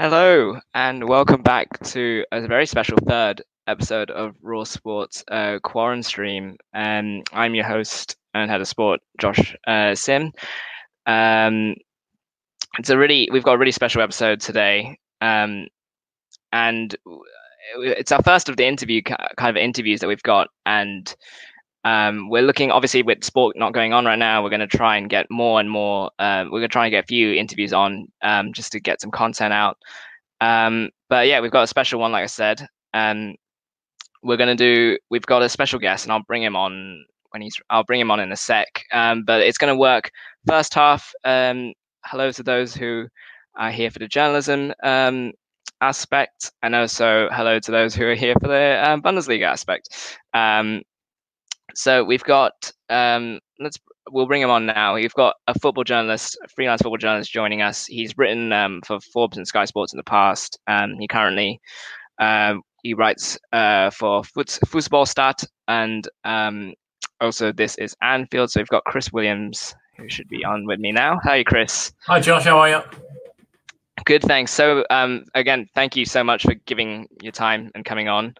Hello, and welcome back to a very special third episode of Raw Sports uh, Quarren Stream. Um, I'm your host and head of sport, Josh uh, Sim. Um, it's a really, we've got a really special episode today, um, and it's our first of the interview kind of interviews that we've got, and um, we're looking obviously with sport not going on right now. We're going to try and get more and more. Um, we're going to try and get a few interviews on um, just to get some content out. Um, but yeah, we've got a special one, like I said. Um, we're going to do. We've got a special guest, and I'll bring him on when he's. I'll bring him on in a sec. Um, but it's going to work. First half. hello to those who are here for the journalism aspect, and also hello to those who are here for the Bundesliga aspect. Um, so we've got um, let's we'll bring him on now. We've got a football journalist, a freelance football journalist joining us. He's written um, for Forbes and Sky Sports in the past. Um, he currently um, he writes uh, for Fußballstat and um, also this is Anfield. So we've got Chris Williams who should be on with me now. Hi, Chris. Hi, Josh. How are you? Good, thanks. So um, again, thank you so much for giving your time and coming on.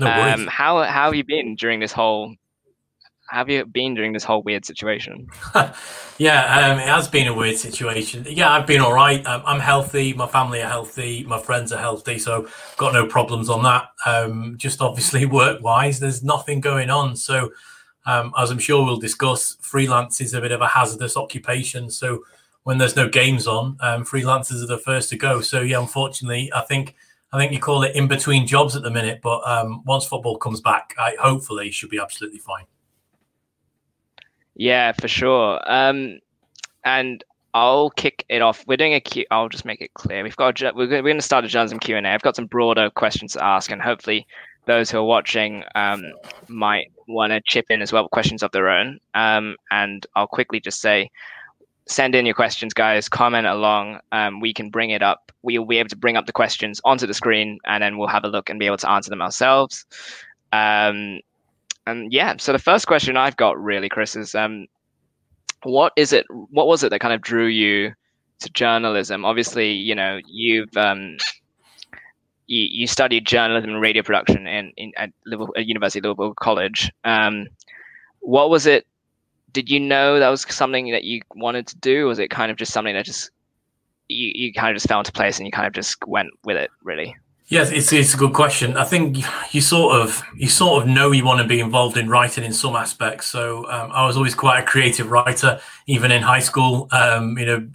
No worries. how how have you been during this whole have you been during this whole weird situation? yeah, um, it has been a weird situation. Yeah, I've been all right. Um, I'm healthy. My family are healthy. My friends are healthy. So got no problems on that. Um, just obviously work wise, there's nothing going on. So um, as I'm sure we'll discuss, freelance is a bit of a hazardous occupation. So when there's no games on, um, freelancers are the first to go. So yeah, unfortunately, I think. I think you call it in between jobs at the minute, but um, once football comes back, I hopefully should be absolutely fine. Yeah, for sure. Um, and I'll kick it off. We're doing a Q. I'll just make it clear. We've got a, we're going to start a journalism Q and A. I've got some broader questions to ask, and hopefully those who are watching um, might want to chip in as well with questions of their own. Um, and I'll quickly just say, send in your questions, guys. Comment along. Um, we can bring it up. We will be able to bring up the questions onto the screen, and then we'll have a look and be able to answer them ourselves. Um, and yeah, so the first question I've got really, Chris, is um, what is it? What was it that kind of drew you to journalism? Obviously, you know, you've um, you, you studied journalism and radio production in, in at, Liverpool, at University of Liverpool College. Um, what was it? Did you know that was something that you wanted to do? was it kind of just something that just you, you kind of just fell into place and you kind of just went with it, really? Yes, it's it's a good question. I think you sort of you sort of know you want to be involved in writing in some aspects. So um, I was always quite a creative writer, even in high school. Um, you know,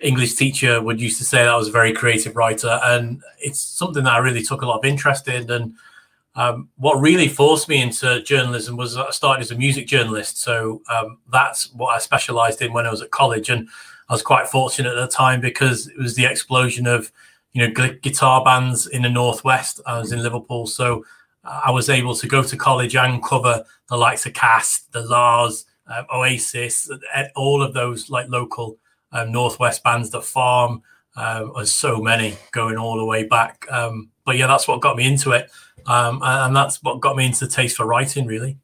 English teacher would used to say that I was a very creative writer, and it's something that I really took a lot of interest in. And um, what really forced me into journalism was I started as a music journalist. So um, that's what I specialised in when I was at college, and I was quite fortunate at the time because it was the explosion of you know, guitar bands in the Northwest. I was in Liverpool, so I was able to go to college and cover the likes of Cast, the La's, um, Oasis, all of those like local um, Northwest bands, The Farm. Um, there's so many going all the way back. Um, but yeah, that's what got me into it, um, and that's what got me into the taste for writing, really.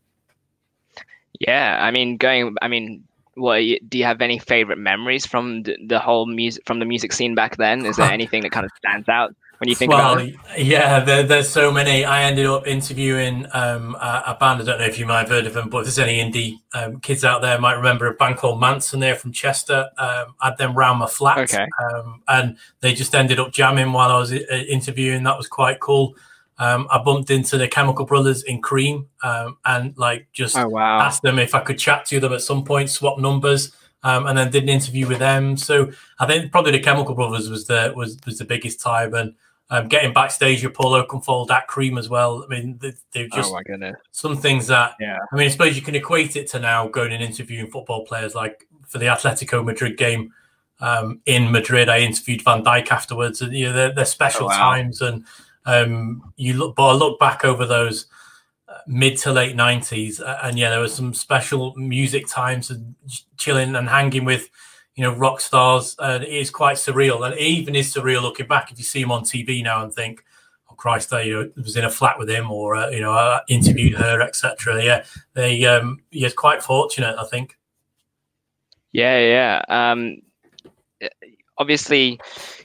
Yeah, I mean, going, I mean, what do you have any favorite memories from the, the, whole music from the music scene back then? Is there anything that kind of stands out when you think well, about it? Yeah, there, there's so many. I ended up interviewing um, a, a, band. I don't know if you might have heard of them, but if there's any indie um, kids out there, might remember a band called Mansun. They're from Chester. Um, I had them round my flat, okay. Um, and they just ended up jamming while I was uh, interviewing. That was quite cool. Um, I bumped into the Chemical Brothers in Cream um, and like just oh, wow. asked them if I could chat to them at some point, swap numbers, um, and then did an interview with them. So I think probably the Chemical Brothers was the was was the biggest time, and um, getting backstage with Paul Oakenfold at Cream as well. I mean, they, they've just oh some things that yeah. I mean, I suppose you can equate it to now going and interviewing football players like for the Atletico Madrid game. Um, in Madrid, I interviewed Van Dijk afterwards, and you know they're, they're special oh, wow. times, and um, you look, but I look back over those uh, mid to late nineties, uh, and yeah, there was some special music times and chilling and hanging with, you know, rock stars, and it is quite surreal. And even is surreal looking back if you see him on TV now and think, "Oh Christ, I you know, was in a flat with him, or uh, you know, I interviewed her, etc." Yeah, they, um, yeah, quite fortunate, I think. Yeah, yeah. Um, obviously,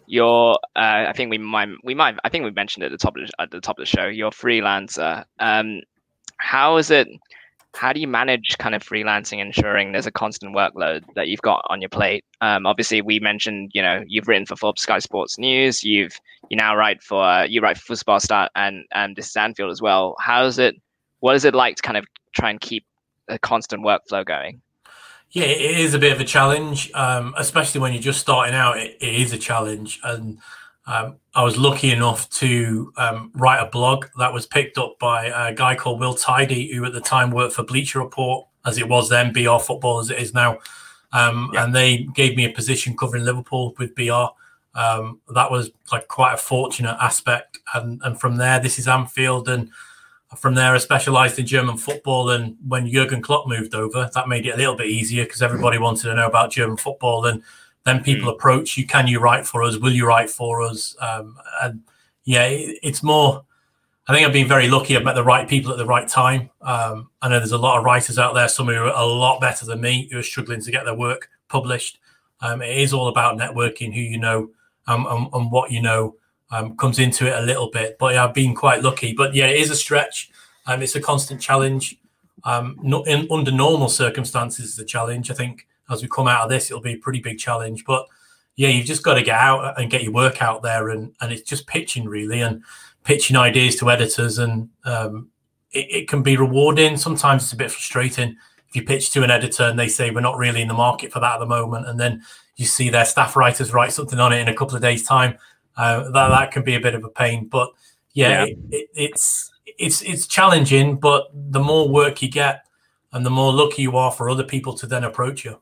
you're. Uh, I think we might. We might. I think we mentioned at the top of the, at the top of the show. You're a freelancer. Um, how is it? How do you manage kind of freelancing, ensuring there's a constant workload that you've got on your plate? Um, obviously, we mentioned. You know, you've written for Forbes, Sky Sports News. You've you now write for uh, you write for Football Start and and this is Anfield as well. How is it? What is it like to kind of try and keep a constant workflow going? Yeah, it is a bit of a challenge, um, especially when you're just starting out. it, it is a challenge, and um, I was lucky enough to um, write a blog that was picked up by a guy called Will Tidy, who at the time worked for Bleacher Report, as it was then, BR Football as it is now. Um, yeah. And they gave me a position covering Liverpool with BR. Um, that was like quite a fortunate aspect. And, and from there, this is Anfield. And from there, I specialised in German football. And when Jurgen Klopp moved over, that made it a little bit easier because everybody wanted to know about German football. And then people mm. approach you: Can you write for us? Will you write for us? Um, and yeah, it, it's more. I think I've been very lucky. I've met the right people at the right time. Um, I know there's a lot of writers out there, some who are a lot better than me, who are struggling to get their work published. Um, it is all about networking, who you know, um, and, and, what you know um, comes into it a little bit. But yeah, I've been quite lucky. But yeah, it is a stretch. Um, it's a constant challenge. Um, in, under normal circumstances, it's a challenge. I think as we come out of this, it'll be a pretty big challenge. But yeah, you've just got to get out and get your work out there, and and it's just pitching really, and pitching ideas to editors, and um, it, it can be rewarding. Sometimes it's a bit frustrating if you pitch to an editor and they say we're not really in the market for that at the moment, and then you see their staff writers write something on it in a couple of days' time. Uh, that that can be a bit of a pain, but yeah, yeah. It, it, it's it's it's challenging. But the more work you get, and the more lucky you are for other people to then approach you.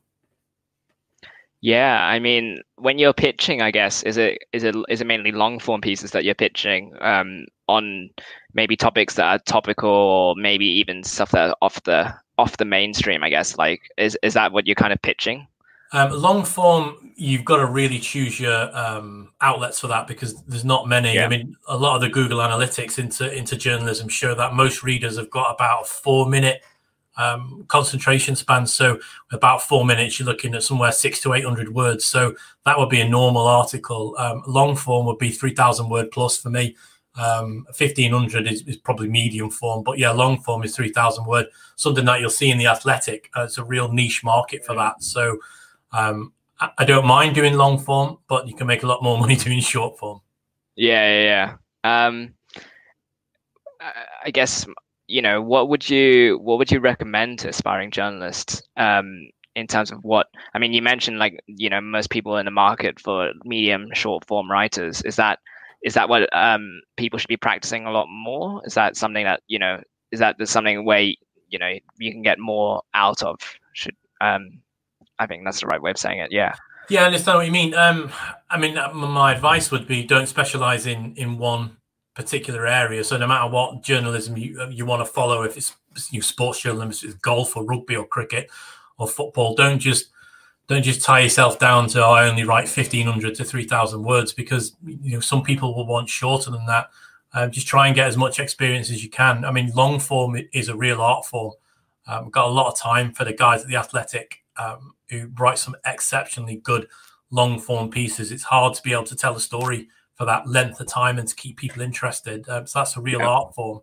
Yeah, I mean, when you're pitching, I guess is it is it is it mainly long form pieces that you're pitching um, on maybe topics that are topical, or maybe even stuff that are off the off the mainstream. I guess like is is that what you're kind of pitching? Um, long form, you've got to really choose your um, outlets for that because there's not many. Yeah. I mean, a lot of the Google Analytics into into journalism show that most readers have got about a four minute um, concentration span. So about four minutes, you're looking at somewhere six to eight hundred words. So that would be a normal article. Um, long form would be three thousand word plus for me. Um, fifteen hundred is, is, probably medium form, but yeah, long form is three thousand word. Something that you'll see in the athletic. Uh, it's a real niche market for that. So um, I, don't mind doing long form, but you can make a lot more money doing short form. Yeah, yeah, yeah. Um, I guess you know what would you what would you recommend to aspiring journalists um, in terms of what I mean? You mentioned like you know most people in the market for medium short form writers. Is that is that what um, people should be practicing a lot more? Is that something that you know? Is that something where you know you can get more out of? Should um, I think that's the right way of saying it. Yeah. Yeah, I understand what you mean. Um, I mean, uh, my advice would be don't specialize in in one particular area. So no matter what journalism you uh, you want to follow, if it's you sports journalism, it's golf or rugby or cricket or football, don't just don't just tie yourself down to oh, I only write fifteen hundred to three thousand words because you know some people will want shorter than that. Um, just try and get as much experience as you can. I mean, long form is a real art form. Um, got a lot of time for the guys at the Athletic um, who write some exceptionally good long form pieces. It's hard to be able to tell a story for that length of time and to keep people interested. Um, so that's a real yeah. art form.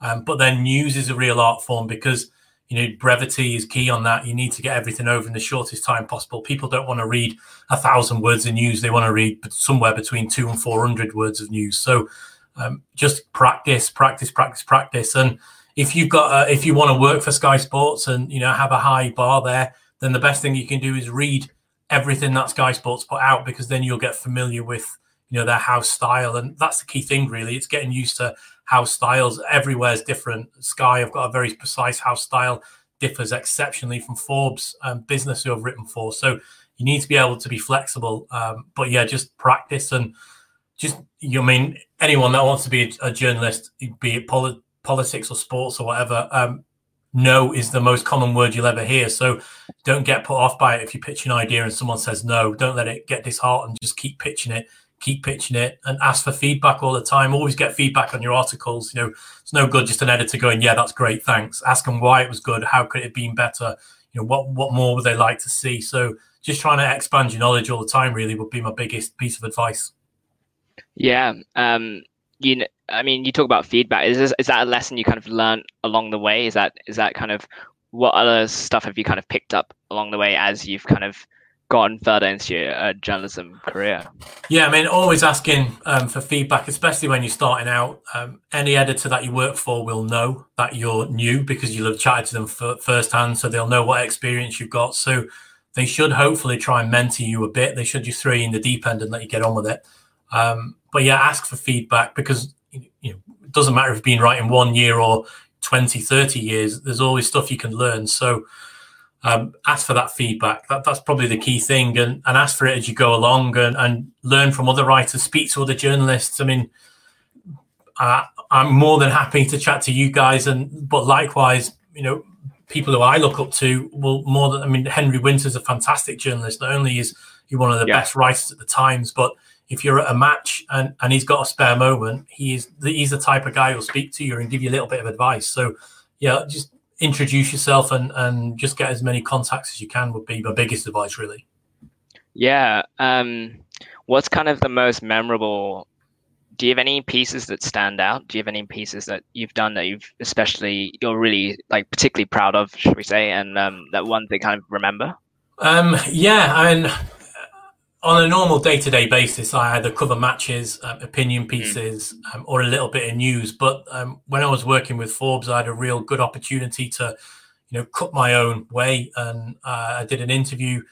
Um, but then news is a real art form because you know brevity is key on that. You need to get everything over in the shortest time possible. People don't want to read a thousand words of news; they want to read somewhere between two and four hundred words of news. So um, just practice, practice, practice, practice. And if you've got, uh, if you want to work for Sky Sports and you know have a high bar there, then the best thing you can do is read everything that Sky Sports put out because then you'll get familiar with you know their house style. And that's the key thing really. It's getting used to house styles. Everywhere is different. Sky have got a very precise house style differs exceptionally from forbes um, business who have written for. So you need to be able to be flexible. Um, but yeah just practice and just you know, I mean anyone that wants to be a, a journalist be it poli- politics or sports or whatever um, no is the most common word you'll ever hear so don't get put off by it if you pitch an idea and someone says no don't let it get disheartened just keep pitching it keep pitching it and ask for feedback all the time. Always get feedback on your articles. You know, it's no good just an editor going, "Yeah, that's great, thanks." Ask them why it was good. How could it have been better? You know, what what more would they like to see? So just trying to expand your knowledge all the time really would be my biggest piece of advice. Yeah. Um, you know, I mean, you talk about feedback. Is this, is that a lesson you kind of learned along the way? Is that is that kind of what other stuff have you kind of picked up along the way as you've kind of gotten further into your uh, journalism career? Yeah, I mean, always asking um, for feedback, especially when you're starting out. Um, any editor that you work for will know that you're new because you'll have chatted to them for, firsthand, so they'll know what experience you've got. So they should hopefully try and mentor you a bit. They should just throw you in the deep end and let you get on with it. Um, but yeah, ask for feedback because you know, it doesn't matter if you've been writing one year or 20, 30 years, there's always stuff you can learn. So um, ask for that feedback. That, that's probably the key thing, and, and ask for it as you go along and, and learn from other writers, speak to other journalists. I mean, uh, I'm more than happy to chat to you guys, and but likewise, you know, people who I look up to will more than I mean, Henry Winter's a fantastic journalist. Not only is he one of the yeah. best writers at the Times, but if you're at a match and, and he's got a spare moment, he is he's the type of guy who'll speak to you and give you a little bit of advice. So yeah, just introduce yourself and and just get as many contacts as you can would be my biggest advice really. Yeah. Um what's kind of the most memorable do you have any pieces that stand out? Do you have any pieces that you've done that you've especially you're really like particularly proud of, should we say, and um, that one they kind of remember? Um, yeah, I mean, on a normal day-to-day basis, I either cover matches, uh, opinion hmm. pieces, mm. um, or a little bit of news. But um, when I was working with Forbes, I had a real good opportunity to, you know, cut my own way. And uh, I did an interview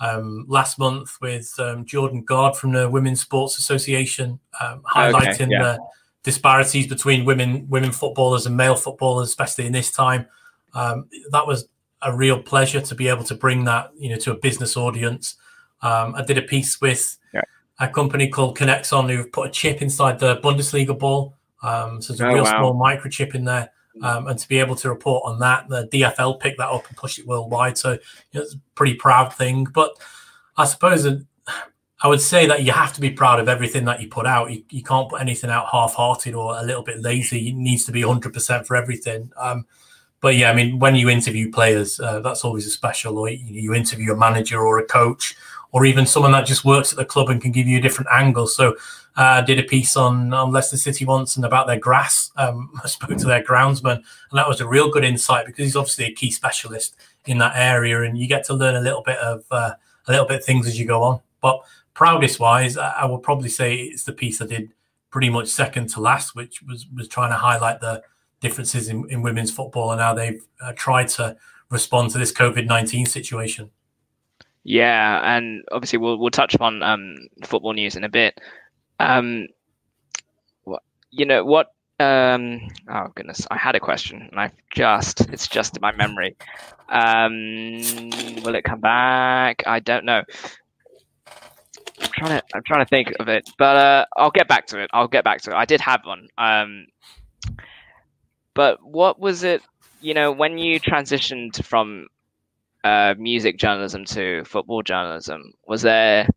um, last month with um, Jordan Guard from the Women's Sports Association, um, highlighting okay, yeah. the disparities between women women footballers and male footballers, especially in this time. Um, that was a real pleasure to be able to bring that, you know, to a business audience. Um, I did a piece with yeah. a company called Kinexon who've put a chip inside the Bundesliga ball. Um, so there's a oh, real wow. small microchip in there. Um, and to be able to report on that, the DFL picked that up and pushed it worldwide. So you know, it's a pretty proud thing. But I suppose I would say that you have to be proud of everything that you put out. You, you can't put anything out half-hearted or a little bit lazy. It needs to be 100% for everything. Um, but yeah, I mean, when you interview players, uh, that's always a special. Or you, you interview a manager or a coach or even someone that just works at the club and can give you a different angle. So uh, I did a piece on, on Leicester City once and about their grass. Um, I spoke to their groundsman, and that was a real good insight because he's obviously a key specialist in that area, and you get to learn a little bit of uh, a little bit things as you go on. But proudest wise, I would probably say it's the piece I did pretty much second to last, which was was trying to highlight the differences in, in women's football and how they've uh, tried to respond to this COVID nineteen situation. Yeah, and obviously we'll we'll touch upon um, football news in a bit. Um, what you know what? Um, oh goodness, I had a question and I've just it's just in my memory. Um, will it come back? I don't know. I'm trying to I'm trying to think of it, but uh, I'll get back to it. I'll get back to it. I did have one. Um, but what was it? You know, when you transitioned from uh, music journalism to football journalism? Was there,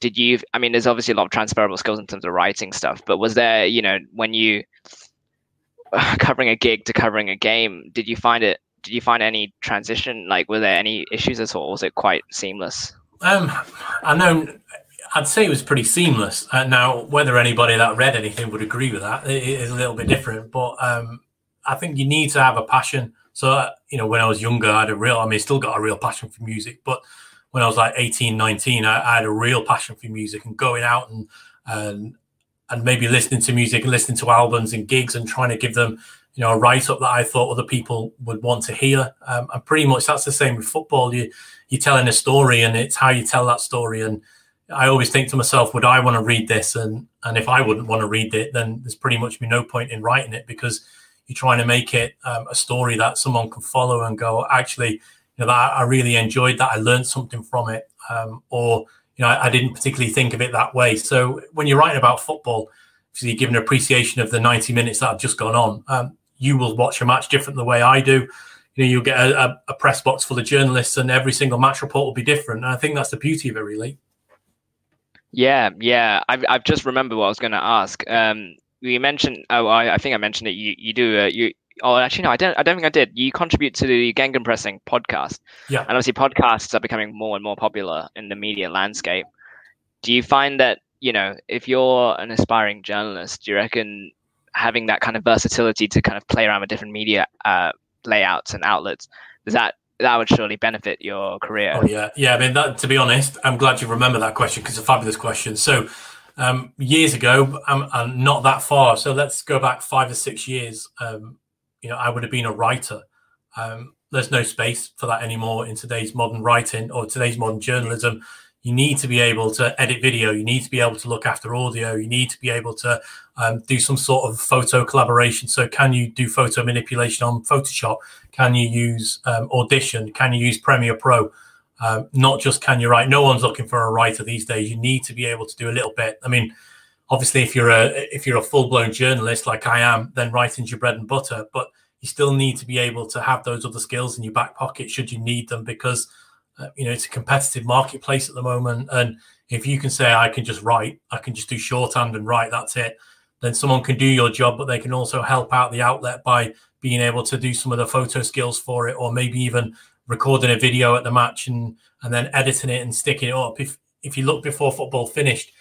did you, I mean, there's obviously a lot of transferable skills in terms of writing stuff, but was there, you know, when you covering a gig to covering a game, did you find it, did you find any transition? Like, were there any issues at all? Was it quite seamless? Um, I know I'd say it was pretty seamless. Uh, now, whether anybody that read anything would agree with that is a little bit different, but um, I think you need to have a passion so, you know, when I was younger, I had a real, I mean, still got a real passion for music. But when I was like 18, 19, I, I had a real passion for music and going out and, and, and maybe listening to music and listening to albums and gigs and trying to give them, you know, a write up that I thought other people would want to hear. Um, and pretty much that's the same with football. You, you're telling a story and it's how you tell that story. And I always think to myself, would I want to read this? And, and if I wouldn't want to read it, then there's pretty much be no point in writing it because you're trying to make it um, a story that someone can follow and go, actually, you know, that I really enjoyed that. I learned something from it, um, or you know, I, I, didn't particularly think of it that way. So when you're writing about football, so you give an appreciation of the 90 minutes that have just gone on. Um, you will watch a match different the way I do. You know, you'll get a, a, press box full of journalists, and every single match report will be different. And I think that's the beauty of it, really. Yeah, yeah. I've I've just remembered what I was going to ask. Um, you mentioned oh I, I think I mentioned it you you do uh, you Oh, actually, no, I don't. I don't think I did. You contribute to the Gegenpressing podcast. Yeah. And obviously, podcasts are becoming more and more popular in the media landscape. Do you find that you know, if you're an aspiring journalist, do you reckon having that kind of versatility to kind of play around with different media uh, layouts and outlets does that that would surely benefit your career? Oh yeah, yeah. I mean, that, to be honest, I'm glad you remember that question because it's a fabulous question. So um, years ago, I'm, not that far. So let's go back five or six years. Um, you know, I would have been a writer. Um, there's no space for that anymore in today's modern writing or today's modern journalism. You need to be able to edit video. You need to be able to look after audio. You need to be able to um, do some sort of photo collaboration. So, can you do photo manipulation on Photoshop? Can you use um, Audition? Can you use Premiere Pro? Um, not just can you write. No one's looking for a writer these days. You need to be able to do a little bit. I mean, obviously, if you're a if you're a full blown journalist like I am, then writing's your bread and butter. But you still need to be able to have those other skills in your back pocket should you need them because uh, you know it's a competitive marketplace at the moment. And if you can say I can just write, I can just do shorthand and write, that's it. Then someone can do your job, but they can also help out the outlet by being able to do some of the photo skills for it, or maybe even recording a video at the match and and then editing it and sticking it up. If if you look before football finished,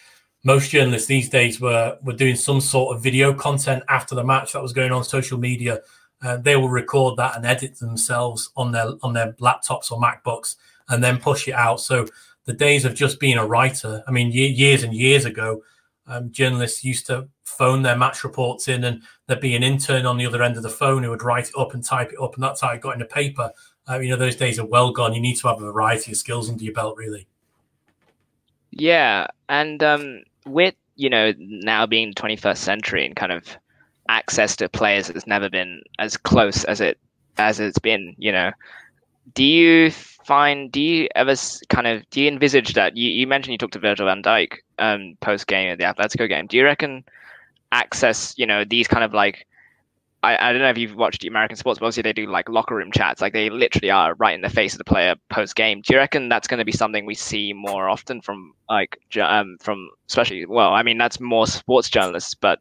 most journalists these days were were doing some sort of video content after the match that was going on social media. Uh, they will record that and edit themselves on their on their laptops or MacBooks and then push it out. So the days of just being a writer, I mean, years and years ago, um, journalists used to phone their match reports in and there'd be an intern on the other end of the phone who would write it up and type it up. And that's how it got in the paper. Uh, you know, those days are well gone. You need to have a variety of skills under your belt, really. Yeah, and um, with you know now being the 21st century and kind of access to players has never been as close as it as it's been. You know, do you find? Do you ever kind of do you envisage that? You, you mentioned you talked to Virgil Van Dijk um, post game at the Atletico game. Do you reckon access? You know, these kind of like I, I don't know if you've watched the American sports, but obviously they do like locker room chats. Like they literally are right in the face of the player post game. Do you reckon that's going to be something we see more often from like um, from especially? Well, I mean that's more sports journalists, but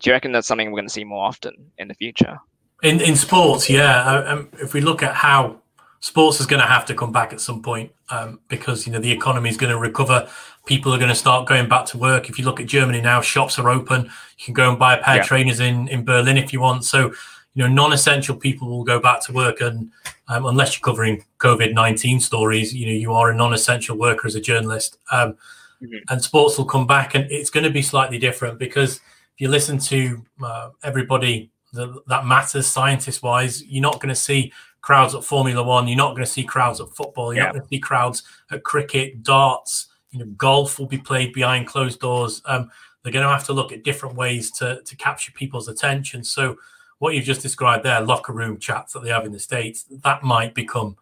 do you reckon that's something we're going to see more often in the future? In in sports, yeah. Um, if we look at how sports is going to have to come back at some point um, because you know the economy is going to recover. People are going to start going back to work. If you look at Germany now, shops are open. You can go and buy a pair yeah. of trainers in in Berlin if you want. So you know, non-essential people will go back to work, and um, unless you're covering COVID nineteen stories, you know, you are a non-essential worker as a journalist. Um, mm-hmm. And sports will come back, and it's going to be slightly different because if you listen to uh, everybody that, that matters, scientist-wise, you're not going to see crowds at Formula One. You're not going to see crowds at football. You're yeah. not going to see crowds at cricket, darts. You know, golf will be played behind closed doors. Um, they're going to have to look at different ways to to capture people's attention. So, what you've just described there, locker room chats that they have in the states, that might become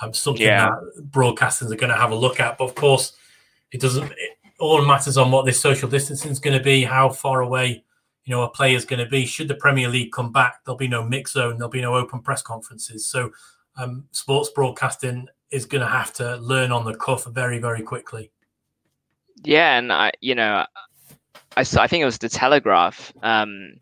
um, something yeah. that broadcasters are going to have a look at. But of course, it doesn't. It all matters on what this social distancing is going to be, how far away you know a player is going to be. Should the Premier League come back, there'll be no mix zone, there'll be no open press conferences. So um, sports broadcasting is going to have to learn on the cuff very, very quickly. Yeah, and I, you know, I saw, I think it was the Telegraph um,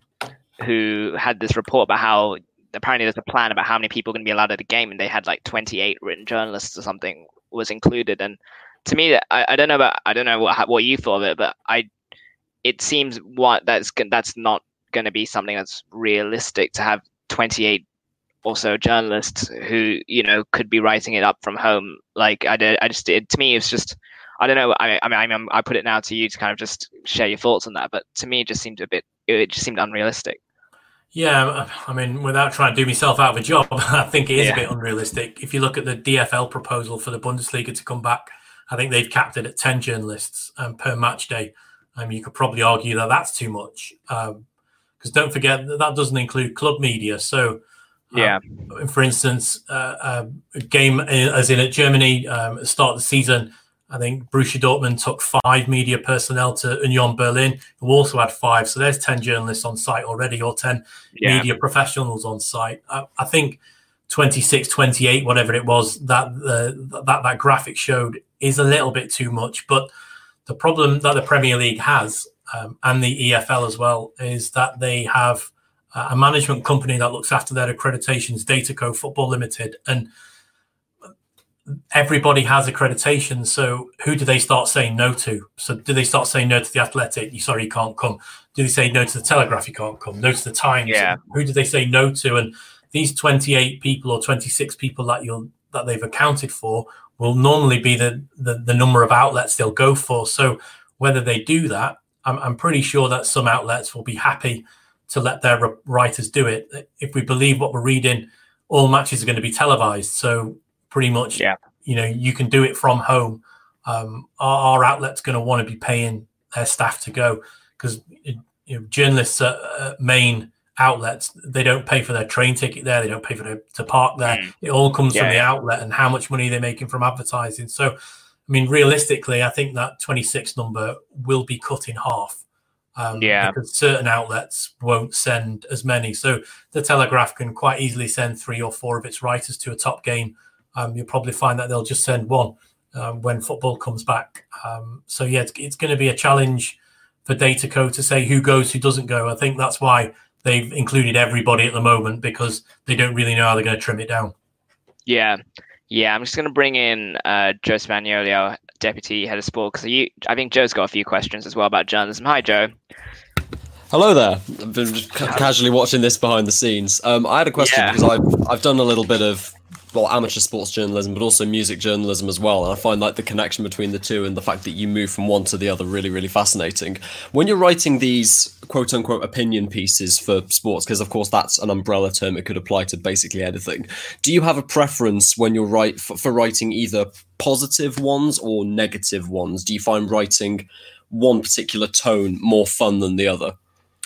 who had this report about how apparently there's a plan about how many people are going to be allowed at a game, and they had like 28 written journalists or something was included. And to me, I, I don't know about I don't know what what you thought of it, but I it seems what that's that's not going to be something that's realistic to have 28 also journalists who you know could be writing it up from home. Like i did i just it, to me it's just i don't know i, I mean I, I put it now to you to kind of just share your thoughts on that but to me it just seemed a bit it just seemed unrealistic. Yeah i mean without trying to do myself out of a job i think it is yeah. a bit unrealistic. If you look at the dfl proposal for the bundesliga to come back i think they've capped it at 10 journalists um, per match day um, you could probably argue that that's too much because um, don't forget that, that doesn't include club media. So, um, yeah, for instance, uh, a game as in at Germany um, at the start of the season, I think Borussia Dortmund took five media personnel to Union Berlin, who also had five. So there's 10 journalists on site already, or 10 yeah. media professionals on site. I, I, think 26, 28, whatever it was, that, uh, that that graphic showed is a little bit too much. But the problem that the Premier League has um, and the EFL as well is that they have a management company that looks after their accreditations, Dataco Football Limited, and everybody has accreditation. So who do they start saying no to? So do they start saying no to the Athletic? You sorry, you can't come. Do they say no to the Telegraph? You can't come. No to the Times. Yeah. Who do they say no to? And these 28 people or 26 people that you'll that they've accounted for will normally be the, the, the number of outlets they'll go for. So whether they do that, I'm, I'm pretty sure that some outlets will be happy to let their writers do it. If we believe what we're reading, all matches are going to be televised. So pretty much, yeah. you know, you can do it from home. Um, our, our outlet's going to want to be paying their staff to go because you know, journalists at, at main outlets they don't pay for their train ticket there they don't pay for the, to park there. Mm. it all comes yeah, from the outlet and how much money they're making from advertising. So i mean realistically i think that 26 number will be cut in half um, yeah. because certain outlets won't send as many. So the telegraph can quite easily send three or four of its writers to a top game. Um, you'll probably find that they'll just send one um, when football comes back. Um, so yeah it's, it's going to be a challenge for Dataco to say who goes who doesn't go. I think that's why they've included everybody at the moment because they don't really know how they're going to trim it down. Yeah, yeah. I'm just going to bring in uh, Joe Spagnoli, our deputy head of sport, because I think Joe's got a few questions as well about journalism. Hi, Joe. Hello there. I've been casually watching this behind the scenes. Um, I had a question yeah. because I've I've done a little bit of well amateur sports journalism, but also music journalism as well. And I find like the connection between the two and the fact that you move from one to the other really really fascinating. When you're writing these quote unquote opinion pieces for sports, because of course that's an umbrella term, it could apply to basically anything. Do you have a preference when you're right for, for writing either positive ones or negative ones? Do you find writing one particular tone more fun than the other?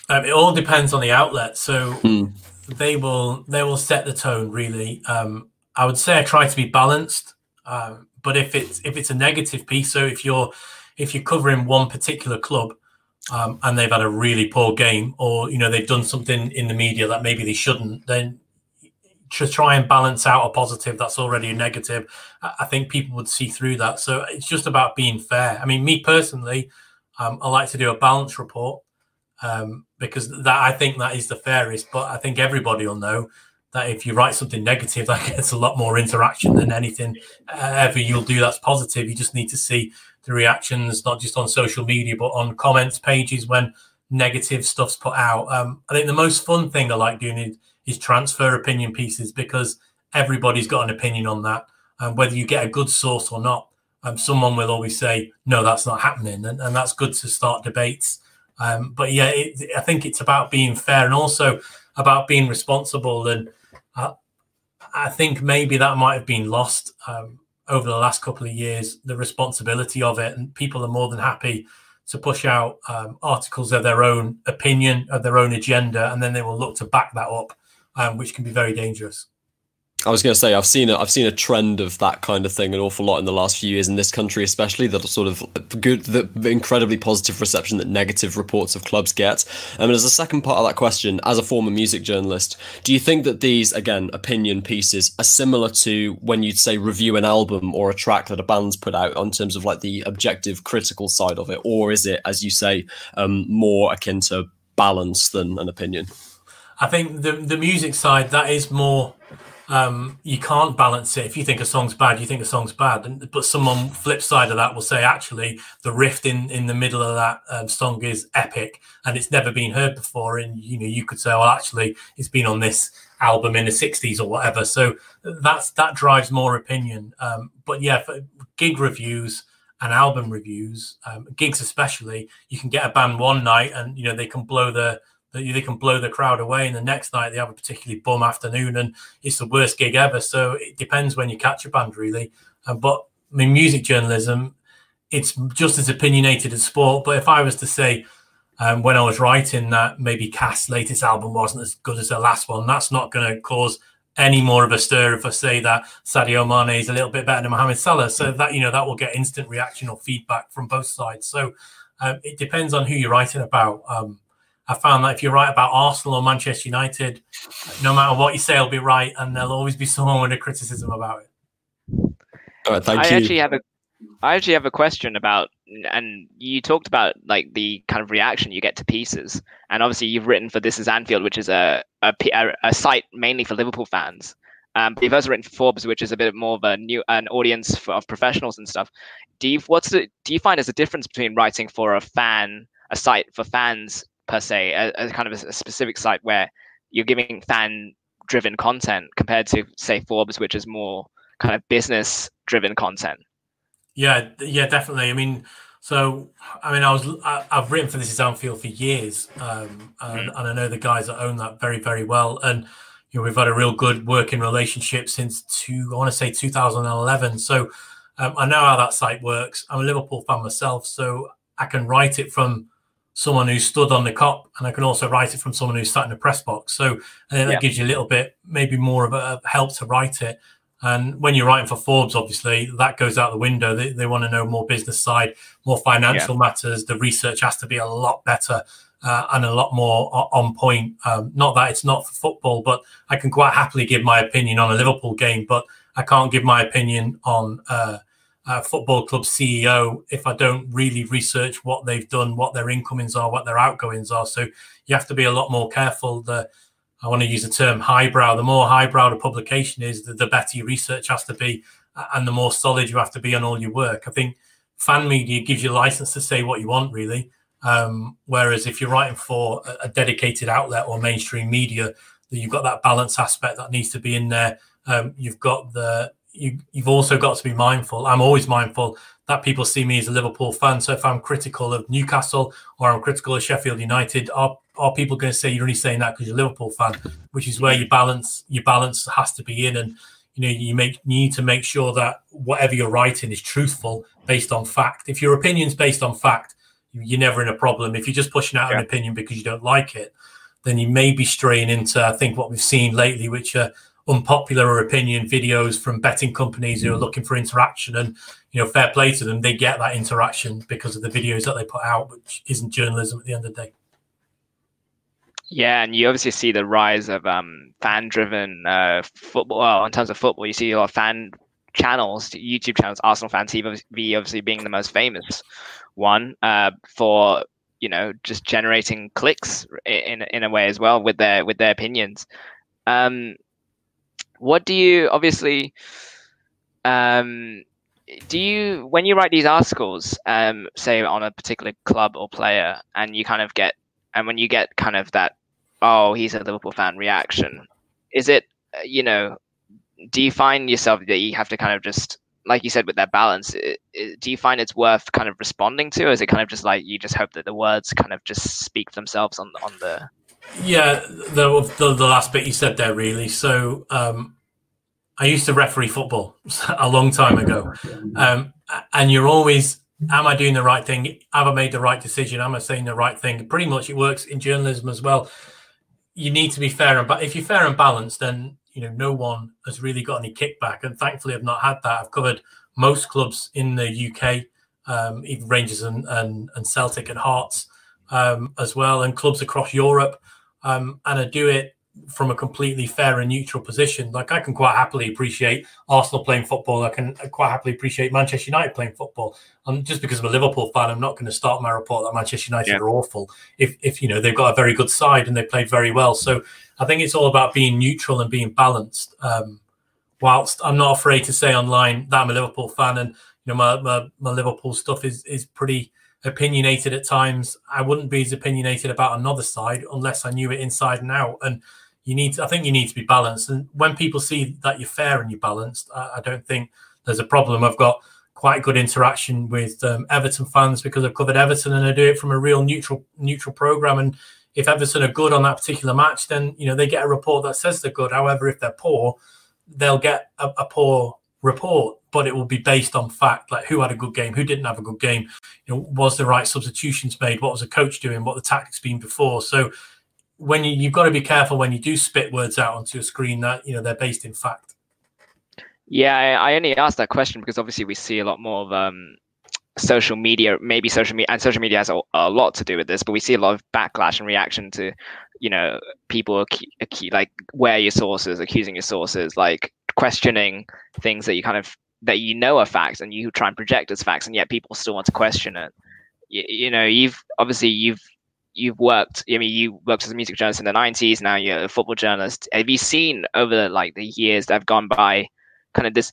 Um, it all depends on the outlet. So. Hmm they will they will set the tone really. Um, I would say I try to be balanced, um, but if it's if it's a negative piece, so if you're if you're covering one particular club um, and they've had a really poor game, or you know they've done something in the media that maybe they shouldn't, then to try and balance out a positive that's already a negative, I think people would see through that. So it's just about being fair. I mean, me personally, um, I like to do a balance report um, because that I think that is the fairest. But I think everybody will know that if you write something negative, that gets a lot more interaction than anything uh, ever you'll do that's positive. You just need to see the reactions, not just on social media, but on comments pages when negative stuff's put out. Um, I think the most fun thing I like doing is, is transfer opinion pieces because everybody's got an opinion on that. And whether you get a good source or not, um, someone will always say, no, that's not happening. And, and that's good to start debates um, but yeah, it, I think it's about being fair and also about being responsible. And I think maybe that might have been lost um, over the last couple of years, the responsibility of it. And people are more than happy to push out um, articles of their own opinion, of their own agenda, and then they will look to back that up, um, which can be very dangerous. I was going to say I've seen a I've seen a trend of that kind of thing an awful lot in the last few years in this country, especially that sort of good, the, incredibly positive reception that negative reports of clubs get. I mean, as a second part of that question, as a former music journalist, do you think that these again opinion pieces are similar to when you'd say review an album or a track that a band's put out in terms of like the objective critical side of it, or is it, as you say, um, more akin to balance than an opinion? I think the the music side that is more um, you can't balance it. If you think a song's bad, you think a song's bad. But someone flip side of that will say, actually, the riff in, in the middle of that um, song is epic and it's never been heard before. And you know, you could say, well, actually, it's been on this album in the '60s or whatever. So that's that drives more opinion. Um, but yeah, for gig reviews and album reviews, um, gigs especially, you can get a band one night and you know they can blow the that they can blow the crowd away, and the next night they have a particularly bum afternoon, and it's the worst gig ever. So it depends when you catch a band, really. Um, but I mean, music journalism, it's just as opinionated as sport. But if I was to say um, when I was writing that maybe Cast's latest album wasn't as good as the last one, that's not going to cause any more of a stir if I say that Sadio Mane is a little bit better than Mohamed Salah. So that you know that will get instant reaction or feedback from both sides. So um, it depends on who you're writing about. Um, I found that if you write about Arsenal or Manchester United, no matter what you say, I'll be right, and there'll always be someone with a criticism about it. All right, thank I you. actually have a I actually have a question about, and you talked about like the kind of reaction you get to pieces, and obviously you've written for This Is Anfield, which is a a, a site mainly for Liverpool fans. Um, but you've also written for Forbes, which is a bit more of a new an audience for, of professionals and stuff. Do you what's the do you find there's a difference between writing for a fan, a site for fans per se, a, a kind of a, a specific site where you're giving fan driven content compared to say Forbes, which is more kind of business driven content? Yeah, yeah, definitely. I mean, so I mean, I was I, have written for this is Anfield for years, um, and, mm. and, I know the guys that own that very very well, and you know we've had a real good working relationship since two I want to say 2011. So um, I know how that site works. I'm a Liverpool fan myself, so I can write it from someone who stood on the Kop, and I can also write it from someone who's sat in the press box. So I think that yeah. gives you a little bit, maybe more of a help to write it. And when you're writing for Forbes, obviously that goes out the window. They, they want to know more business side, more financial yeah. matters. The research has to be a lot better uh, and a lot more on point. Um, not that it's not for football, but I can quite happily give my opinion on a Liverpool game, but I can't give my opinion on uh, a football club CEO if I don't really research what they've done, what their incomings are, what their outgoings are. So you have to be a lot more careful. The I want to use the term highbrow. The more highbrow the publication is, the, the better your research has to be, and the more solid you have to be on all your work. I think fan media gives you license to say what you want, really. Um, whereas if you're writing for a, a, dedicated outlet or mainstream media, that you've got that balance aspect that needs to be in there. Um, you've got the you, you've also got to be mindful. I'm always mindful that people see me as a Liverpool fan. So if I'm critical of Newcastle or I'm critical of Sheffield United, are are people going to say you're only saying that because you're a Liverpool fan? Which is where your balance your balance has to be in, and you know you make you need to make sure that whatever you're writing is truthful based on fact. If your opinion's based on fact, you're never in a problem. If you're just pushing out yeah. an opinion because you don't like it, then you may be straying into I think what we've seen lately, which are unpopular opinion videos from betting companies who are looking for interaction and you know fair play to them they get that interaction because of the videos that they put out which isn't journalism at the end of the day yeah, and you obviously see the rise of um, fan-driven uh, football. Well, in terms of football, you see a lot of fan channels, YouTube channels. Arsenal Fan TV obviously being the most famous one uh, for you know just generating clicks in in a way as well with their with their opinions. Um, what do you obviously? Um, do you when you write these articles, um, say on a particular club or player, and you kind of get and when you get kind of that oh, he's a Liverpool fan reaction. Is it, uh, you know, do you find yourself that you have to kind of just, like you said, with that balance, it, it, do you find it's worth kind of responding to? Or is it kind of just like you just hope that the words kind of just speak themselves on on the? Yeah, the the, the last bit you said there really. So um, I used to referee football a long time ago, um, and you're always am I doing the right thing? Have I made the right decision? Am I saying the right thing? Pretty much it works in journalism as well you need to be fair and but if you're fair and balanced, then you know no one has really got any kickback. And thankfully, I've not had that. I've covered most clubs in the UK, um, even Rangers and, and, and Celtic and Hearts um, as well, and clubs across Europe. Um, and I do it from a completely fair and neutral position. Like I can quite happily appreciate Arsenal playing football. I can quite happily appreciate Manchester United playing football. And just because I'm a Liverpool fan, I'm not going to start my report that Manchester United yeah. are awful. If if you know they've got a very good side and they played very well. So I think it's all about being neutral and being balanced. Um, whilst I'm not afraid to say online that I'm a Liverpool fan and you know my my, my Liverpool stuff is is pretty opinionated at times. I wouldn't be as opinionated about another side unless I knew it inside and out. And you need to, I think you need to be balanced. And when people see that you're fair and you're balanced, I, I don't think there's a problem. I've got quite good interaction with um, Everton fans because I've covered Everton and I do it from a real neutral neutral program. And if Everton are good on that particular match, then you know they get a report that says they're good. However, if they're poor, they'll get a, a poor report, but it will be based on fact, like who had a good game, who didn't have a good game, you know, was the right substitutions made, what was the coach doing, what the tactics been before. So when you, you've got to be careful when you do spit words out onto a screen that you know they're based in fact. Yeah, I, only asked that question because obviously we see a lot more of um, social media, maybe social media, and social media has a, a, lot to do with this. But we see a lot of backlash and reaction to, you know, people like where your sources, accusing your sources, like questioning things that you kind of that you know are facts and you try and project as facts, and yet people still want to question it. You, you know, you've obviously you've you've worked. I mean, you worked as a music journalist in the '90s. Now you're a football journalist. Have you seen over the, like the years that have gone by, kind of this?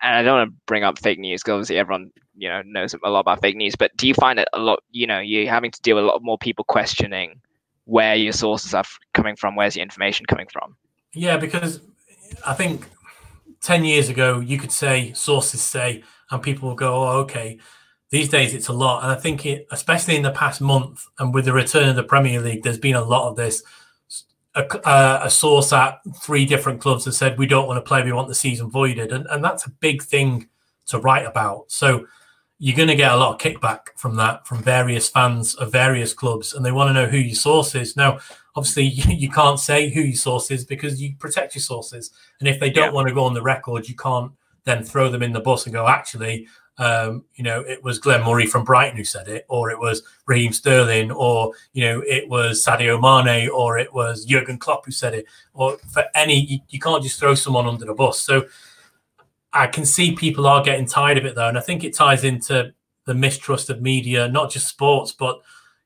And I don't want to bring up fake news because obviously everyone you know knows a lot about fake news. But do you find it a lot? You know, you're having to deal with a lot more people questioning where your sources are coming from, where's your information coming from? Yeah, because I think 10 years ago, you could say, sources say, and people will go, oh, okay. These days, it's a lot. And I think, it, especially in the past month and with the return of the Premier League, there's been a lot of this. A, a, source at three different clubs has said, we don't want to play, we want the season voided. And, and that's a big thing to write about. So you're going to get a lot of kickback from that from various fans of various clubs, and they want to know who your source is. Now, obviously, you, can't say who your source is because you protect your sources, and if they don't yeah. want to go on the record, you can't then throw them in the bus and go, actually, um, you know, it was Glenn Murray from Brighton who said it, or it was Raheem Sterling, or you know, it was Sadio Mane, or it was Jurgen Klopp who said it, or for any, you, you can't just throw someone under the bus. So I can see people are getting tired of it though, and I think it ties into the mistrust of media, not just sports, but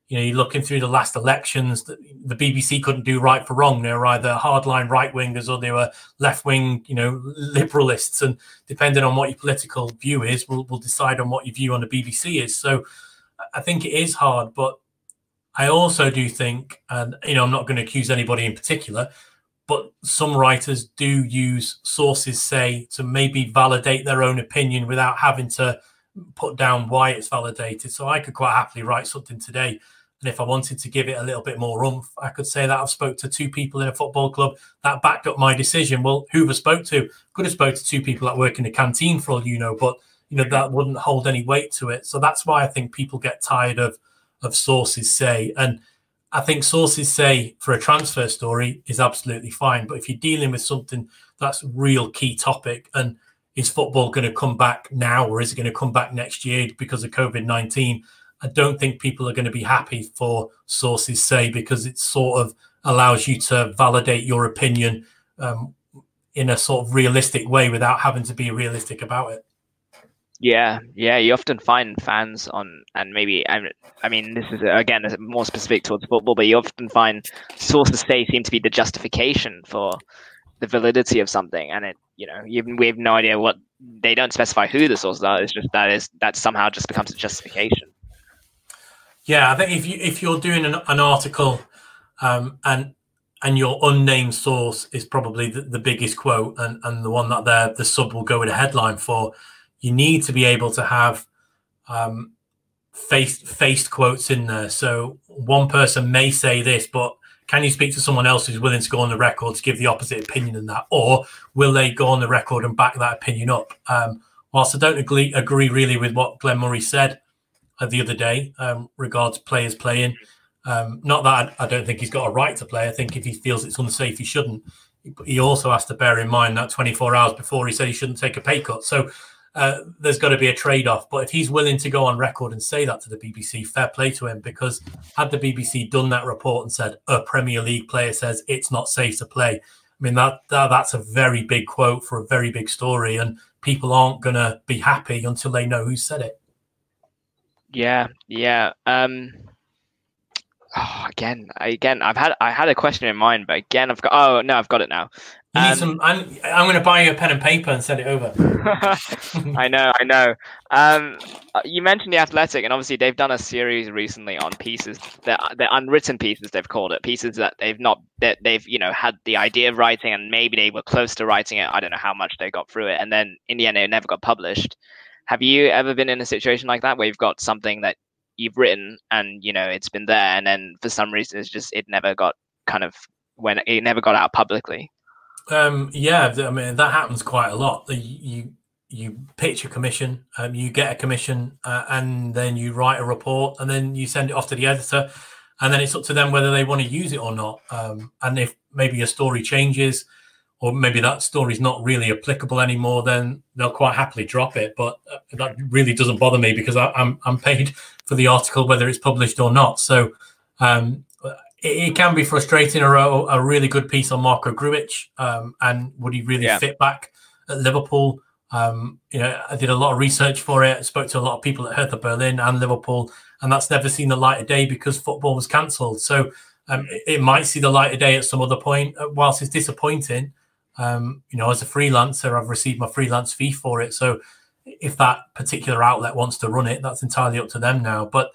you know, you're looking through the last elections. The, the BBC couldn't do right for wrong. They were either hardline right wingers or they were left wing, you know, liberalists. And depending on what your political view is, will will decide on what your view on the BBC is. So I think it is hard, but I also do think, and you know, I'm not going to accuse anybody in particular, but some writers do use sources say to maybe validate their own opinion without having to put down why it's validated so i could quite happily write something today and if i wanted to give it a little bit more oomph i could say that i've spoke to two people in a football club that backed up my decision well who have I spoke to could have spoke to two people that work in the canteen for all you know but you know that wouldn't hold any weight to it so that's why i think people get tired of of sources say and I think sources say for a transfer story is absolutely fine. But if you're dealing with something that's real key topic and is football going to come back now or is it going to come back next year because of COVID 19? I don't think people are going to be happy for sources say because it sort of allows you to validate your opinion um, in a sort of realistic way without having to be realistic about it. Yeah, yeah, you often find fans on, and maybe I, I mean, this is again more specific towards football, but you often find sources say seem to be the justification for the validity of something, and it, you know, you, we have no idea what they don't specify who the sources are. It's just that is that somehow just becomes a justification. Yeah, I think if you if you're doing an, an article, um, and and your unnamed source is probably the, the biggest quote, and and the one that the the sub will go with a headline for you need to be able to have um, faced faced quotes in there. So one person may say this, but can you speak to someone else who's willing to go on the record to give the opposite opinion in that, or will they go on the record and back that opinion up? Um, whilst I don't agree agree really with what Glenn Murray said the other day um, regards players playing. Um, not that I, don't think he's got a right to play. I think if he feels it's unsafe, he shouldn't. He also has to bear in mind that 24 hours before he said he shouldn't take a pay cut. So uh, there's got to be a trade off. But if he's willing to go on record and say that to the BBC, fair play to him. Because had the BBC done that report and said a Premier League player says it's not safe to play, I mean that, that that's a very big quote for a very big story, and people aren't going to be happy until they know who said it. Yeah, yeah. Um, oh, again, again, I've had I had a question in mind, but again, I've got. Oh no, I've got it now. You um, need some. I'm, I'm going to buy you a pen and paper and send it over. I know, I know. Um, uh, you mentioned the Athletic, and obviously they've done a series recently on pieces that they're unwritten pieces. They've called it pieces that they've not that they've you know had the idea of writing, and maybe they were close to writing it. I don't know how much they got through it, and then in the end, it never got published. Have you ever been in a situation like that where you've got something that you've written and you know it's been there, and then for some reason it's just it never got kind of when it never got out publicly? Um, yeah, I mean that happens quite a lot. You you pitch a commission, um, you get a commission, uh, and then you write a report, and then you send it off to the editor, and then it's up to them whether they want to use it or not. Um, and if maybe your story changes, or maybe that story is not really applicable anymore, then they'll quite happily drop it. But uh, that really doesn't bother me because I, am I'm, I'm paid for the article whether it's published or not. So um, it, it, can be frustrating. A, a really good piece on Marko Grujic, um, and would he really yeah. fit back at Liverpool? Um, you know, I did a lot of research for it. I spoke to a lot of people at Hertha Berlin and Liverpool, and that's never seen the light of day because football was cancelled. So um, it, it, might see the light of day at some other point. Uh, whilst it's disappointing, um, you know, as a freelancer, I've received my freelance fee for it. So if that particular outlet wants to run it, that's entirely up to them now. But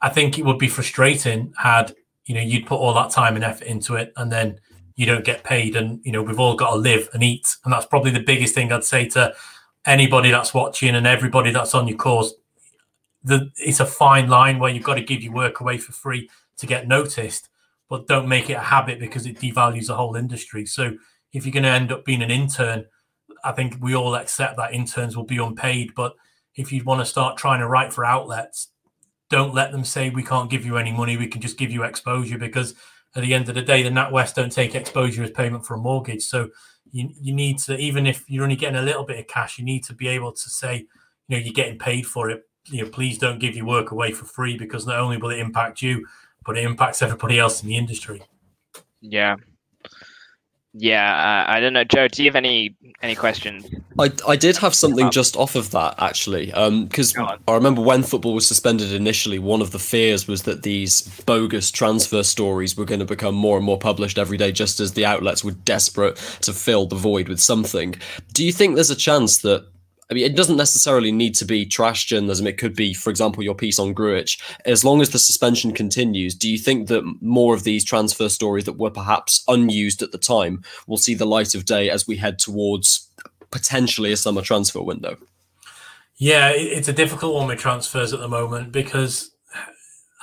I think it would be frustrating had you know you'd put all that time and effort into it, and then you don't get paid. And you know we've all got to live and eat, and that's probably the biggest thing I'd say to anybody that's watching and everybody that's on your course. The, it's a fine line where you've got to give your work away for free to get noticed, but don't make it a habit because it devalues the whole industry. So if you're going to end up being an intern, I think we all accept that interns will be unpaid. But if you want to start trying to write for outlets, don't let them say we can't give you any money. We can just give you exposure because at the end of the day, the NatWest don't take exposure as payment for a mortgage. So you, you need to, even if you're only getting a little bit of cash, you need to be able to say, you know, you're getting paid for it. You know, please don't give your work away for free because not only will it impact you, but it impacts everybody else in the industry. Yeah, yeah, uh, I don't know, Joe. Do you have any any questions? I, I did have something just off of that actually, because um, I remember when football was suspended initially, one of the fears was that these bogus transfer stories were going to become more and more published every day, just as the outlets were desperate to fill the void with something. Do you think there's a chance that I mean, it doesn't necessarily need to be trash journalism. It could be, for example, your piece on Grujic. As long as the suspension continues, do you think that more of these transfer stories that were perhaps unused at the time will see the light of day as we head towards potentially a summer transfer window? Yeah, it's a difficult one with transfers at the moment because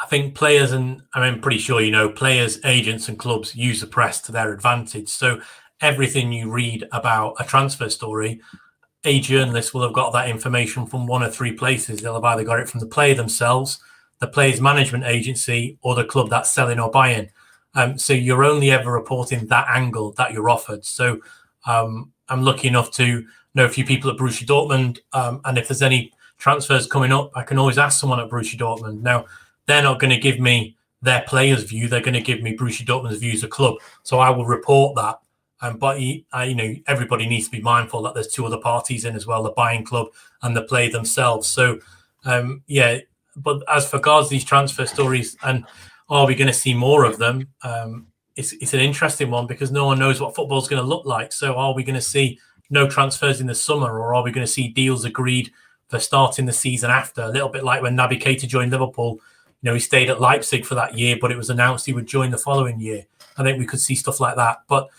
I think players and I'm pretty sure you know players, agents, and clubs use the press to their advantage. So everything you read about a transfer story a journalist will have got that information from one or three places. They'll have either got it from the player themselves, the player's management agency, or the club that's selling or buying. Um, so you're only ever reporting that angle that you're offered. So um, I'm lucky enough to know a few people at Borussia Dortmund, um, and if there's any transfers coming up, I can always ask someone at Borussia Dortmund. Now they're not going to give me their player's view; they're going to give me Borussia Dortmund's view as a club. So I will report that um, but he, you know, everybody needs to be mindful that there's two other parties in as well: the buying club and the play themselves. So, um, yeah. But as for regards these transfer stories, and are we going to see more of them? Um, it's it's an interesting one because no one knows what football's going to look like. So, are we going to see no transfers in the summer, or are we going to see deals agreed for starting the season after? A little bit like when Naby Keita joined Liverpool. You know, he stayed at Leipzig for that year, but it was announced he would join the following year. I think we could see stuff like that, but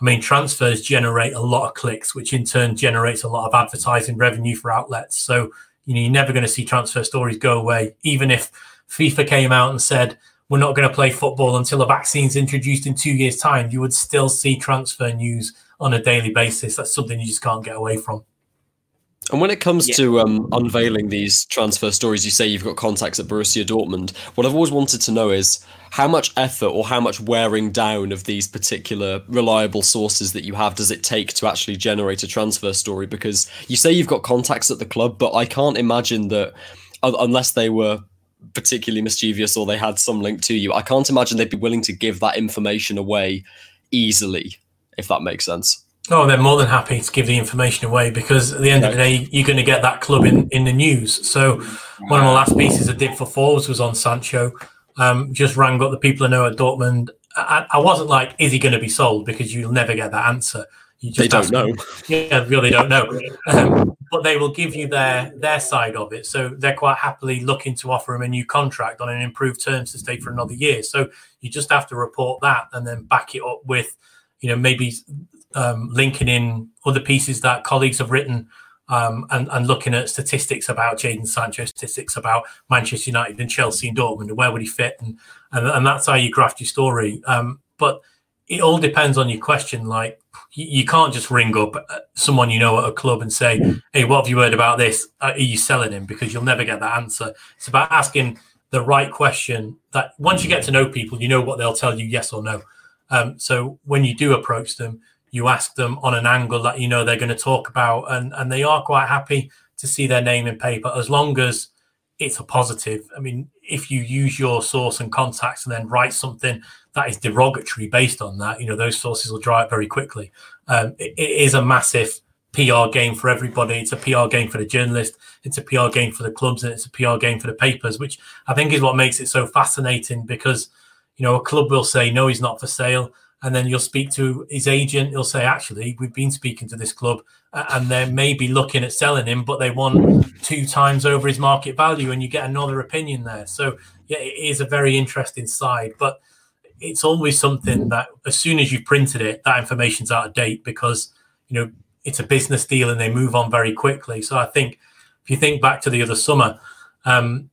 I mean, transfers generate a lot of clicks, which in turn generates a lot of advertising revenue for outlets. So, you know, you're never going to see transfer stories go away. Even if FIFA came out and said, we're not going to play football until a vaccine's introduced in two years' time, you would still see transfer news on a daily basis. That's something you just can't get away from. And when it comes yeah. to um, unveiling these transfer stories, you say you've got contacts at Borussia Dortmund. What I've always wanted to know is how much effort or how much wearing down of these particular reliable sources that you have does it take to actually generate a transfer story? Because you say you've got contacts at the club, but I can't imagine that unless they were particularly mischievous or they had some link to you, I can't imagine they'd be willing to give that information away easily, if that makes sense. Oh, they're more than happy to give the information away because at the end of the day, you're going to get that club in, in the news. So, one of my last pieces I did for Forbes was on Sancho. Um, just rang up the people I know at Dortmund. I, I wasn't like, is he going to be sold? Because you'll never get that answer. You just they don't know. Them. Yeah, really don't know. Um, but they will give you their their side of it. So they're quite happily looking to offer him a new contract on an improved terms to stay for another year. So you just have to report that and then back it up with, you know, maybe um, linking in other pieces that colleagues have written um, and, and looking at statistics about Jadon Sancho, statistics about Manchester United and Chelsea and Dortmund, and where would he fit, and and, and that's how you graft your story. Um, but it all depends on your question. Like you, you, can't just ring up uh, someone you know at a club and say, "Hey, what have you heard about this? Are you selling him?" Because you'll never get that answer. It's about asking the right question. That once you get to know people, you know what they'll tell you, yes or no. Um, so when you do approach them, you ask them on an angle that you know they're going to talk about, and and they are quite happy to see their name in paper as long as it's a positive. I mean, if you use your source and contacts and then write something that is derogatory based on that, you know those sources will dry up very quickly. Um, it, it is a massive PR game for everybody. It's a PR game for the journalist. It's a PR game for the clubs, and it's a PR game for the papers, which I think is what makes it so fascinating. Because you know, a club will say no, he's not for sale, and then you'll speak to his agent. He'll say, actually, we've been speaking to this club, and they're maybe looking at selling him, but they want two times over his market value, and you get another opinion there. So yeah, it is a very interesting side, but it's always something that as soon as you've printed it, that information's out of date because you know it's a business deal and they move on very quickly. So I think if you think back to the other summer, um,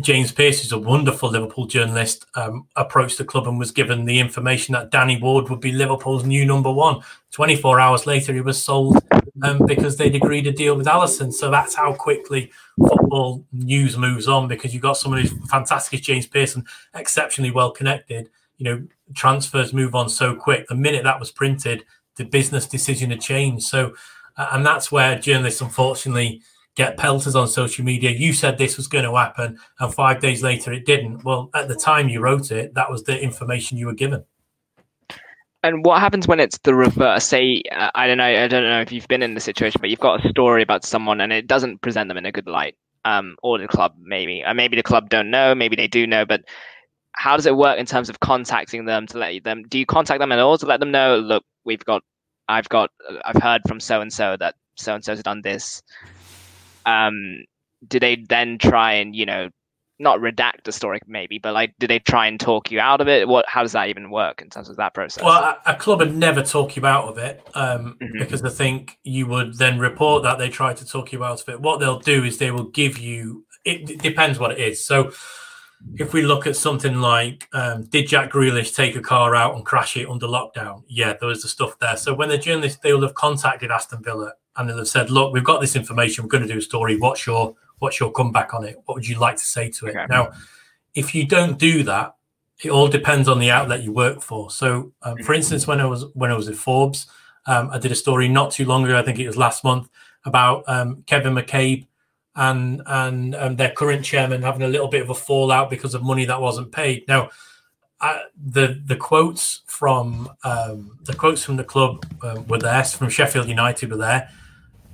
James Pearce, who's a wonderful Liverpool journalist, um, approached the club and was given the information that Danny Ward would be Liverpool's new number one. 24 hours later, he was sold um, because they'd agreed a deal with Alisson. So that's how quickly football news moves on because you've got someone who's fantastic as James Pearson, exceptionally well connected. You know, transfers move on so quick. The minute that was printed, the business decision had changed. So, uh, and that's where journalists, unfortunately, get pelters on social media. You said this was going to happen, and five days later it didn't. Well, at the time you wrote it, that was the information you were given. And what happens when it's the reverse? Say, uh, I don't know, I don't know if you've been in the situation, but you've got a story about someone and it doesn't present them in a good light, um, or the club maybe, or maybe the club don't know, maybe they do know, but how does it work in terms of contacting them to let them? Do you contact them at all to let them know? Look, we've got, I've got, I've heard from so and so that so and so's done this um, do they then try and you know not redact the story maybe but like do they try and talk you out of it what how does that even work in terms of that process well a, a club would never talk you out of it um, mm-hmm. because i think you would then report that they try to talk you out of it what they'll do is they will give you it, it depends what it is so if we look at something like um, did Jack Grealish take a car out and crash it under lockdown? Yeah, there was the stuff there. So when the journalists they will have contacted Aston Villa and they'll have said, "Look, we've got this information. We're going to do a story. What's your what's your comeback on it? What would you like to say to it?" Okay. Now, if you don't do that, it all depends on the outlet you work for. So, um, for mm-hmm. instance, when I was when I was at Forbes, um, I did a story not too long ago. I think it was last month about um, Kevin McCabe and and um, their current chairman having a little bit of a fallout because of money that wasn't paid. Now, uh, the the quotes from um, the quotes from the club uh, were there from Sheffield United were there,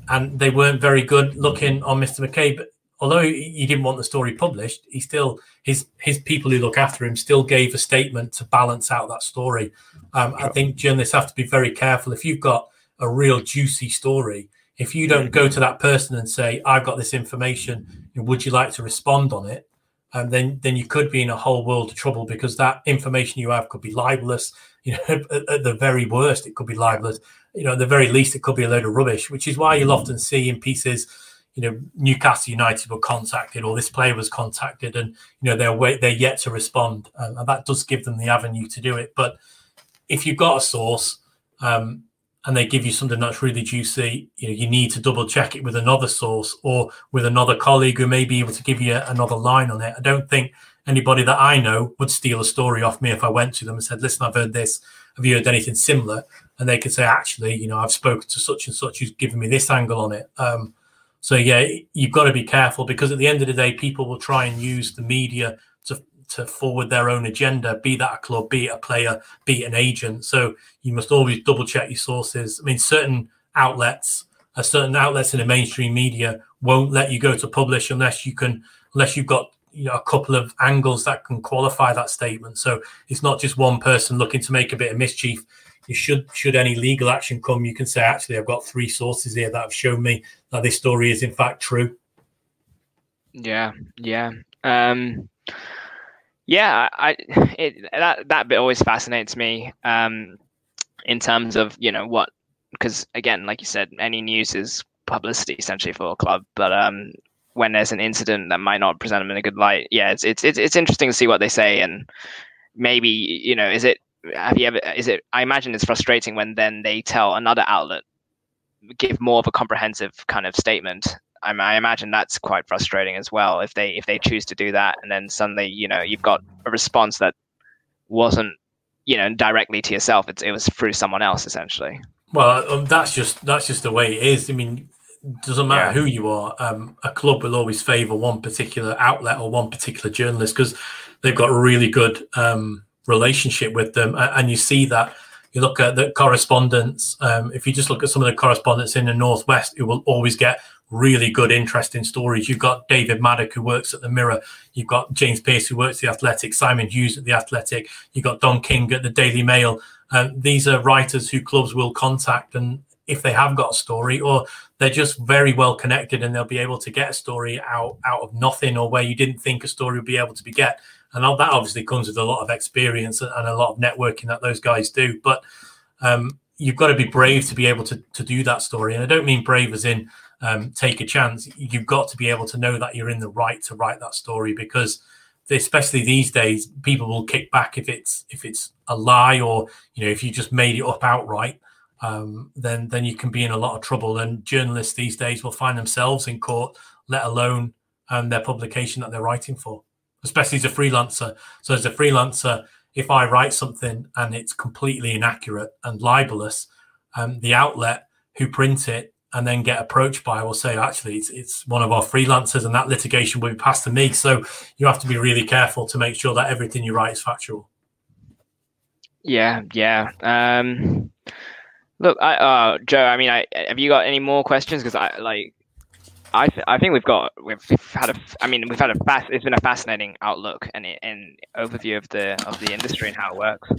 and they weren't very good looking on Mr. McCabe. But although he didn't want the story published, he still his his people who look after him still gave a statement to balance out that story. Um, I think journalists have to be very careful. If you've got a real juicy story, if you don't go to that person and say, "I've got this information, would you like to respond on it?" Um, then then you could be in a whole world of trouble because that information you have could be libelous. You know, at, at the very worst, it could be libelous you know, at the very least, it could be a load of rubbish, which is why you'll often see in pieces, you know, Newcastle United were contacted or this player was contacted, and you know they're wait, they're yet to respond, um, and that does give them the avenue to do it. But if you've got a source um, and they give you something that's really juicy, you know, you need to double check it with another source or with another colleague who may be able to give you another line on it. I don't think anybody that I know would steal a story off me if I went to them and said, "Listen, I've heard this. Have you heard anything similar?" And they could say, actually, you know, I've spoken to such and such who's given me this angle on it. Um, so yeah, you've got to be careful because at the end of the day, people will try and use the media to to forward their own agenda, be that a club, be it a player, be it an agent. So you must always double check your sources. I mean, certain outlets, uh, certain outlets in the mainstream media won't let you go to publish unless you can, unless you've got you know a couple of angles that can qualify that statement. So it's not just one person looking to make a bit of mischief you should should any legal action come, you can say, actually, I've got three sources here that have shown me that this story is in fact true. Yeah, yeah, um, yeah. I it, that that bit always fascinates me um, in terms of you know what because again, like you said, any news is publicity essentially for a club, but um, when there's an incident that might not present them in a good light, yeah, it's it's it's, it's interesting to see what they say and maybe you know is it have you ever is it i imagine it's frustrating when then they tell another outlet give more of a comprehensive kind of statement. I, I imagine that's quite frustrating as well if they if they choose to do that and then suddenly you know you've got a response that wasn't you know directly to yourself. It's, it was through someone else essentially. Well um, that's just that's just the way it is. I mean doesn't matter yeah. who you are um, a club will always favor one particular outlet or one particular journalist because they've got really good um, relationship with them, and you see that You look at the correspondence. Um, if you just look at some of the correspondence in the Northwest, you will always get really good, interesting stories. You've got David Maddock, who works at the Mirror. You've got James Pearce, who works at the Athletic. Simon Hughes at the Athletic. You've got Dom King at the Daily Mail. Um, these are writers who clubs will contact, and if they have got a story, or they're just very well connected, and they'll be able to get a story out out of nothing, or where you didn't think a story would be able to be get. And that obviously comes with a lot of experience and a lot of networking that those guys do. But um, you've got to be brave to be able to to do that story. And I don't mean brave as in um, take a chance. You've got to be able to know that you're in the right to write that story because especially these days, people will kick back if it's if it's a lie or you know if you just made it up outright. Um, then then you can be in a lot of trouble. And journalists these days will find themselves in court, let alone um, their publication that they're writing for, especially as a freelancer. So as a freelancer, if I write something and it's completely inaccurate and libelous, um, the outlet who print it and then get approached by will say, actually, it's, it's one of our freelancers and that litigation will be passed to me. So you have to be really careful to make sure that everything you write is factual. Yeah, yeah. Um, look, I, uh, Joe. I mean, I, have you got any more questions? Because I like, I, th- I think we've got we've had a. I mean, we've had a fast. It's been a fascinating outlook and and overview of the of the industry and how it works.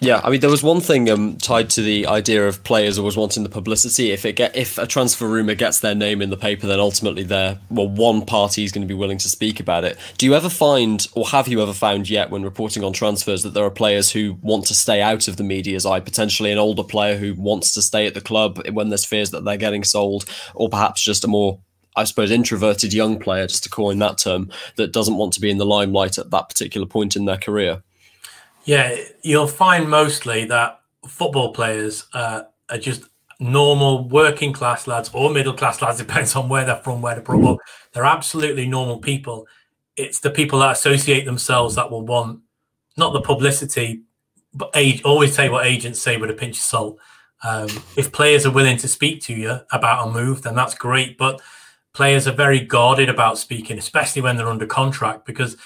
Yeah, I mean, there was one thing um, tied to the idea of players always wanting the publicity. If it get if a transfer rumor gets their name in the paper, then ultimately they're well, one party is going to be willing to speak about it. Do you ever find, or have you ever found yet, when reporting on transfers, that there are players who want to stay out of the media's eye? Potentially, an older player who wants to stay at the club when there's fears that they're getting sold, or perhaps just a more I suppose, introverted young player, just to coin that term, that doesn't want to be in the limelight at that particular point in their career. Yeah, you'll find mostly that football players uh, are just normal working class lads or middle class lads, depends on where they're from, where they're brought up. They're absolutely normal people. It's the people that associate themselves that will want not the publicity, but age, always say what agents say with a pinch of salt. Um, if players are willing to speak to you about a move, then that's great. But players are very guarded about speaking, especially when they're under contract, because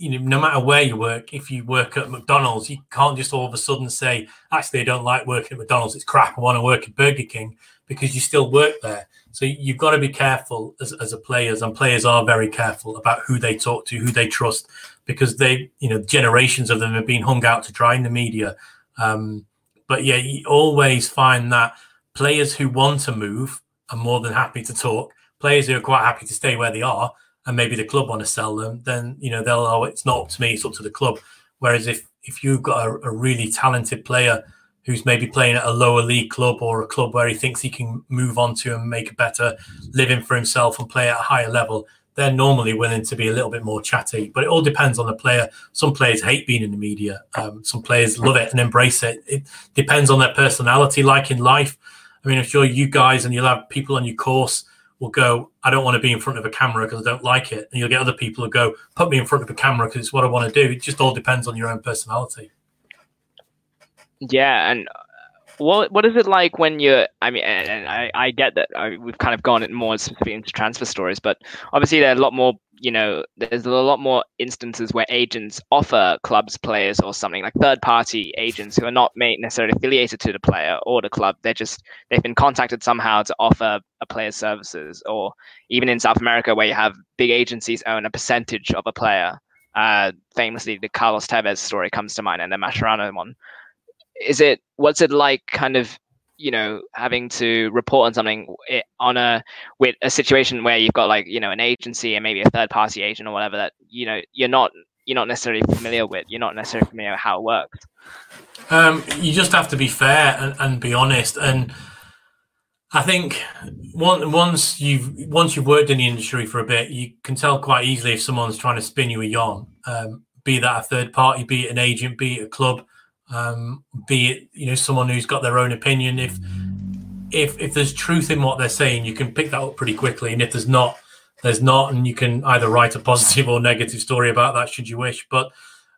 you know, no matter where you work, if you work at McDonald's, you can't just all of a sudden say, actually, I don't like working at McDonald's. It's crap. I want to work at Burger King because you still work there. So you've got to be careful as, as a players, and players are very careful about who they talk to, who they trust, because they, you know, generations of them have been hung out to dry in the media. Um, but yeah, you always find that players who want to move are more than happy to talk. Players who are quite happy to stay where they are and maybe the club want to sell them, then you know they'll oh it's not up to me, it's up to the club. Whereas if if you've got a, a really talented player who's maybe playing at a lower league club or a club where he thinks he can move on to and make a better living for himself and play at a higher level, they're normally willing to be a little bit more chatty. But it all depends on the player. Some players hate being in the media. Um, some players love it and embrace it. It depends on their personality, like in life. I mean, I'm sure you guys and you'll have people on your course will go, I don't want to be in front of a camera because I don't like it. And you'll get other people who go, put me in front of a camera because it's what I want to do. It just all depends on your own personality. Yeah. And what what is it like when you're? I mean, and I, I get that I, we've kind of gone more into transfer stories, but obviously there are a lot more. You know, there's a lot more instances where agents offer clubs players or something like third party agents who are not necessarily affiliated to the player or the club. They're just they've been contacted somehow to offer a player's services, or even in South America where you have big agencies own a percentage of a player. Uh, famously, the Carlos Tevez story comes to mind, and the Mascherano one is it what's it like kind of you know having to report on something on a with a situation where you've got like you know an agency and maybe a third party agent or whatever that you know you're not you're not necessarily familiar with you're not necessarily familiar with how it works um, you just have to be fair and, and be honest. And I think once once you've once you've worked in the industry for a bit, you can tell quite easily if someone's trying to spin you a yarn. Um, be that a third party, be it an agent, be it a club um, be it you know someone who's got their own opinion. If if if there's truth in what they're saying, you can pick that up pretty quickly, and if there's not, there's not, and you can either write a positive or negative story about that should you wish. But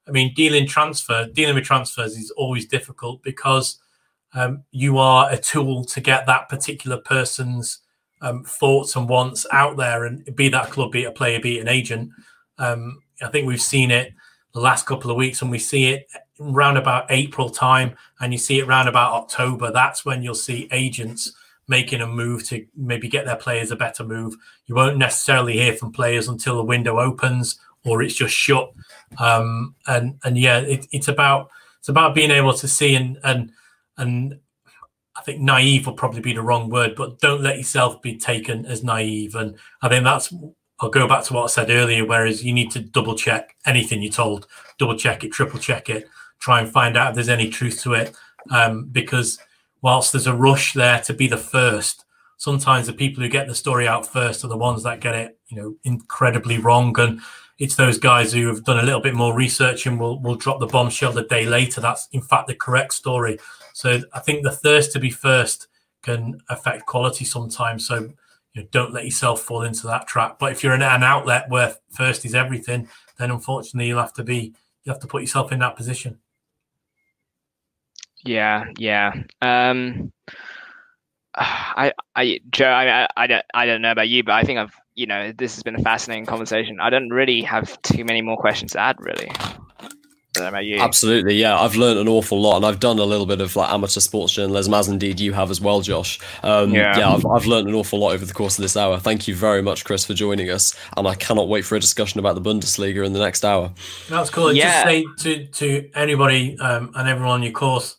I mean, dealing transfer, dealing with transfers is always difficult because um, you are a tool to get that particular person's um, thoughts and wants out there, and be that club, be it a player, be it an agent. Um, I think we've seen it the last couple of weeks, and we see it round about April time and you see it round about October, that's when you'll see agents making a move to maybe get their players a better move. You won't necessarily hear from players until the window opens or it's just shut. Um, and and yeah, it, it's about it's about being able to see and and and I think naive will probably be the wrong word, but don't let yourself be taken as naive. And I think that's I'll go back to what I said earlier, whereas you need to double check anything you're told, double check it, triple check it, try and find out if there's any truth to it. Um, because whilst there's a rush there to be the first, sometimes the people who get the story out first are the ones that get it, you know, incredibly wrong. And it's those guys who have done a little bit more research and will will drop the bombshell the day later. That's in fact the correct story. So I think the thirst to be first can affect quality sometimes. So you know, don't let yourself fall into that trap. But if you're in an outlet where first is everything, then unfortunately you'll have to be you have to put yourself in that position. Yeah, yeah. Um, I, I, Joe, I, I, don't, I don't know about you, but I think I've, you know, this has been a fascinating conversation. I don't really have too many more questions to add, really. about you. Absolutely, yeah. I've learned an awful lot, and I've done a little bit of like amateur sports journalism, as indeed you have as well, Josh. Um, yeah, yeah I've, I've learned an awful lot over the course of this hour. Thank you very much, Chris, for joining us, and I cannot wait for a discussion about the Bundesliga in the next hour. That's cool. Yeah. Just say to to anybody um, and everyone on your course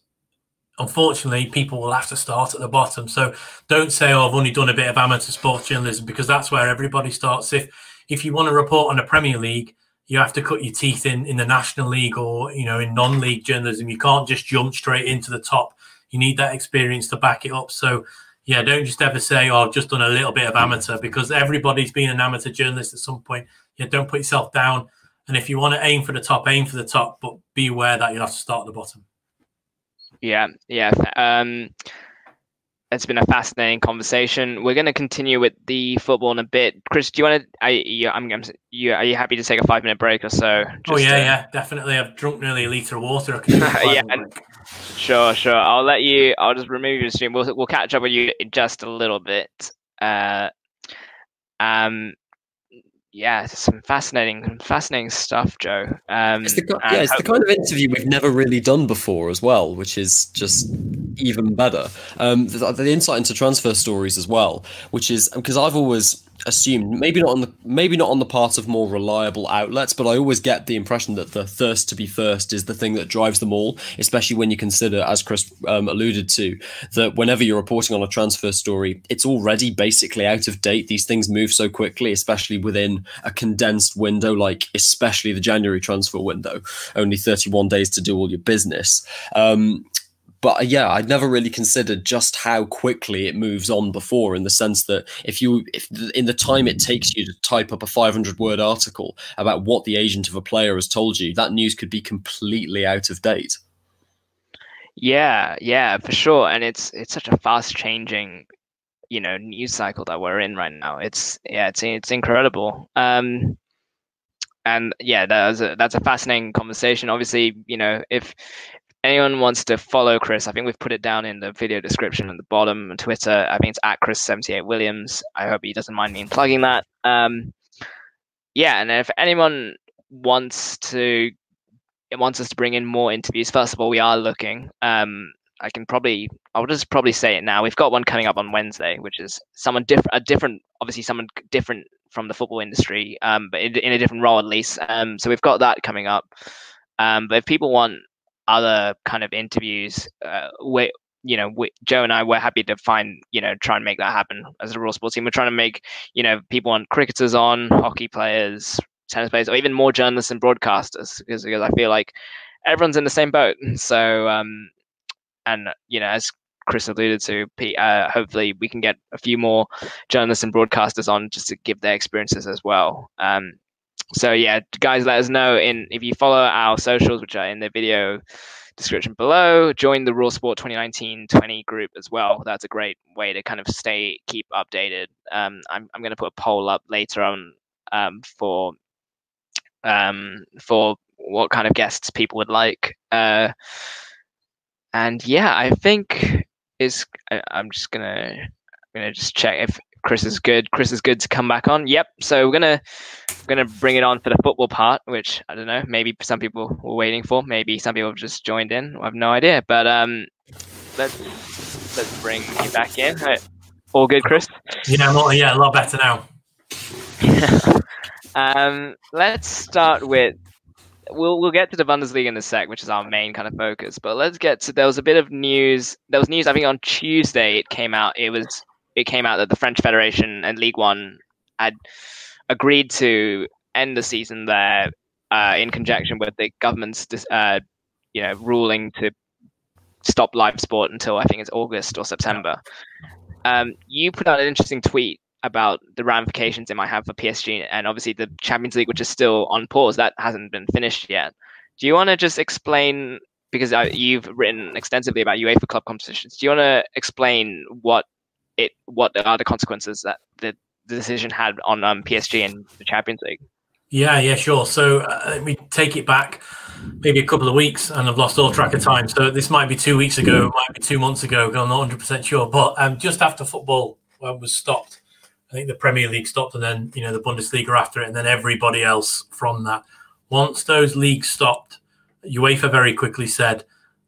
unfortunately, people will have to start at the bottom. So don't say, "Oh, I've only done a bit of amateur sports journalism," because that's where everybody starts. If if you want to report on the Premier League, you have to cut your teeth in in the National League or you know in non-league journalism. You can't just jump straight into the top. You need that experience to back it up. So. Yeah, don't just ever say, "Oh, I've just done a little bit of amateur," because everybody's been an amateur journalist at some point. Yeah, don't put yourself down. And if you want to aim for the top, aim for the top, but be aware that you'll have to start at the bottom. Yeah, yeah. Um, it's been a fascinating conversation. We're going to continue with the football in a bit. Chris, do you want to? I, you, I'm, I'm, you, are you happy to take a five minute break or so? oh yeah, to... yeah, definitely. I've drunk nearly a liter of water. yeah, sure, sure. I'll let you. I'll just remove your stream. We'll we'll catch up with you in just a little bit. Uh, um, yeah, some fascinating, fascinating stuff, Joe. Um, it's the, yeah, it's the kind of interview we've never really done before as well, which is just even better. Um, the, the insight into transfer stories as well, which is because I've always assumed maybe not on the maybe not on the part of more reliable outlets but i always get the impression that the thirst to be first is the thing that drives them all especially when you consider as chris um, alluded to that whenever you're reporting on a transfer story it's already basically out of date. These things move so quickly especially within a condensed window like especially the january transfer window. Only 31 days to do all your business. Um, but uh, yeah, I'd never really considered just how quickly it moves on before, in the sense that if you, if in the time it takes you to type up a 500 word article about what the agent of a player has told you, that news could be completely out of date. Yeah, yeah, for sure, and it's it's such a fast changing, you know, news cycle that we're in right now. It's yeah, it's it's incredible. Um, and yeah, that's a, that's a fascinating conversation. Obviously, you know, if anyone wants to follow Chris, I think we've put it down in the video description at the bottom on Twitter. I think it's at Chris78Williams. I hope he doesn't mind me plugging that. Um, yeah, and if anyone wants to wants us to bring in more interviews, first of all, we are looking. Um, I can probably I'll just probably say it now. We've got one coming up on Wednesday, which is someone different, a different, obviously someone different from the football industry, um, but in, in a different role at least. Um, so we've got that coming up. Um, but if people want other kind of interviews, uh, we, you know, we, Joe and I were happy to find, you know, try and make that happen as a Raw Sports team. We're trying to make, you know, people want cricketers on, hockey players, tennis players, or even more journalists and broadcasters, because, because I feel like everyone's in the same boat. So, um, and you know, as Chris alluded to, uh, hopefully we can get a few more journalists and broadcasters on just to give their experiences as well. Um, so yeah, guys, let us know in if you follow our socials, which are in the video description below. Join the Raw Sport 2019-20 group as well. That's a great way to kind of stay keep updated. Um, I'm I'm going to put a poll up later on um, for um, for what kind of guests people would like. Uh, and yeah, I think is I, am just gonna I'm gonna just check if Chris is good. Chris is good to come back on. Yep. So we're gonna we're gonna bring it on for the football part, which I don't know. Maybe some people were waiting for. Maybe some people have just joined in. I have no idea. But um, let's let's bring you back in. All good, Chris? Yeah, not, yeah, a lot better now. um, let's start with we'll we'll get to the Bundesliga in a sec, which is our main kind of focus. But let's get to there was a bit of news. There was news I think on Tuesday. It came out. It was it came out that the French Federation and Ligue 1 had agreed to end the season there uh, in conjunction with the government's uh, you know ruling to stop live sport until I think it's August or September. Um, you put out an interesting tweet about the ramifications it might have for PSG and obviously the Champions League, which is still on pause, that hasn't been finished yet. Do you want to just explain because uh, you've written extensively about UEFA club competitions? Do you want to explain what it what are the consequences that the, the decision had on um, PSG and the Champions League? Yeah, yeah, sure. So uh, let me take it back maybe a couple of weeks, and I've lost all track of time. So this might be two weeks ago, it might be two months ago. I'm not 100 percent sure, but um, just after football was stopped, I think the Premier League stopped, and then you know the Bundesliga after it, and then everybody else from that. Once those leagues stopped, UEFA very quickly said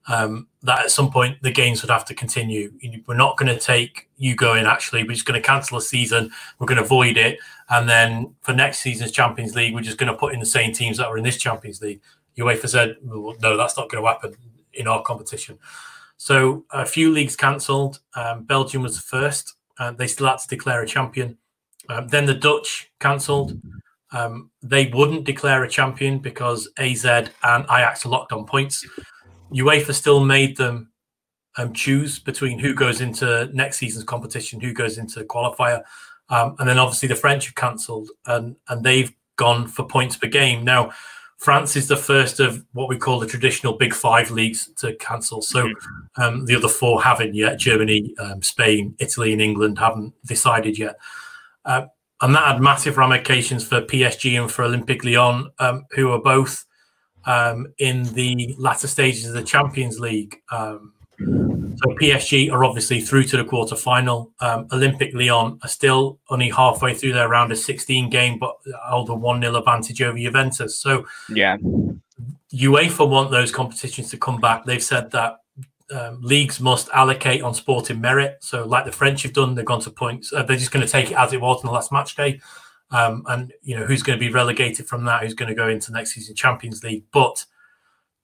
um, that at some point the games would have to continue. We're not going to take you going. Actually, we're just going to cancel a season. We're going to avoid it, and then for next season's Champions League, we're just going to put in the same teams that were in this Champions League. UEFA said, well, no, that's not going to happen in our competition. So a few leagues cancelled. Um, Belgium was the first. Uh, they still had to declare a champion. Um, then the Dutch cancelled. Um, they wouldn't declare a champion because AZ and Ajax are locked on points. UEFA still made them um, choose between who goes into next season's competition, who goes into the qualifier, um, and then obviously the French have cancelled and and they've gone for points per game. Now, France is the first of what we call the traditional Big Five leagues to cancel. So mm-hmm. um, the other four haven't yet. Germany, um, Spain, Italy, and England haven't decided yet. Uh, and that had massive ramifications for PSG and for Olympique Lyon, um, who are both um, in the latter stages of the Champions League. Um, so PSG are obviously through to the quarter final. Um, Olympique Lyon are still only halfway through their round of 16 game, but hold a 1 0 advantage over Juventus. So, yeah, UEFA want those competitions to come back. They've said that um, leagues must allocate on sporting merit. So, like the French have done, they've gone to points. Uh, they're just going to take it as it was in the last match day. Um, and you know who's going to be relegated from that? Who's going to go into next season Champions League? But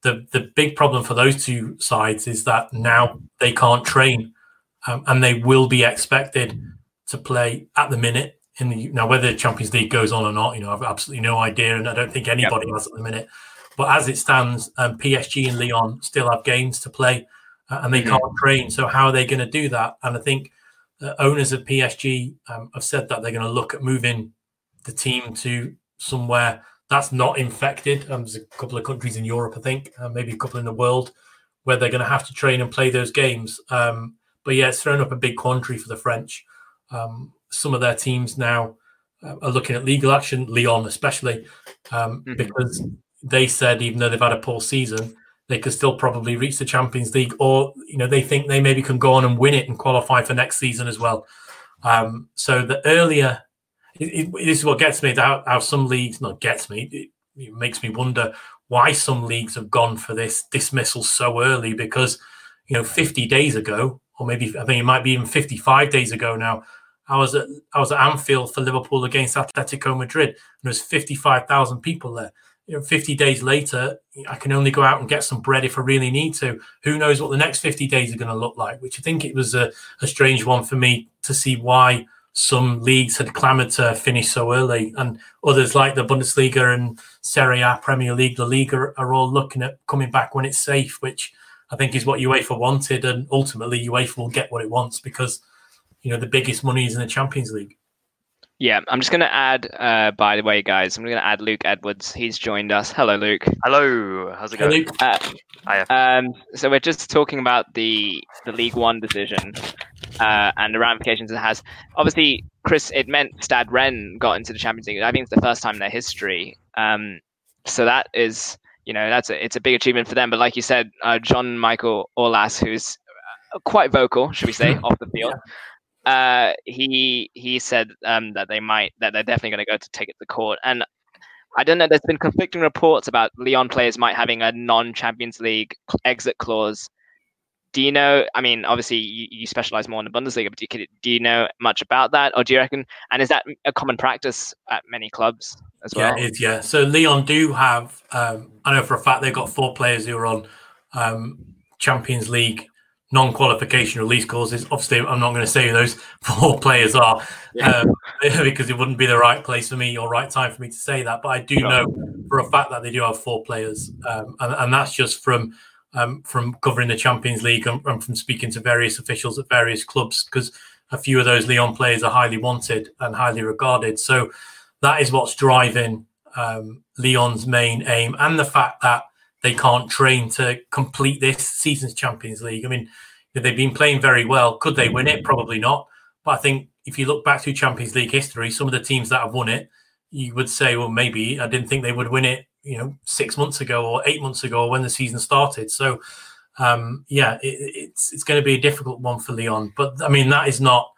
the the big problem for those two sides is that now they can't train, um, and they will be expected to play at the minute. In the now, whether the Champions League goes on or not, you know, I've absolutely no idea, and I don't think anybody yep. has at the minute. But as it stands, um, PSG and Lyon still have games to play, uh, and they mm-hmm. can't train. So how are they going to do that? And I think uh, owners of PSG um, have said that they're going to look at moving the team to somewhere that's not infected. Um, there's a couple of countries in Europe, I think, uh, maybe a couple in the world, where they're going to have to train and play those games. Um, but yeah, it's thrown up a big quandary for the French. Um, some of their teams now uh, are looking at legal action, Lyon especially, um, mm-hmm. because they said even though they've had a poor season, they could still probably reach the Champions League, or you know they think they maybe can go on and win it and qualify for next season as well. Um, so the earlier it, it, this is what gets me how, how some leagues not gets me it, it, makes me wonder why some leagues have gone for this dismissal so early because you know 50 days ago or maybe i think it might be even 55 days ago now i was at i was at anfield for liverpool against atletico madrid and there was 55000 people there. You know 50 days later i can only go out and get some bread if i really need to. Who knows what the next 50 days are going to look like which i think it was a, a strange one for me to see why some leagues had clamoured to finish so early, and others like the Bundesliga and Serie A, Premier League, La Liga are all looking at coming back when it's safe, which I think is what UEFA wanted, and ultimately UEFA will get what it wants because you know the biggest money is in the Champions League. Yeah, I'm just going to add, uh, by the way, guys, I'm going to add Luke Edwards. He's joined us. Hello, Luke. Hello. How's it going? Uh, Hiya. Um, so we're just talking about the the League One decision uh, and the ramifications it has. Obviously, Chris, it meant Stade Rennes got into the Champions League. I think it's the first time in their history. Um, so that is, you know, that's a, it's a big achievement for them. But like you said, uh, Jean Michel Aulas, who's uh, quite vocal, should we say, off the field. uh, he he said um, that they might that they're definitely going to go to take it to court. And I don't know. There's been conflicting reports about Lyon players might having a non-Champions League exit clause. Do you know? I mean, obviously you, you specialize more in the Bundesliga, but do you, do you know much about that, or do you reckon? And is that a common practice at many clubs as well? Yeah, it is. Yeah. So Lyon do have. Um, I know for a fact they've got four players who are on um, Champions League non-qualification release clauses. Obviously, I'm not going to say who those four players are yeah. um, because it wouldn't be the right place for me or right time for me to say that. But I do know for a fact that they do have four players, um, and, and, that's just from um, from covering the Champions League and, and, from speaking to various officials at various clubs because a few of those Lyon players are highly wanted and highly regarded. So that is what's driving um, Lyon's main aim, and the fact that they can't train to complete this season's Champions League. I mean, they've been playing very well. Could they win it? Probably not. But I think if you look back through Champions League history, some of the teams that have won it, you would say, well, maybe I didn't think they would win it, you know, six months ago or eight months ago when the season started. So, um, yeah, it, it's it's going to be a difficult one for Lyon, But I mean, that is not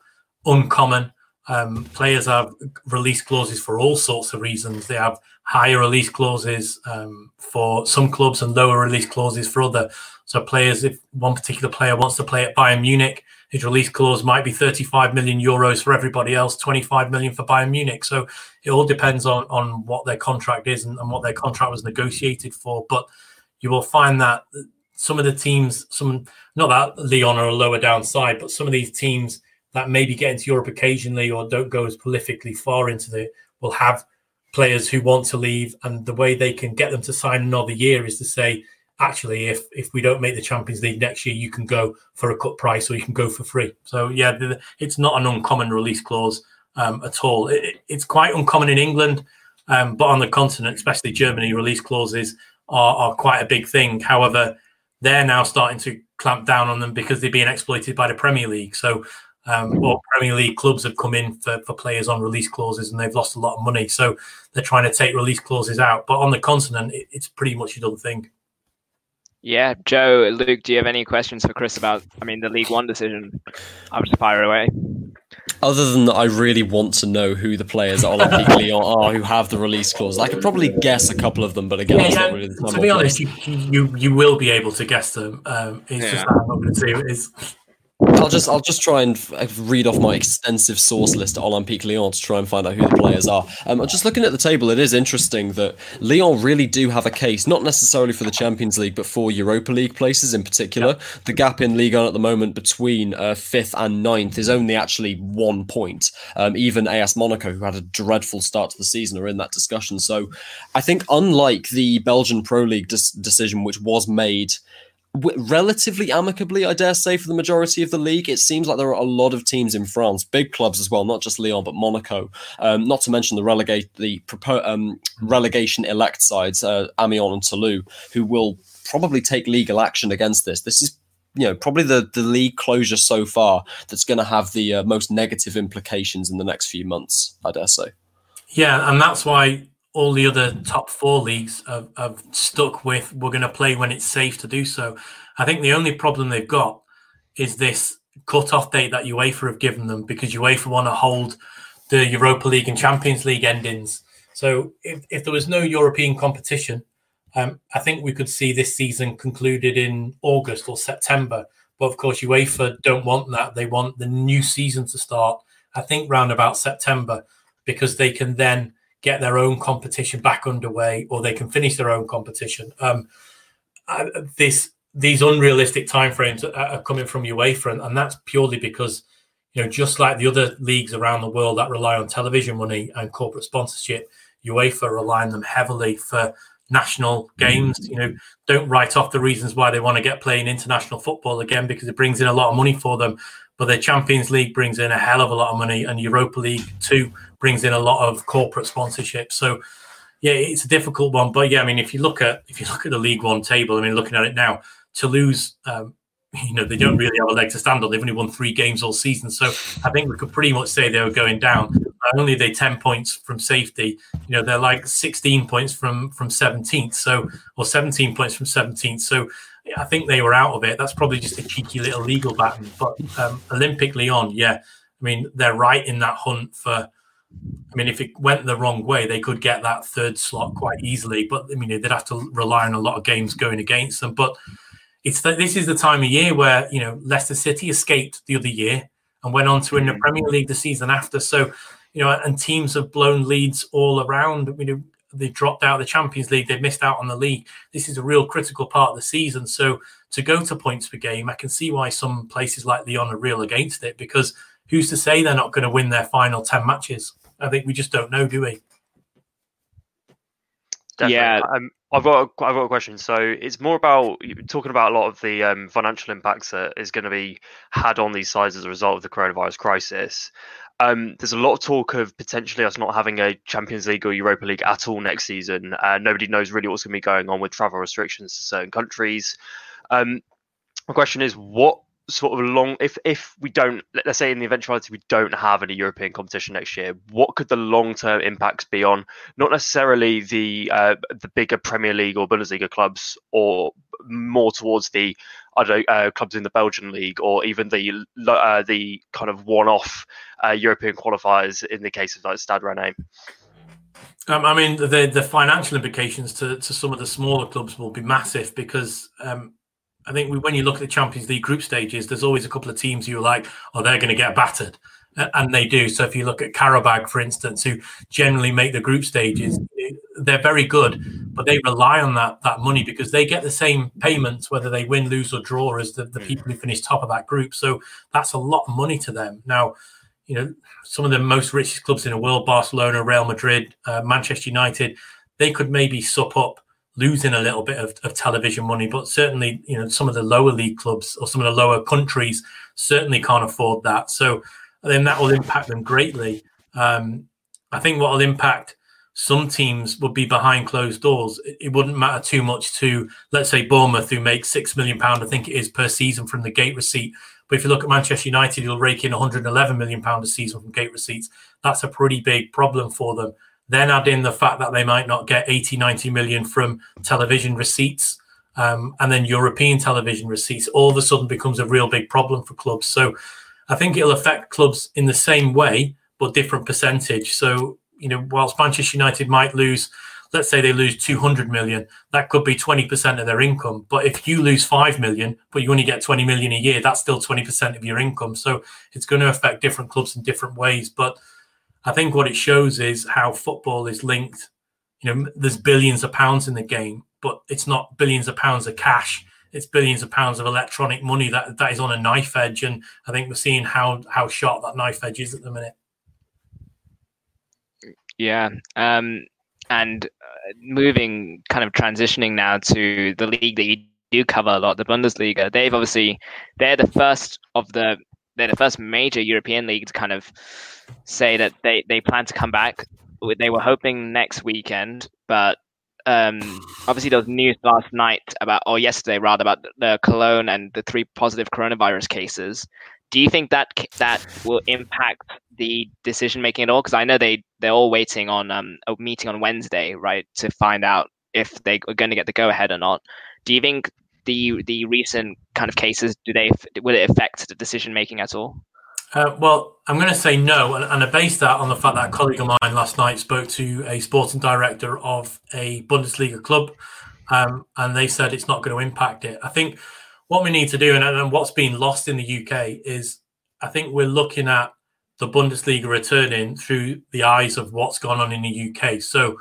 uncommon. Um, players have release clauses for all sorts of reasons. They have higher release clauses um, for some clubs and lower release clauses for other. So players, if one particular player wants to play at Bayern Munich, his release clause might be 35 million euros for everybody else, 25 million for Bayern Munich. So it all depends on on what their contract is and, and what their contract was negotiated for. But you will find that some of the teams, some not that Lyon are a lower downside, but some of these teams that maybe get into Europe occasionally or don't go as prolifically far into the will have players who want to leave, and the way they can get them to sign another year is to say, actually, if if we don't make the Champions League next year, you can go for a cut price or you can go for free. So yeah, it's not an uncommon release clause um, at all. It, it's quite uncommon in England, um, but on the continent, especially Germany, release clauses are, are quite a big thing. However, they're now starting to clamp down on them because they're being exploited by the Premier League. So um, or Premier League clubs have come in for, for players on release clauses and they've lost a lot of money. So they're trying to take release clauses out. But on the continent, it, it's pretty much a done thing. Yeah, Joe, Luke, do you have any questions for Chris about, I mean, the Ligue 1 decision? I'll just fire away. Other than that, I really want to know who the players at Olympique Lyon are who have the release clause. I could probably guess a couple of them, but again, yeah, really to be honest, you, you, you will be able to guess them. Um, it's yeah. just I'm not going to say it is. I'll just I'll just try and uh, read off my extensive source list at Olympique Lyon to try and find out who the players are. Um, just looking at the table, it is interesting that Lyon really do have a case, not necessarily for the Champions League, but for Europa League places in particular. The gap in Ligue 1 at the moment between uh, fifth and ninth is only actually one point. Um, even AS Monaco, who had a dreadful start to the season, are in that discussion. So I think, unlike the Belgian Pro League decision, which was made relatively amicably, I dare say, for the majority of the league. It seems like there are a lot of teams in France, big clubs as well, not just Lyon but Monaco. Um, not to mention the relegate the propo- um, relegation elect sides, uh, Amiens and Toulouse, who will probably take legal action against this. This is you know probably the the league closure so far that's going to have the uh, most negative implications in the next few months. I dare say. Yeah, and that's why all the other top four leagues have, have stuck with we're going to play when it's safe to do so. I think the only problem they've got is this cut-off date that UEFA have given them because UEFA want to hold the Europa League and Champions League endings. So if, if there was no European competition, um, I think we could see this season concluded in August or September. But of course, UEFA don't want that. They want the new season to start, I think, round about September, because they can then get their own competition back underway, or they can finish their own competition. Um, this these unrealistic timeframes are, are coming from UEFA, and, and that's purely because you know just like the other leagues around the world that rely on television money and corporate sponsorship, UEFA rely on them heavily for national games. You know, don't write off the reasons why they want to get playing international football again because it brings in a lot of money for them. But the Champions League brings in a hell of a lot of money, and Europa League too brings in a lot of corporate sponsorship. So yeah, it's a difficult one. But yeah, I mean, if you look at if you look at the Ligue 1 table, I mean, looking at it now, Toulouse, um, you know, they don't really have a leg to stand on. They've only won three games all season, so I think we could pretty much say they were going down. Not only they ten points from safety, you know, they're like sixteen points from from seventeenth, so or seventeen points from seventeenth. So I think they were out of it. That's probably just a cheeky little legal battle. But um, Olympique Lyon, yeah, I mean, they're right in that hunt for. I mean, if it went the wrong way, they could get that third slot quite easily. But I mean, they'd have to rely on a lot of games going against them. But it's that this is the time of year where you know Leicester City escaped the other year and went on to win the mm. Premier League the season after. So, you know, and teams have blown leads all around. You know, they've dropped out of the Champions League, they've missed out on the league. This is a real critical part of the season. So to go to points per game, I can see why some places like Lyon are real against it because who's to say they're not going to win their final 10 matches? I think we just don't know, do we? Definitely. Yeah. Um, I've got a, I've got a question. So it's more about talking about a lot of the um, financial impacts that is going to be had on these sides as a result of the coronavirus crisis. Um, there's a lot of talk of potentially us not having a Champions League or Europa League at all next season. Uh, nobody knows really what's going to be going on with travel restrictions to certain countries. Um, my question is, what sort of long if if we don't let's say in the eventuality we don't have any European competition next year, what could the long term impacts be on not necessarily the uh, the bigger Premier League or Bundesliga clubs, or more towards the other uh, clubs in the Belgian league, or even the uh, the kind of one off uh, European qualifiers in the case of like Stade Rennais. Um, I mean, the the financial implications to, to some of the smaller clubs will be massive because um, I think we, when you look at the Champions League group stages, there's always a couple of teams you're like, oh, they're going to get battered. And they do. So if you look at Qarabag, for instance, who generally make the group stages, they're very good, but they rely on that that money because they get the same payments whether they win, lose, or draw as the, the people who finish top of that group. So that's a lot of money to them. Now, you know, some of the most richest clubs in the world, Barcelona, Real Madrid, uh, Manchester United, they could maybe sup up losing a little bit of, of, television money, but certainly, you know, some of the lower league clubs or some of the lower countries certainly can't afford that. So then that will impact them greatly. Um, I think what will impact some teams would be behind closed doors. It, wouldn't matter too much to, let's say, Bournemouth, who make six million pound, I think it is per season from the gate receipt. But if you look at Manchester United, you'll rake in 111 million pound a season from gate receipts. That's a pretty big problem for them. Then add in the fact that they might not get 80, 90 million from television receipts. Um, and then European television receipts all of a sudden becomes a real big problem for clubs. So I think it'll affect clubs in the same way, but different percentage. So, you know, whilst Manchester United might lose, let's say they lose 200 million, that could be 20% of their income. But if you lose 5 million, but you only get 20 million a year, that's still 20% of your income. So it's going to affect different clubs in different ways. But I think what it shows is how football is linked. You know, there's billions of pounds in the game, but it's not billions of pounds of cash. It's billions of pounds of electronic money that that is on a knife edge, and I think we're seeing how how sharp that knife edge is at the minute. Yeah, um, and uh, moving, kind of transitioning now to the league that you do cover a lot, the Bundesliga. They've obviously they're the first of the they're the first major European league to kind of say that they, they plan to come back. They were hoping next weekend, but um, obviously there was news last night about, or yesterday rather, about the Cologne and the three positive coronavirus cases. Do you think that that will impact the decision making at all? Because I know they they're all waiting on um, a meeting on Wednesday, right, to find out if they are going to get the go ahead or not. Do you think the the recent kind of cases do they will it affect the decision making at all? Uh, well, I'm going to say no, and, and I base that on the fact that a colleague of mine last night spoke to a sporting director of a Bundesliga club, um, and they said it's not going to impact it. I think what we need to do, and, and what's been lost in the UK, is I think we're looking at the Bundesliga returning through the eyes of what's gone on in the UK. So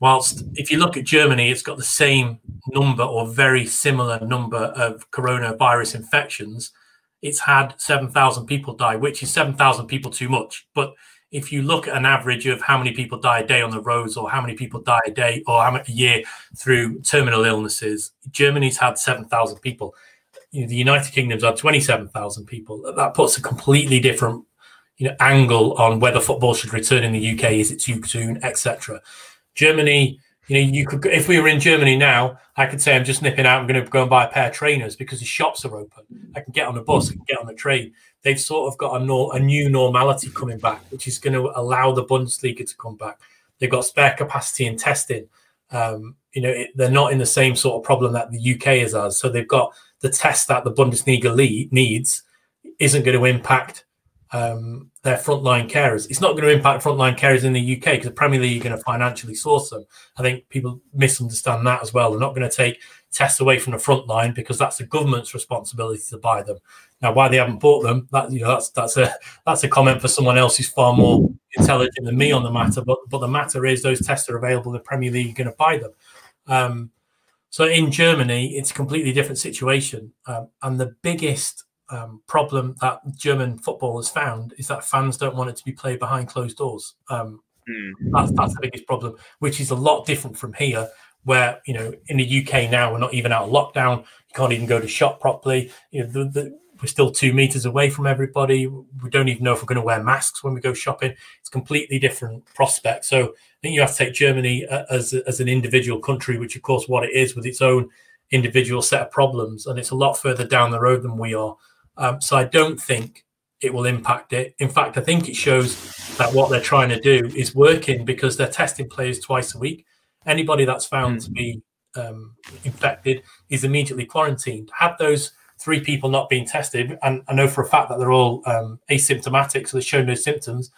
Whilst if you look at Germany, it's got the same number or very similar number of coronavirus infections. It's had 7,000 people die, which is 7,000 people too much. But if you look at an average of how many people die a day on the roads or how many people die a day or how many a year through terminal illnesses, Germany's had 7,000 people. The United Kingdom's had 27,000 people. That puts a completely different you know, angle on whether football should return in the UK. Is it too soon, etc. Germany, you know, you could if we were in Germany now, I could say I'm just nipping out. I'm going to go and buy a pair of trainers because the shops are open. I can get on a bus, I can get on a train. They've sort of got a, no, a new normality coming back, which is going to allow the Bundesliga to come back. They've got spare capacity in testing. Um, you know, it, they're not in the same sort of problem that the UK is as. So they've got the test that the Bundesliga lead, needs isn't going to impact um, their frontline carers. It's not going to impact frontline carers in the UK because the Premier League are going to financially source them. I think people misunderstand that as well. They're not going to take tests away from the front line because that's the government's responsibility to buy them. Now, why they haven't bought them, that you know, that's that's a that's a comment for someone else who's far more intelligent than me on the matter. But but the matter is, those tests are available. The Premier League are going to buy them. Um, so in Germany, it's a completely different situation, um, and the biggest um, problem that German football has found is that fans don't want it to be played behind closed doors. Um, mm. That's that's the biggest problem, which is a lot different from here, where you know in the UK now we're not even out of lockdown. You can't even go to shop properly. You know, the, the, we're still two meters away from everybody. We don't even know if we're going to wear masks when we go shopping. It's completely different prospect. So I think you have to take Germany uh, as as an individual country, which of course what it is with its own individual set of problems, and it's a lot further down the road than we are. Um, so I don't think it will impact it. In fact, I think it shows that what they're trying to do is working because they're testing players twice a week. Anybody that's found mm. to be um, infected is immediately quarantined. Had those three people not being tested, and I know for a fact that they're all um, asymptomatic, so they show no symptoms,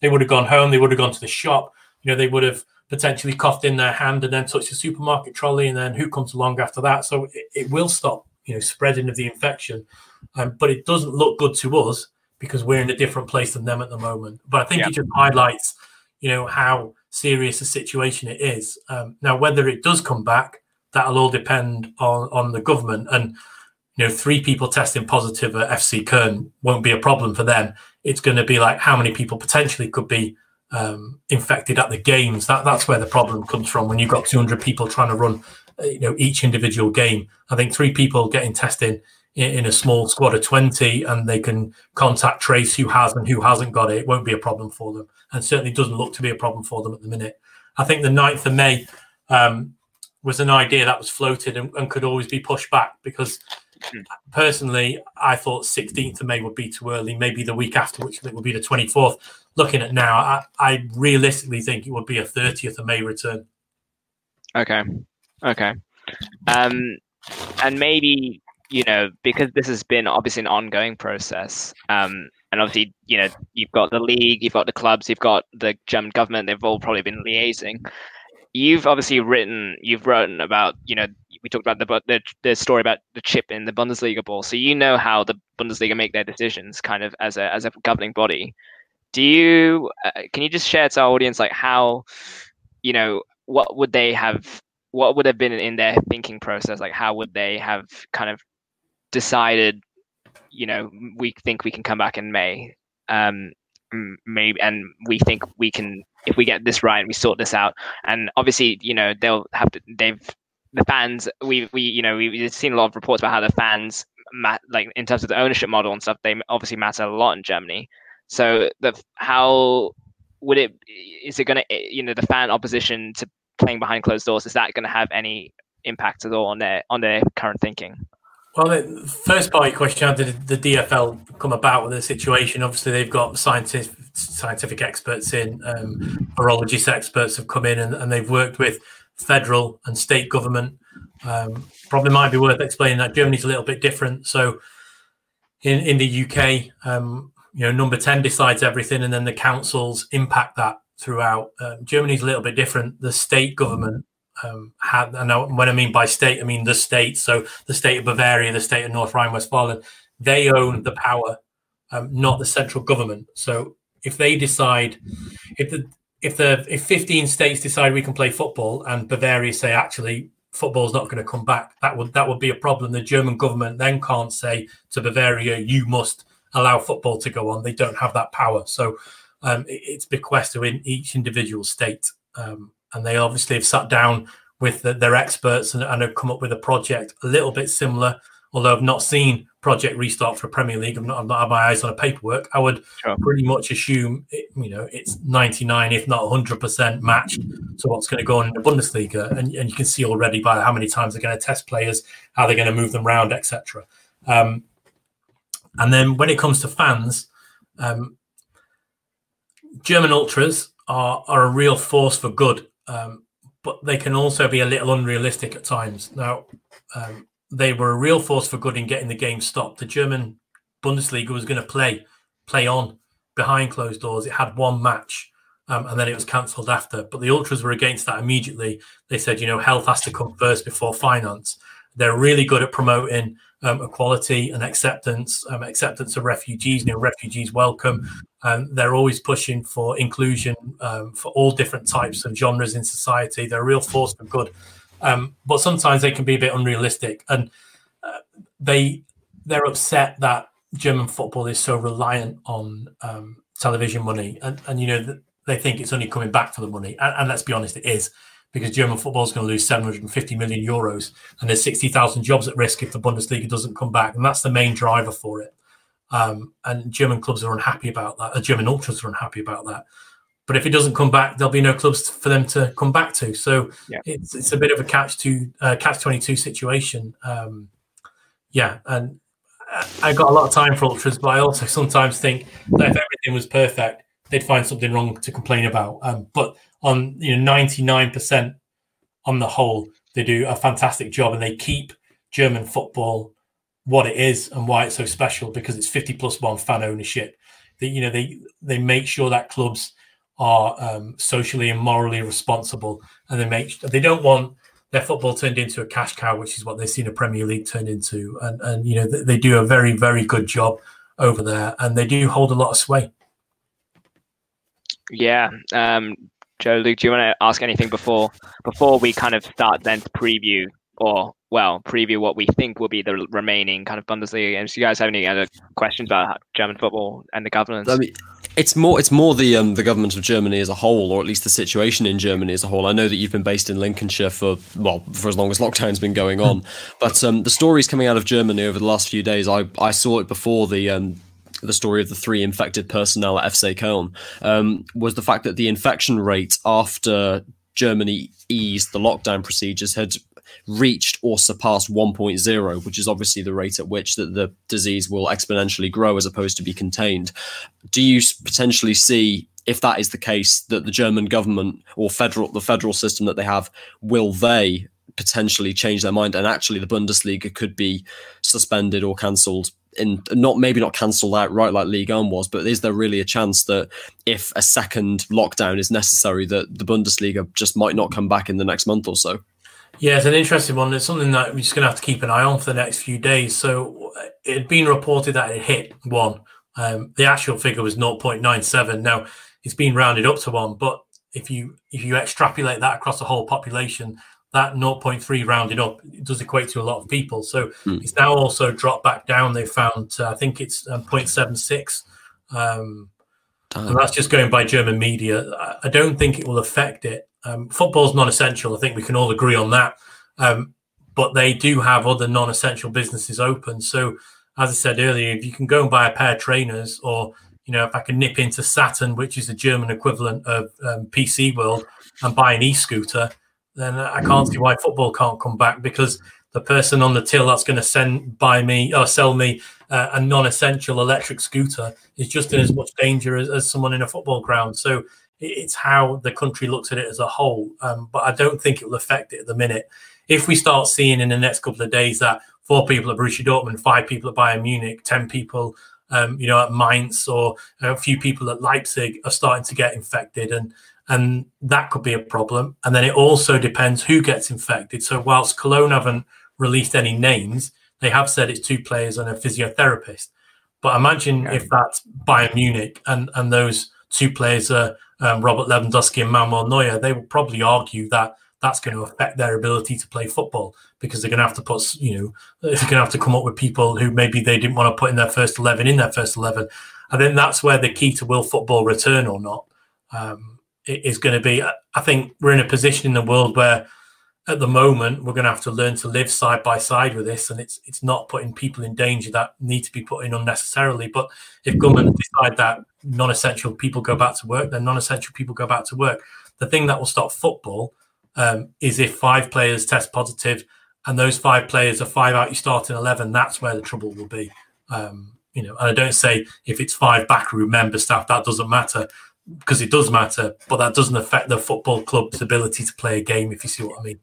they would have gone home, they would have gone to the shop, you know, they would have potentially coughed in their hand and then touched the supermarket trolley, and then who comes along after that? So it, it will stop, you know, spreading of the infection. Um, but it doesn't look good to us because we're in a different place than them at the moment. But I think yeah. it just highlights, you know, how serious a situation it is. Um, now, whether it does come back, that'll all depend on on the government. And you know, three people testing positive at FC Köln won't be a problem for them. It's going to be like how many people potentially could be um, infected at the games. That that's where the problem comes from. When you've got 200 people trying to run, uh, you know, each individual game. I think three people getting testing in, a small squad of 20 and they can contact trace who has and who hasn't got it, it won't be a problem for them. And certainly doesn't look to be a problem for them at the minute. I think the 9th of May um, was an idea that was floated and, and, could always be pushed back because personally, I thought 16th of May would be too early, maybe the week after, which I think would be the 24th. Looking at now, I, I realistically think it would be a 30th of May return. Okay. Okay. Um, and maybe you know, because this has been obviously an ongoing process, um, and obviously, you know, you've got the league, you've got the clubs, you've got the German government, they've all probably been liaising. You've obviously written, you've written about, you know, we talked about the, the the story about the chip in the Bundesliga ball, so you know how the Bundesliga make their decisions, kind of as a as a governing body. Do you? Uh, can you just share to our audience like how, you know, what would they have what would have been in their thinking process like how would they have kind of decided, you know, we think we can come back in May. Um, maybe, and we think we can if we get this right, we sort this out. And obviously, you know, they'll have to. They've the fans. We we you know we've seen a lot of reports about how the fans, like in terms of the ownership model and stuff, they obviously matter a lot in Germany. So the how would it is it going to you know the fan opposition to playing behind closed doors is that going to have any impact at all on their on their current thinking? Well, first part of your question, how did the DFL come about with the situation? Obviously, they've got scientific scientific experts in, um, virologist experts have come in, and, and, they've worked with federal and state government. Um, probably might be worth explaining that Germany's a little bit different. So, in in the UK, um, you know, number ten decides everything, and then the councils impact that throughout. Uh, Germany's a little bit different. The state government um, had, and when I mean by state, I mean the state. So the state of Bavaria, the state of North Rhine-Westphalia, they own the power, um, not the central government. So if they decide, if the if the if 15 states decide we can play football and Bavaria say actually football's not going to come back, that would that would be a problem. The German government then can't say to Bavaria, you must allow football to go on. They don't have that power. So um, it's bequeathed in each individual state. Um, and they obviously have sat down with the, their experts and, and, have come up with a project a little bit similar. Although I've not seen Project Restart for Premier League, I've not, I've not had my eyes on a paperwork. I would sure. pretty much assume, it, you know, it's 99, if not 100% matched to what's going to go on in the Bundesliga. And, and you can see already by how many times they're going to test players, how they're going to move them around, etc. Um, and then when it comes to fans, um, German ultras are, are a real force for good um, but they can also be a little unrealistic at times. Now, um, they were a real force for good in getting the game stopped. The German Bundesliga was going to play play on behind closed doors. It had one match um, and then it was cancelled after. But the ultras were against that immediately. They said, you know, health has to come first before finance. They're really good at promoting um, equality and acceptance, um, acceptance of refugees. You know, refugees welcome. Um, they're always pushing for inclusion um, for all different types of genres in society. They're a real force for good, um, but sometimes they can be a bit unrealistic, and uh, they they're upset that German football is so reliant on um, television money, and and you know they think it's only coming back for the money, and, and let's be honest, it is because German football is going to lose 750 million euros and there's 60,000 jobs at risk if the Bundesliga doesn't come back. And that's the main driver for it. Um, and German clubs are unhappy about that. Uh, German ultras are unhappy about that. But if it doesn't come back, there'll be no clubs for them to come back to. So yeah. it's it's a bit of a catch to uh, catch twenty two situation. Um, yeah, and I got a lot of time for ultras, but I also sometimes think that if everything was perfect, they'd find something wrong to complain about. Um, but on you know ninety nine percent on the whole, they do a fantastic job, and they keep German football what it is and why it's so special because it's 50 plus one fan ownership. That you know they they make sure that clubs are um, socially and morally responsible, and they make they don't want their football turned into a cash cow, which is what they've seen a Premier League turned into. And and you know they, they do a very very good job over there, and they do hold a lot of sway. Yeah, um, Joe, Luke, do you want to ask anything before before we kind of start then to preview or well preview what we think will be the remaining kind of Bundesliga games? Do you guys have any other questions about German football and the governance? I mean, it's more it's more the um, the government of Germany as a whole, or at least the situation in Germany as a whole. I know that you've been based in Lincolnshire for well for as long as lockdown's been going on, but um, the stories coming out of Germany over the last few days, I I saw it before the um, the story of the three infected personnel at FC Köln um, was the fact that the infection rate after Germany eased the lockdown procedures had reached or surpassed 1.0, which is obviously the rate at which that the disease will exponentially grow as opposed to be contained. Do you potentially see if that is the case that the German government or federal the federal system that they have will they potentially change their mind and actually the Bundesliga could be suspended or cancelled in not maybe not cancel that right like Ligue 1 was, but is there really a chance that if a second lockdown is necessary, that the Bundesliga just might not come back in the next month or so? Yeah, it's an interesting one. It's something that we're just going to have to keep an eye on for the next few days. So it had been reported that it hit one. Um, the actual figure was 0.97. Now it's been rounded up to one, but if you if you extrapolate that across the whole population, that 0.3 rounded up it does equate to a lot of people. So mm. it's now also dropped back down. They found, uh, I think it's um, 0.76. Um, and that's just going by German media. I don't think it will affect it. Um, football's non-essential. I think we can all agree on that. Um, but they do have other non-essential businesses open. So, as I said earlier, if you can go and buy a pair of trainers, or you know, if I can nip into Saturn, which is the German equivalent of um, PC World, and buy an e-scooter, then I can't see why football can't come back because the person on the till that's going to send buy me or sell me uh, a non-essential electric scooter is just in as much danger as, as someone in a football ground. So it's how the country looks at it as a whole. Um, but I don't think it will affect it at the minute. If we start seeing in the next couple of days that four people at Borussia Dortmund, five people at Bayern Munich, ten people, um, you know, at Mainz, or a few people at Leipzig are starting to get infected, and and that could be a problem. And then it also depends who gets infected. So whilst Cologne haven't released any names, they have said it's two players and a physiotherapist. But imagine okay. if that's Bayern Munich and and those two players are um, Robert Lewandowski and Manuel Neuer, they will probably argue that that's going to affect their ability to play football because they're going to have to put, you know, they're going to have to come up with people who maybe they didn't want to put in their first 11 in their first 11. I think that's where the key to will football return or not. Um, is going to be. I think we're in a position in the world where, at the moment, we're going to have to learn to live side by side with this, and it's it's not putting people in danger that need to be put in unnecessarily. But if government decide that non-essential people go back to work, then non-essential people go back to work. The thing that will stop football um, is if five players test positive, and those five players are five out your starting eleven. That's where the trouble will be. Um, you know, and I don't say if it's five backroom member staff that doesn't matter because it does matter, but that doesn't affect the football club's ability to play a game. If you see what I mean.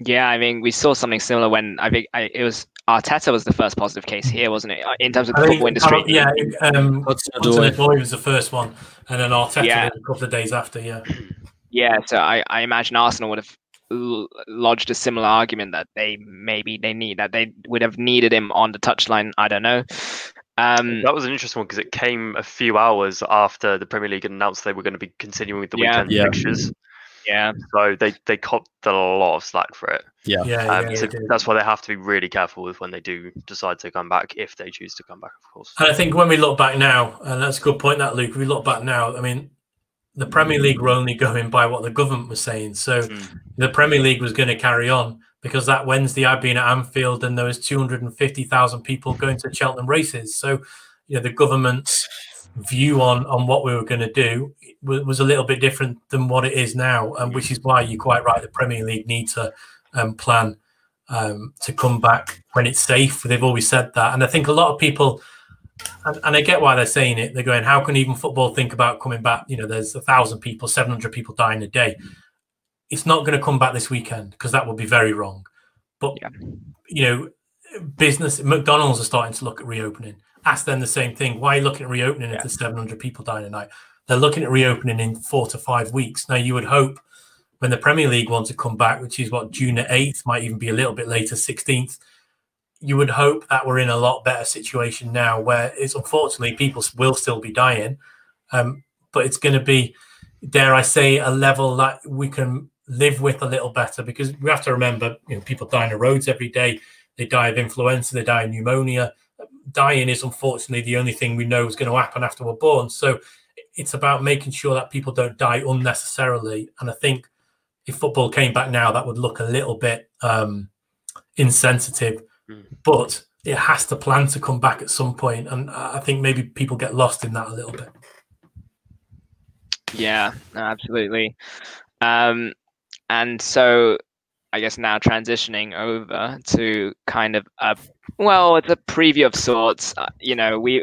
Yeah, I mean, we saw something similar when I think I, it was Arteta was the first positive case here, wasn't it? Uh, in terms of the football industry. Yeah, um, Hudson-Odoi was the first one, and then Arteta yeah. a couple of days after. Yeah. Yeah, so I, I imagine Arsenal would have lodged a similar argument that they maybe they need that they would have needed him on the touchline. I don't know. Um, that was an interesting one because it came a few hours after the Premier League announced they were going to be continuing with the yeah, weekend yeah. fixtures. Yeah. So they they copped a lot of slack for it. Yeah. Yeah. Um, yeah, so that's why they have to be really careful with when they do decide to come back, if they choose to come back, of course. And I think when we look back now, and that's a good point, that Luke. If we look back now, I mean, the Premier League were only going by what the government was saying. So mm. the Premier League was going to carry on because that Wednesday I'd been at Anfield and there was 250,000 people going to Cheltenham races. So, you know, the government's view on on what we were going to do was, was, a little bit different than what it is now, and which is why you're quite right. The Premier League need to um, plan um, to come back when it's safe. They've always said that, and I think a lot of people and, and, I get why they're saying it. They're going, how can even football think about coming back? You know, there's a thousand people, 700 people dying a day. It's not going to come back this weekend because that would be very wrong. But, yeah. you know, business, McDonald's are starting to look at reopening. Ask them the same thing. Why are you looking at reopening yeah. if there's 700 people dying a night? They're looking at reopening in four to five weeks. Now, you would hope when the Premier League wants to come back, which is what, June 8th, might even be a little bit later, 16th you would hope that we're in a lot better situation now where it's unfortunately people will still be dying um, but it's going to be dare i say a level that we can live with a little better because we have to remember you know people die on the roads every day they die of influenza they die of pneumonia dying is unfortunately the only thing we know is going to happen after we're born so it's about making sure that people don't die unnecessarily and i think if football came back now that would look a little bit um, insensitive Mm. But it has to plan to come back at some point, and I think maybe people get lost in that a little bit. Yeah, absolutely. Um, and so I guess now transitioning over to kind of a well, it's a preview of sorts. Uh, you know, we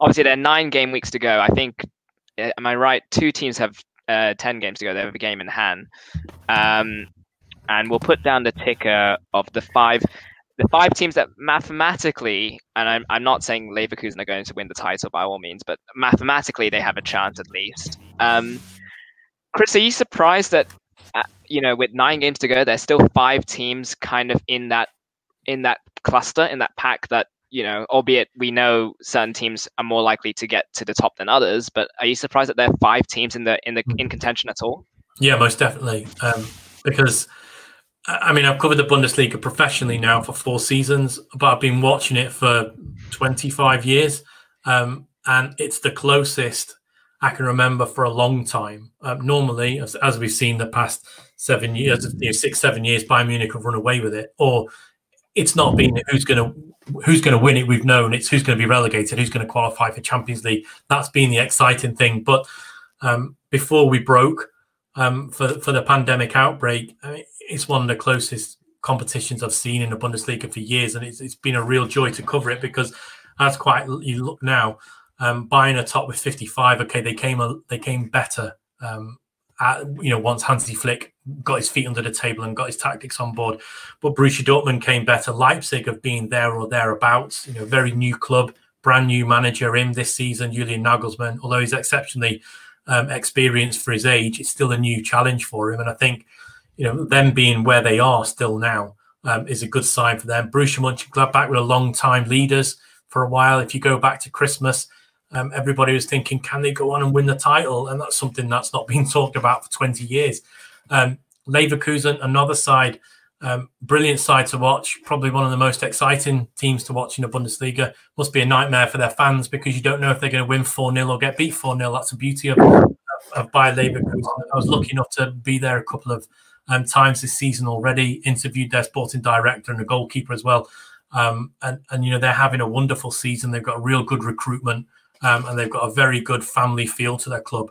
obviously there are nine game weeks to go. I think, uh, am I right? Two teams have uh, ten games to go. They have a game in hand, um, and we'll put down the ticker of the five the five teams that mathematically, and I'm, I'm not saying Leverkusen are going to win the title by all means, but mathematically they have a chance at least. Um, Chris, are you surprised that you know with nine games to go, there's still five teams kind of in that in that cluster in that pack that you know, albeit we know certain teams are more likely to get to the top than others, but are you surprised that there are five teams in the in the in contention at all? Yeah, most definitely, um, because I mean, I've covered the Bundesliga professionally now for four seasons, but I've been watching it for 25 years. Um, and it's the closest I can remember for a long time. Um, normally, as, as, we've seen the past seven years, you know, six, seven years, Bayern Munich have run away with it. Or it's not been who's going to who's going to win it. We've known it's who's going to be relegated, who's going to qualify for Champions League. That's been the exciting thing. But um, before we broke um, for for the pandemic outbreak, I mean, it's one of the closest competitions I've seen in the Bundesliga for years, and it's, it's been a real joy to cover it because that's quite you look now. Um, Bayern a top with 55. Okay, they came a, they came better. Um, at, you know, once Hansi Flick got his feet under the table and got his tactics on board, but Borussia Dortmund came better. Leipzig have been there or thereabouts. You know, very new club, brand new manager in this season, Julian Nagelsmann. Although he's exceptionally um, experienced for his age, it's still a new challenge for him. And I think you know, them being where they are still now um, is a good sign for them. Borussia Mönchengladbach were long time leaders for a while. If you go back to Christmas, um, everybody was thinking, can they go on and win the title? And that's something that's not been talked about for 20 years. Um, Leverkusen, another side, um, brilliant side to watch. Probably one of the most exciting teams to watch in the Bundesliga. Must be a nightmare for their fans because you don't know if they're going to win 4 0 or get beat 4 0. That's the beauty of, of Bayer Leverkusen. I was lucky enough to be there a couple of um, times this season already. Interviewed their sporting director and a goalkeeper as well. Um, and and you know they're having a wonderful season. They've got real good recruitment, um, and they've got a very good family feel to their club.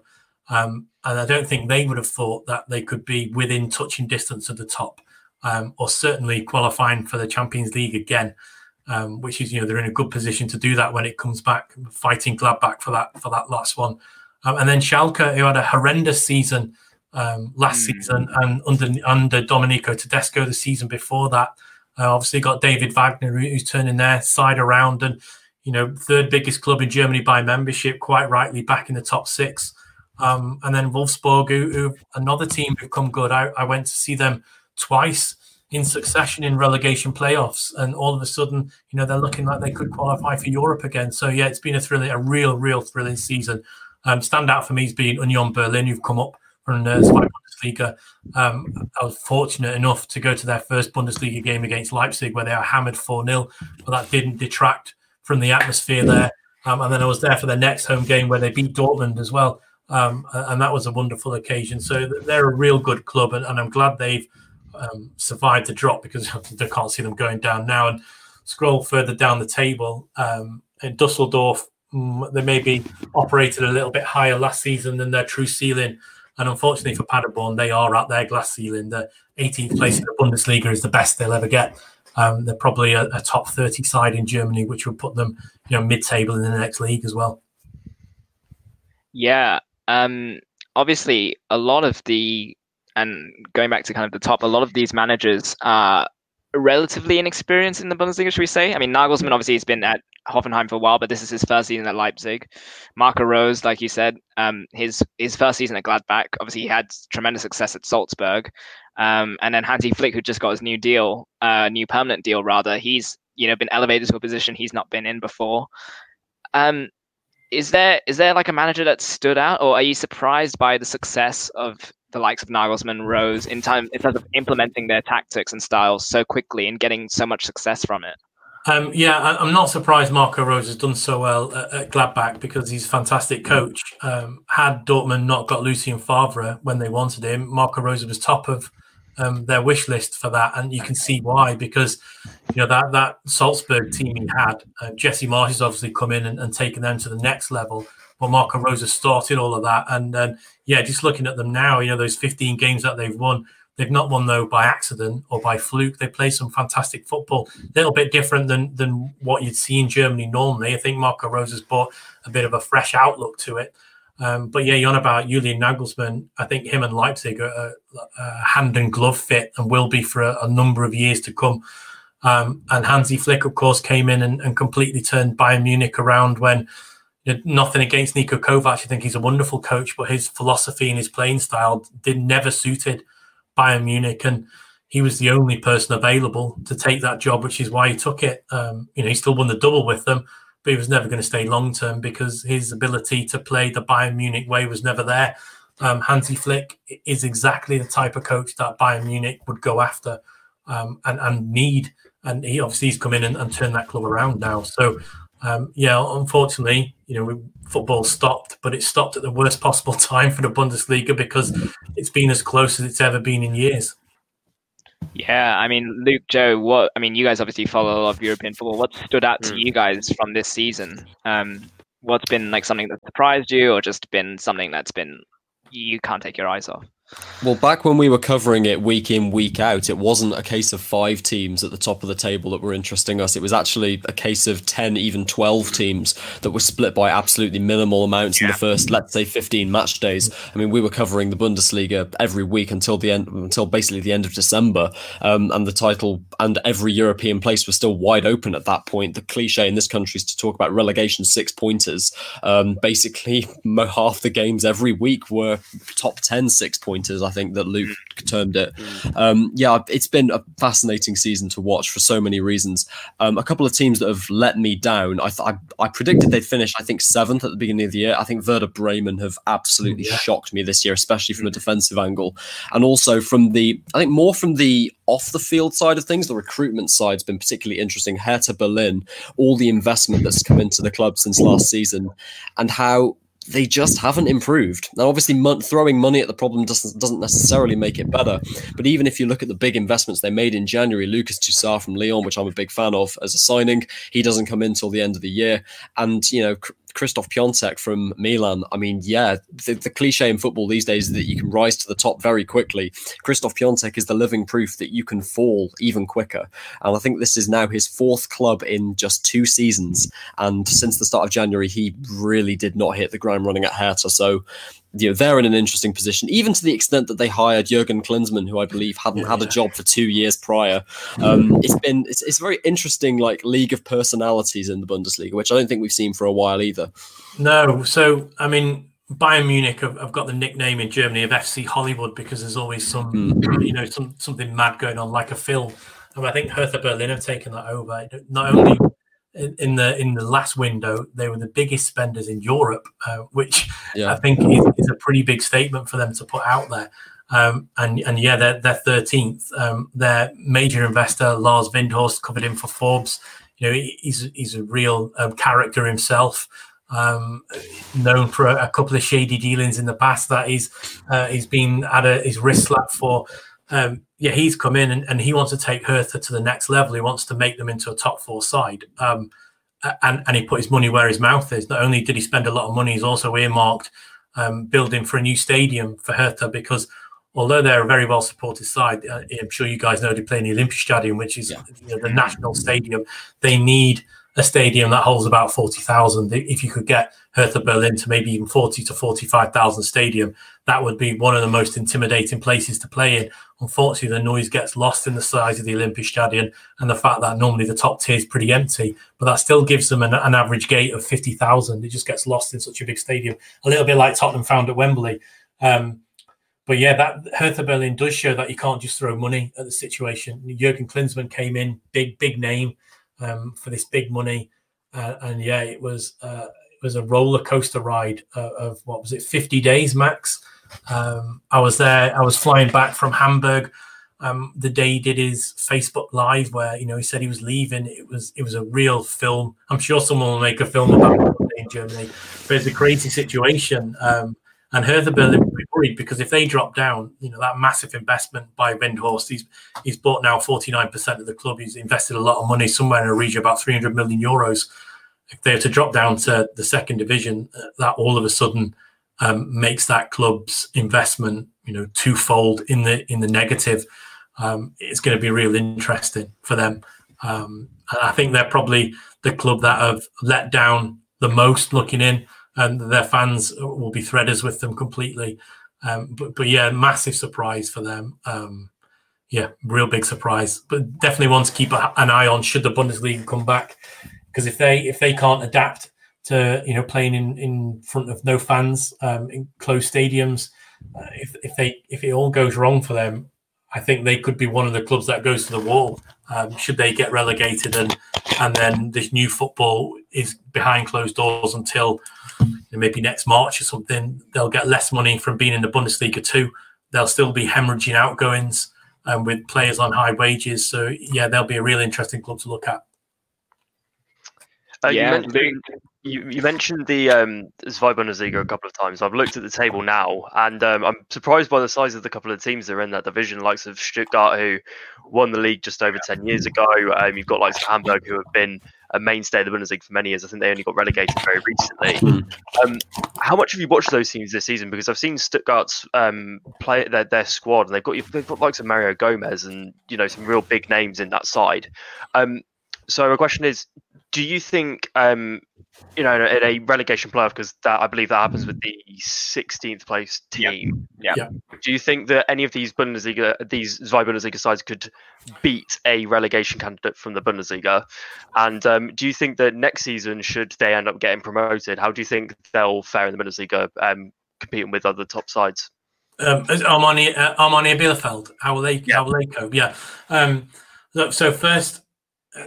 Um, and I don't think they would have thought that they could be within touching distance of the top, um, or certainly qualifying for the Champions League again. Um, which is you know they're in a good position to do that when it comes back, fighting Gladbach for that for that last one. and then Schalke, who had a horrendous season um, last mm. season, and under under Domenico Tedesco the season before that. Uh, obviously, got David Wagner who's turning their side around, and you know, third biggest club in Germany by membership, quite rightly back in the top six. Um, and then Wolfsburg, who, who, another team who've come good. I, I went to see them twice in succession in relegation playoffs, and all of a sudden, you know, they're looking like they could qualify for Europe again. So yeah, it's been a thrilling, a real, real thrilling season. Um, standout for me has been Union Berlin, who've come up from the Zweite Bundesliga. Um, I was fortunate enough to go to their first Bundesliga game against Leipzig, where they were hammered 4 0, but that didn't detract from the atmosphere there. Um, and then I was there for the next home game where they beat Dortmund as well. Um, and that was a wonderful occasion. So they're a real good club, and, and I'm glad they've um, survived the drop because I can't see them going down now. And scroll further down the table, um, in Dusseldorf, mm, they maybe operated a little bit higher last season than their true ceiling. And unfortunately for Paderborn, they are at their glass ceiling. The 18th place in the Bundesliga is the best they'll ever get. Um, they're probably a, a, top 30 side in Germany, which would put them, you know, mid-table in the next league as well. Yeah, um, obviously, a lot of the and going back to kind of the top, a lot of these managers are relatively inexperienced in the Bundesliga, should we say? I mean, Nagelsmann obviously has been at Hoffenheim for a while, but this is his first season at Leipzig. Marco Rose, like you said, um, his his first season at Gladbach. Obviously, he had tremendous success at Salzburg, um, and then Hansi Flick, who just got his new deal, uh, new permanent deal rather. He's you know been elevated to a position he's not been in before. Um, is there is there like a manager that stood out, or are you surprised by the success of the likes of Nagelsmann, Rose, in time in terms of implementing their tactics and styles so quickly and getting so much success from it? Um, yeah, I'm not surprised Marco Rose has done so well at, at Gladbach because he's a fantastic coach. Um, had Dortmund not got Lucien Favre when they wanted him, Marco Rose was top of um, their wish list for that, and you can see why because you know that that Salzburg team he had, uh, Jesse Marsch has obviously come in and, and, taken them to the next level. But Marco Rose started all of that, and then yeah, just looking at them now, you know those 15 games that they've won, they've not won though by accident or by fluke. They play some fantastic football, a little bit different than than what you'd see in Germany normally. I think Marco Rose has brought a bit of a fresh outlook to it. Um, but yeah, you're on about Julian Nagelsmann. I think him and Leipzig are a, a hand and glove fit and will be for a, a number of years to come. Um, and Hansi Flick, of course, came in and, and completely turned Bayern Munich around when nothing against Niko Kovac. I think he's a wonderful coach, but his philosophy and his playing style did never suited Bayern Munich. And he was the only person available to take that job, which is why he took it. Um, you know, he still won the double with them but he was never going to stay long term because his ability to play the Bayern Munich way was never there. Um, Hansi Flick is exactly the type of coach that Bayern Munich would go after um, and, and need. And he obviously he's come in and, and turned that club around now. So, um, yeah, unfortunately, you know, football stopped, but it stopped at the worst possible time for the Bundesliga because it's been as close as it's ever been in years. Yeah, I mean, Luke, Joe, what I mean, you guys obviously follow a lot of European football. What stood out to mm. you guys from this season? Um, what's been like something that surprised you, or just been something that's been you can't take your eyes off? Well, back when we were covering it week in, week out, it wasn't a case of five teams at the top of the table that were interesting us. It was actually a case of 10, even 12 teams that were split by absolutely minimal amounts yeah. in the first, let's say, 15 match days. I mean, we were covering the Bundesliga every week until the end, until basically the end of December. Um, and the title and every European place was still wide open at that point. The cliche in this country is to talk about relegation six pointers. Um, basically, half the games every week were top 10 six pointers pointers, I think that Luke mm. termed it. Mm. Um, yeah, it's been a fascinating season to watch for so many reasons. Um, a couple of teams that have let me down. I, I, I predicted they'd finish, I think, seventh at the beginning of the year. I think Werder Bremen have absolutely yeah. shocked me this year, especially from a mm. defensive angle, and also from the, I think, more from the off the field side of things. The recruitment side's been particularly interesting. Hertha Berlin, all the investment that's come into the club since last season, and how they just haven't improved. Now, obviously, throwing money at the problem doesn't doesn't necessarily make it better. But even if you look at the big investments they made in January, Lucas Tousart from Lyon, which I'm a big fan of as a signing, he doesn't come in till the end of the year, and you know Krzysztof Piątek from Milan. I mean, yeah, the, the, cliche in football these days is that you can rise to the top very quickly. Christoph Piątek is the living proof that you can fall even quicker. And I think this is now his fourth club in just two seasons. And since the start of January, he really did not hit the ground running at Hertha. So you know they're in an interesting position, even to the extent that they hired Jurgen Klinsmann, who I believe hadn't yeah, had a job for two years prior. Um, it's been it's, it's a very interesting like league of personalities in the Bundesliga, which I don't think we've seen for a while either. No, so I mean Bayern Munich have, have, got the nickname in Germany of FC Hollywood because there's always some, mm. you know, some something mad going on, like a film. And I think Hertha Berlin have taken that over. Not only in, the in the last window, they were the biggest spenders in Europe, uh, which yeah. I think is, is, a pretty big statement for them to put out there. Um, and and yeah, they're they're thirteenth. Um, their major investor Lars Windhorst covered him for Forbes. You know, he's he's a real um, character himself um, known for a, a, couple of shady dealings in the past that he's uh, he's been at a, his wrist slap for. Um, yeah, he's come in and, and, he wants to take Hertha to the next level. He wants to make them into a top four side. Um, and, and he put his money where his mouth is. Not only did he spend a lot of money, he's also earmarked um, building for a new stadium for Hertha because although they're a very well supported side, uh, I'm sure you guys know they play in the Olympic Stadium, which is yeah. you know, the national stadium. They need a stadium that holds about 40,000. If you could get Hertha Berlin to maybe even 40 to 45,000 stadium, that would be one of the most intimidating places to play in. Unfortunately, the noise gets lost in the size of the Olympic Stadium and the fact that normally the top tier is pretty empty, but that still gives them an, an average gate of 50,000. It just gets lost in such a big stadium, a little bit like Tottenham found at Wembley. Um, but yeah, that Hertha Berlin does show that you can't just throw money at the situation. Jurgen Klinsmann came in, big, big name um, for this big money. Uh, and yeah, it was uh, it was a roller coaster ride of, of what was it, 50 days max. Um, I was there. I was flying back from Hamburg um, the day he did his Facebook Live, where you know he said he was leaving. It was it was a real film. I'm sure someone will make a film about it in Germany, but it's a crazy situation. Um, and Hertha Berlin worried because if they drop down, you know, that massive investment by Windhorst, he's he's bought now 49% of the club. He's invested a lot of money, somewhere in a region about 300 million euros. If they are to drop down to the second division, uh, that all of a sudden um, makes that club's investment, you know, twofold in the in the negative. Um, it's going to be real interesting for them. Um, I think they're probably the club that have let down the most looking in and their fans will be threaders with them completely. Um, but but yeah, massive surprise for them. Um, yeah, real big surprise. But definitely one to keep an eye on should the Bundesliga come back, because if they if they can't adapt to you know playing in in front of no fans um, in closed stadiums, uh, if if they if it all goes wrong for them, I think they could be one of the clubs that goes to the wall. Um, should they get relegated and and then this new football is behind closed doors until maybe next March or something, they'll get less money from being in the Bundesliga too. They'll still be hemorrhaging outgoings um, with players on high wages. So yeah, they'll be a really interesting club to look at. Uh, yeah, you, mentioned, you, you, mentioned the um, Zwei Bundesliga a couple of times. I've looked at the table now, and um, I'm surprised by the size of the couple of teams that are in that division. Likes of Stuttgart, who won the league just over ten years ago. Um, you've got likes of Hamburg, who have been a mainstay of the Bundesliga for many years. I think they only got relegated very recently. Hmm. Um, how much have you watched those teams this season? Because I've seen Stuttgart's um, play their, their squad, and they've got they've got likes of Mario Gomez and you know some real big names in that side. Um, so my question is, do you think um, you know in a relegation playoff because that I believe that happens with the 16th place team. Yeah. yeah. Do you think that any of these Bundesliga these Zwei Bundesliga sides could beat a relegation candidate from the Bundesliga? And um, do you think that next season should they end up getting promoted, how do you think they'll fare in the Bundesliga um, competing with other top sides? Um, Arminia, uh, Arminia Bielefeld, how will they yeah. how will they cope? Yeah. Um, so first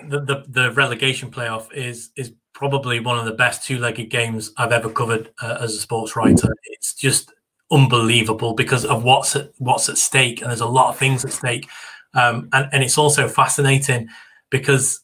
the, the, the relegation playoff is is probably one of the best two-legged games I've ever covered uh, as a sports writer. It's just unbelievable because of what's at, what's at stake, and there's a lot of things at stake. Um, and and it's also fascinating because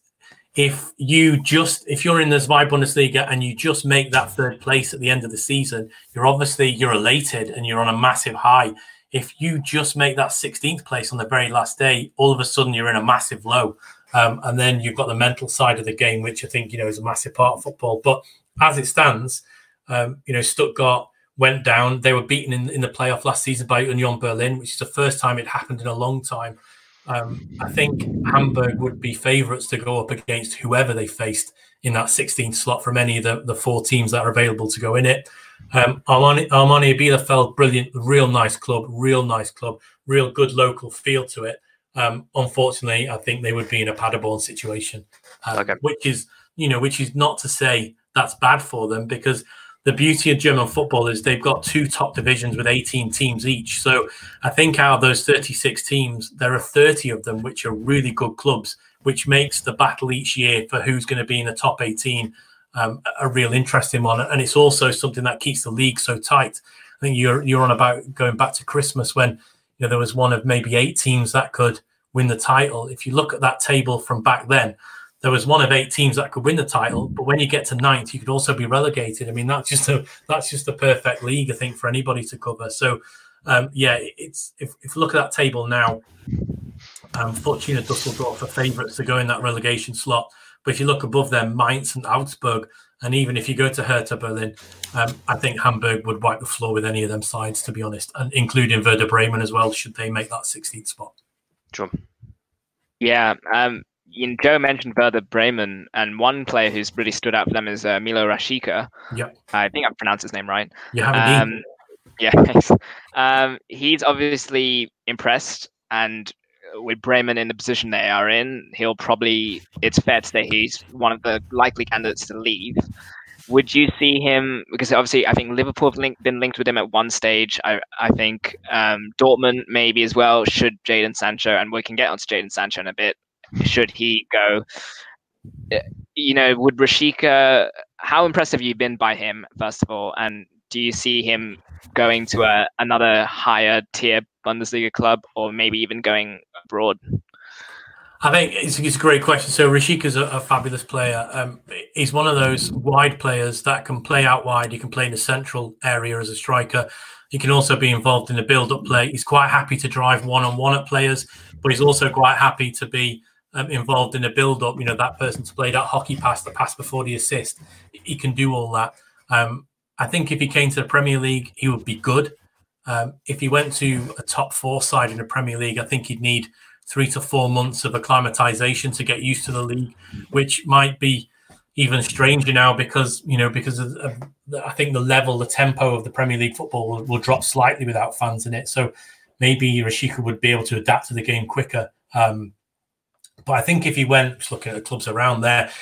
if you just if you're in the Zwei Bundesliga and you just make that third place at the end of the season, you're obviously you're elated and you're on a massive high. If you just make that 16th place on the very last day, all of a sudden you're in a massive low. Um, and then you've got the mental side of the game, which I think you know is a massive part of football. But as it stands, um, you know Stuttgart went down. They were beaten in, in the playoff last season by Union Berlin, which is the first time it happened in a long time. Um, I think Hamburg would be favourites to go up against whoever they faced in that 16th slot from any of the, the four teams that are available to go in it. Um, Arminia, Arminia Bielefeld, brilliant, real nice club, real nice club, real good local feel to it. Um, unfortunately, I think they would be in a Paderborn situation, um, okay. which is you know, which is not to say that's bad for them because the beauty of German football is they've got two top divisions with 18 teams each. So I think out of those 36 teams, there are 30 of them which are really good clubs, which makes the battle each year for who's going to be in the top 18 um, a real interesting one. And it's also something that keeps the league so tight. I think you're you're on about going back to Christmas when you know there was one of maybe eight teams that could win the title. If you look at that table from back then, there was one of eight teams that could win the title, but when you get to ninth, you could also be relegated. I mean, that's just a that's just a perfect league, I think, for anybody to cover. So, um, yeah, it's if, if you look at that table now, um, Fortuna Dusseldorf are favourites to go in that relegation slot. But if you look above them, Mainz and Augsburg, and even if you go to Hertha Berlin, um, I think Hamburg would wipe the floor with any of them sides, to be honest, and including Werder Bremen as well, should they make that 16th spot. Sure. Yeah, um, you know, Joe mentioned Werder Bremen, and one player who's really stood out for them is uh, Milot Rashica. Yep. I think I've pronounced his name right. Yeah, um, yeah, um, he's obviously impressed, and with Bremen in the position they are in, he'll probably, it's fair to say he's one of the likely candidates to leave. Would you see him? Because obviously, I think Liverpool have been linked with him at one stage. I, I think um, Dortmund maybe as well. Should Jadon Sancho, and we can get onto Jadon Sancho in a bit should he go. Uh, you know, would Rashica? How impressive have you been by him, first of all, and do you see him going to a, another higher tier Bundesliga club, or maybe even going abroad? I think it's, it's a great question. So Rashica's a, a fabulous player. Um, he's one of those wide players that can play out wide. You can play in the central area as a striker. He can also be involved in the build-up play. He's quite happy to drive one-on-one at players, but he's also quite happy to be um, involved in a build up, you know, that person to play that hockey pass, the pass before the assist. He can do all that. Um, I think if he came to the Premier League, he would be good. Um, if he went to a top four side in the Premier League, I think he'd need three to four months of acclimatization to get used to the league, which might be even stranger now because you know because of, of I think the level, the tempo of the Premier League football will, will, drop slightly without fans in it. So maybe Rashica would be able to adapt to the game quicker. Um, but I think if he went, just looking at the clubs around there, I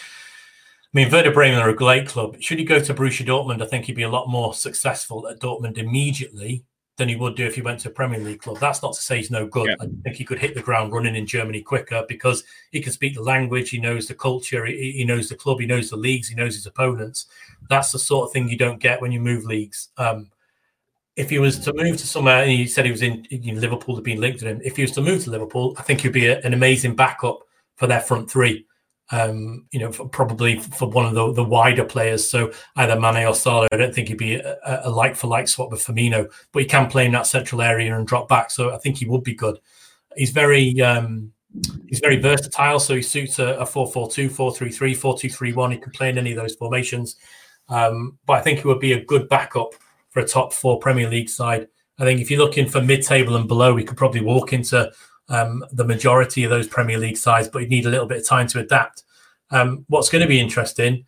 mean, Werder Bremen are a great club. Should he go to Borussia Dortmund, I think he'd be a lot more successful at Dortmund immediately than he would do if he went to a Premier League club. That's not to say he's no good. Yeah. I think he could hit the ground running in Germany quicker because he can speak the language, he knows the culture, he, he knows the club, he knows the leagues, he knows his opponents. That's the sort of thing you don't get when you move leagues. Um, if he was to move to somewhere, and he said he was in you know, Liverpool to be linked to him. If he was to move to Liverpool, I think he'd be a, an amazing backup for their front three. Um, you know, for probably for one of the, the wider players. So either Mane or Salah. I don't think he'd be a, like for like swap with Firmino, but he can play in that central area and drop back. So I think he would be good. He's very um, he's very versatile. So he suits a, a 4-4-2, 4-3-3, 4-2-3-1. He can play in any of those formations. Um, but I think he would be a good backup for a top four Premier League side. I think if you're looking for mid-table and below, we could probably walk into um, the majority of those Premier League sides, but you need a little bit of time to adapt. Um, what's going to be interesting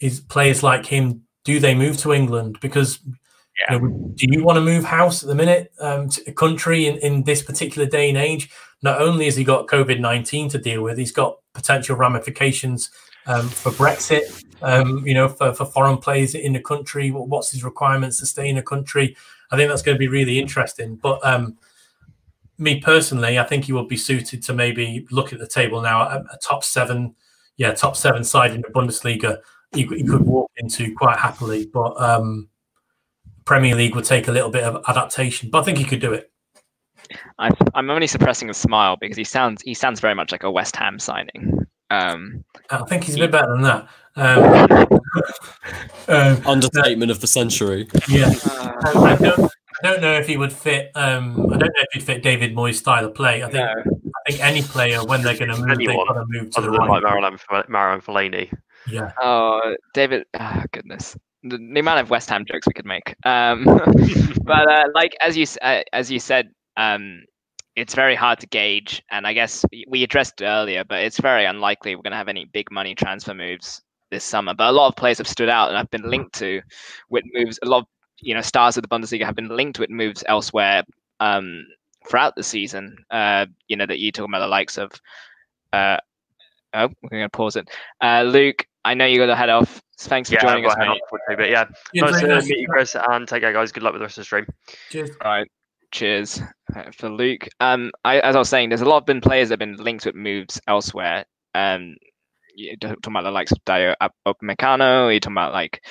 is players like him. Do they move to England? Because yeah. you know, do you want to move house at the minute um, to a country in, in this particular day and age? Not only has he got COVID nineteen to deal with, he's got potential ramifications um, for Brexit. Um, you know, for, for foreign players in the country, what's his requirements to stay in the country? I think that's going to be really interesting. But um, me personally, I think he would be suited to maybe look at the table now. A, a top seven, yeah, top seven side in the Bundesliga, he, he could walk into quite happily. But um, Premier League would take a little bit of adaptation, but I think he could do it. I, am only suppressing a smile because he sounds he sounds very much like a West Ham signing. Um, I think he's a bit better than that. Um, um, Understatement of the century. Yeah, uh, I don't know if he would fit. Um, I don't know if he'd fit David Moyes' style of play. I think. No. I think any player when they're going to move, they've got to move to the right. Like Marouane, Marouane Fellaini. Yeah. Oh, David. Oh, goodness. The, the, amount of West Ham jokes we could make. Um, but uh, like as you uh, as you said, um, it's very hard to gauge. And I guess we addressed it earlier, but it's very unlikely we're going to have any big money transfer moves this summer. But a lot of players have stood out and I've been linked to with moves. A lot of you know stars of the Bundesliga have been linked with moves elsewhere um, throughout the season. Uh, you know that you talk about the likes of. Uh, oh, we're going to pause it. Uh, Luke, I know you got to head off. Thanks for yeah, joining us, mate. Off, but yeah, Yeah, nice to nice. meet you, Chris, and take care, guys. Good luck with the rest of the stream. Cheers. All right. Cheers uh, for Luke. Um, I, as I was saying, there's a lot of been players that have been linked with moves elsewhere. Um, you talking about the likes of Dayot Upamecano. You're talking about like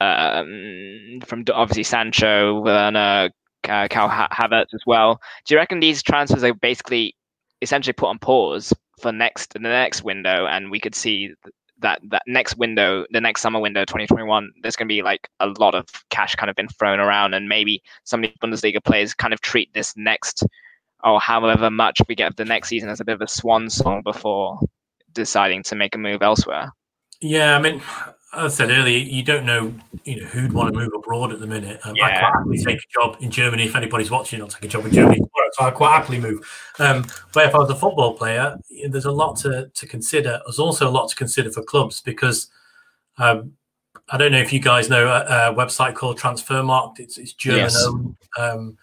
um, from obviously Sancho, uh, Cal ha- Havertz as well. Do you reckon these transfers are basically essentially put on pause for next the next window, and we could see that that next window, the next summer window, 2021, there's going to be like a lot of cash kind of been thrown around, and maybe some of the Bundesliga players kind of treat this next, or however much we get of the next season as a bit of a swan song before deciding to make a move elsewhere. Yeah, I mean, I said earlier, you don't know, you know, who'd want to move abroad at the minute. Um, I Yeah. quite happily take a job in Germany. If anybody's watching, I'll take a job in Germany. tomorrow, So I quite happily move. Um, but if I was a football player, there's a lot to, to consider. There's also a lot to consider for clubs because um, I don't know if you guys know a, a website called Transfermarkt. It's, it's German Yes. owned. Um,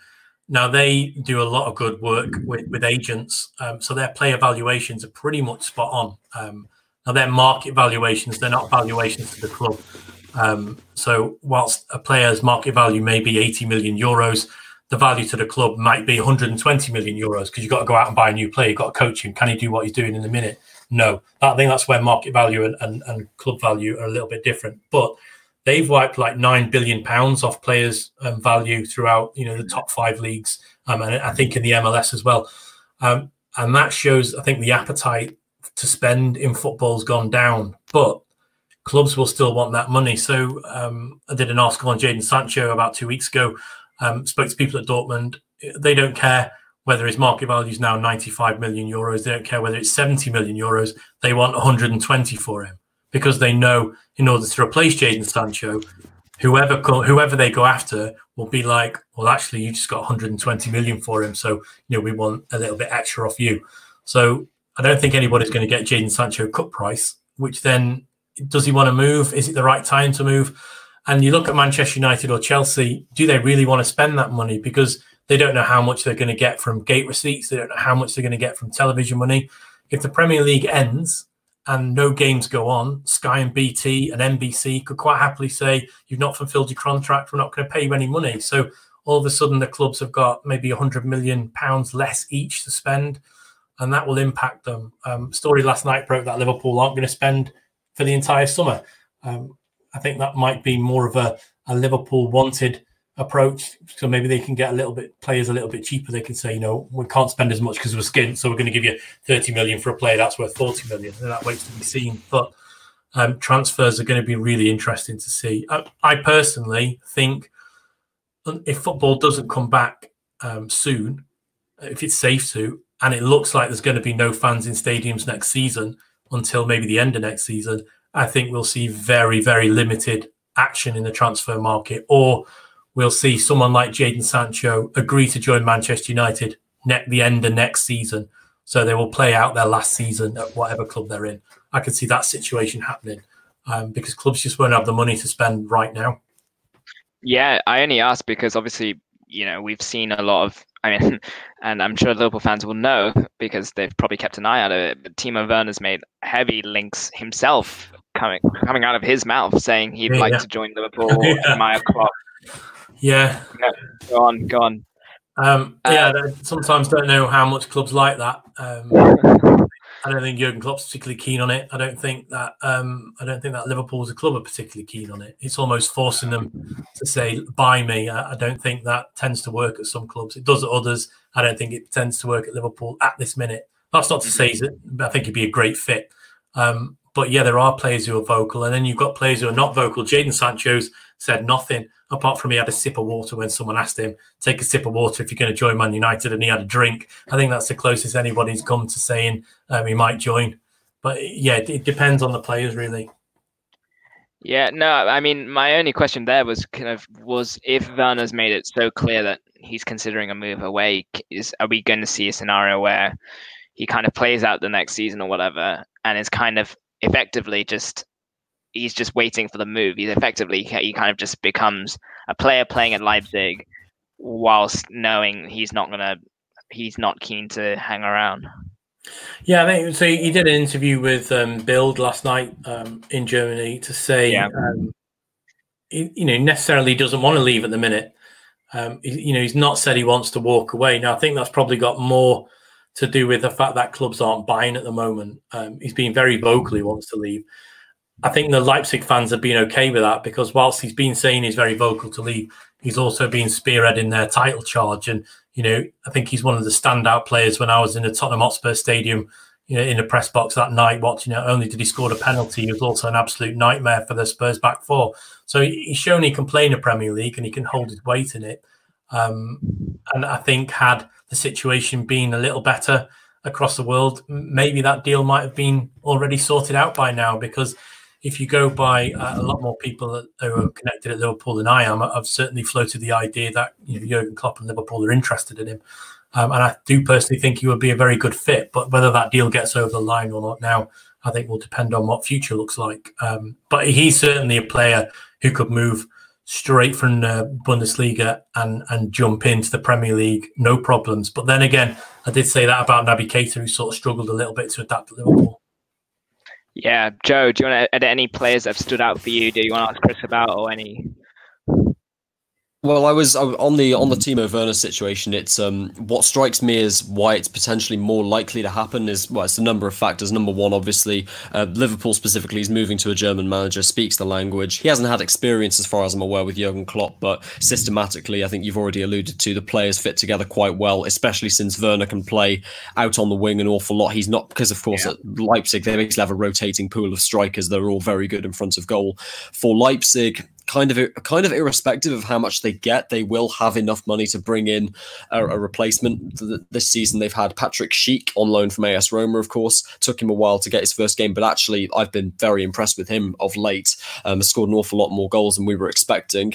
now they do a lot of good work with, with agents, um, so their player valuations are pretty much spot on. Now they're market valuations; they're not valuations to the club. Um, so whilst a player's market value may be 80 million euros, the value to the club might be 120 million euros because you've got to go out and buy a new player. You've got to coach him. Can he do what he's doing in a minute? No. I think that's where market value and, and, and club value are a little bit different. But they've wiped like nine billion pounds off players' um, value throughout, you know, the top five leagues, um, and I think in the MLS as well. Um, and that shows, I think, the appetite to spend in football's gone down, but clubs will still want that money. So um, I did an article on Jadon Sancho about two weeks ago. Um, spoke to people at Dortmund. They don't care whether his market value is now 95 million euros. They don't care whether it's 70 million euros. They want 120 for him because they know in order to replace Jadon Sancho, whoever whoever they go after will be like, well, actually, you just got 120 million for him, so you know we want a little bit extra off you. So I don't think anybody's going to get Jadon Sancho cut price. Which then does he want to move? Is it the right time to move? And you look at Manchester United or Chelsea, do they really want to spend that money? Because they don't know how much they're going to get from gate receipts. They don't know how much they're going to get from television money. If the Premier League ends and no games go on, Sky and BT and NBC could quite happily say, You've not fulfilled your contract, we're not going to pay you any money. So all of a sudden, the clubs have got maybe 100 million pounds less each to spend, and that will impact them. Um, story last night broke that Liverpool aren't going to spend for the entire summer. Um, I think that might be more of a, a Liverpool wanted approach. So maybe they can get a little bit players a little bit cheaper. They can say, you know, we can't spend as much because we're skint, so we're going to give you 30 million for a player that's worth 40 million. And that waits to be seen. But um, transfers are going to be really interesting to see. I, I personally think if football doesn't come back um, soon, if it's safe to, and it looks like there's going to be no fans in stadiums next season until maybe the end of next season, I think we'll see very, very limited action in the transfer market, or we'll see someone like Jadon Sancho agree to join Manchester United at the end of next season. So they will play out their last season at whatever club they're in. I can see that situation happening um, because clubs just won't have the money to spend right now. Yeah, I only asked because obviously, you know, we've seen a lot of. I mean, and I'm sure Liverpool fans will know because they've probably kept an eye on it. But Timo Werner's made heavy links himself coming coming out of his mouth saying he'd Yeah, like yeah. to join Liverpool Yeah. and my club. Yeah, Go on, go on. um, yeah. I sometimes don't know how much clubs like that. Um, I don't think Jurgen Klopp's particularly keen on it. I don't think that um, I don't think that Liverpool as a club are particularly keen on it. It's almost forcing them to say "buy me." I, I don't think that tends to work at some clubs. It does at others. I don't think it tends to work at Liverpool at this minute. That's not to say that I think it'd be a great fit. Um, but yeah, there are players who are vocal, and then you've got players who are not vocal. Jadon Sancho's said nothing apart from he had a sip of water when someone asked him, "Take a sip of water if you're going to join Man United," and he had a drink. I think that's the closest anybody's come to saying um, he might join. But yeah, it, depends on the players really. Yeah, no, I mean, my only question there was kind of was if Werner's made it so clear that he's considering a move away, is are we going to see a scenario where he kind of plays out the next season or whatever, and is kind of effectively just he's just waiting for the move. He's effectively he kind of just becomes a player playing at Leipzig, whilst knowing he's not gonna he's not keen to hang around. Yeah, I think so. He did an interview with um, Bild last night um, in Germany to say, yeah. um, he, you know, necessarily doesn't want to leave at the minute. Um, he, you know, he's not said he wants to walk away. Now, I think that's probably got more to do with the fact that clubs aren't buying at the moment. Um, he's been very vocal; he wants to leave. I think the Leipzig fans have been okay with that because whilst he's been saying he's very vocal to leave, he's also been spearheading their title charge and you know, I think he's one of the standout players when I was in the Tottenham Hotspur Stadium, you know, in the press box that night watching it. Only did he score a penalty, he was also an absolute nightmare for the Spurs back four. So he's shown he can play in the Premier League and he can hold his weight in it. Um, and I think had the situation been a little better across the world, maybe that deal might have been already sorted out by now because if you go by uh, a lot more people that are connected at Liverpool than I am, I've certainly floated the idea that you know Jurgen Klopp and Liverpool are interested in him, um, and I do personally think he would be a very good fit. But whether that deal gets over the line or not now, I think will depend on what future looks like. Um, but he's certainly a player who could move straight from the Bundesliga and and jump into the Premier League, no problems. But then again, I did say that about Naby Keita, who sort of struggled a little bit to adapt to Liverpool. Yeah, Joe, do you want to, there any players that have stood out for you? Do you want to ask Chris about or any well, I was on the on the Timo Werner situation. It's um what strikes me is why it's potentially more likely to happen is well, it's a number of factors. Number one, obviously, uh, Liverpool specifically is moving to a German manager, speaks the language. He hasn't had experience, as far as I'm aware, with Jurgen Klopp, but systematically, I think you've already alluded to the players fit together quite well, especially since Werner can play out on the wing an awful lot. He's not because, of course, yeah. at Leipzig they basically have a rotating pool of strikers that are all very good in front of goal. For Leipzig, kind of kind of irrespective of how much they get, they will have enough money to bring in a, a replacement. This season, they've had Patrick Schick on loan from AS Roma, of course. Took him a while to get his first game, but actually, I've been very impressed with him of late. Um, scored an awful lot more goals than we were expecting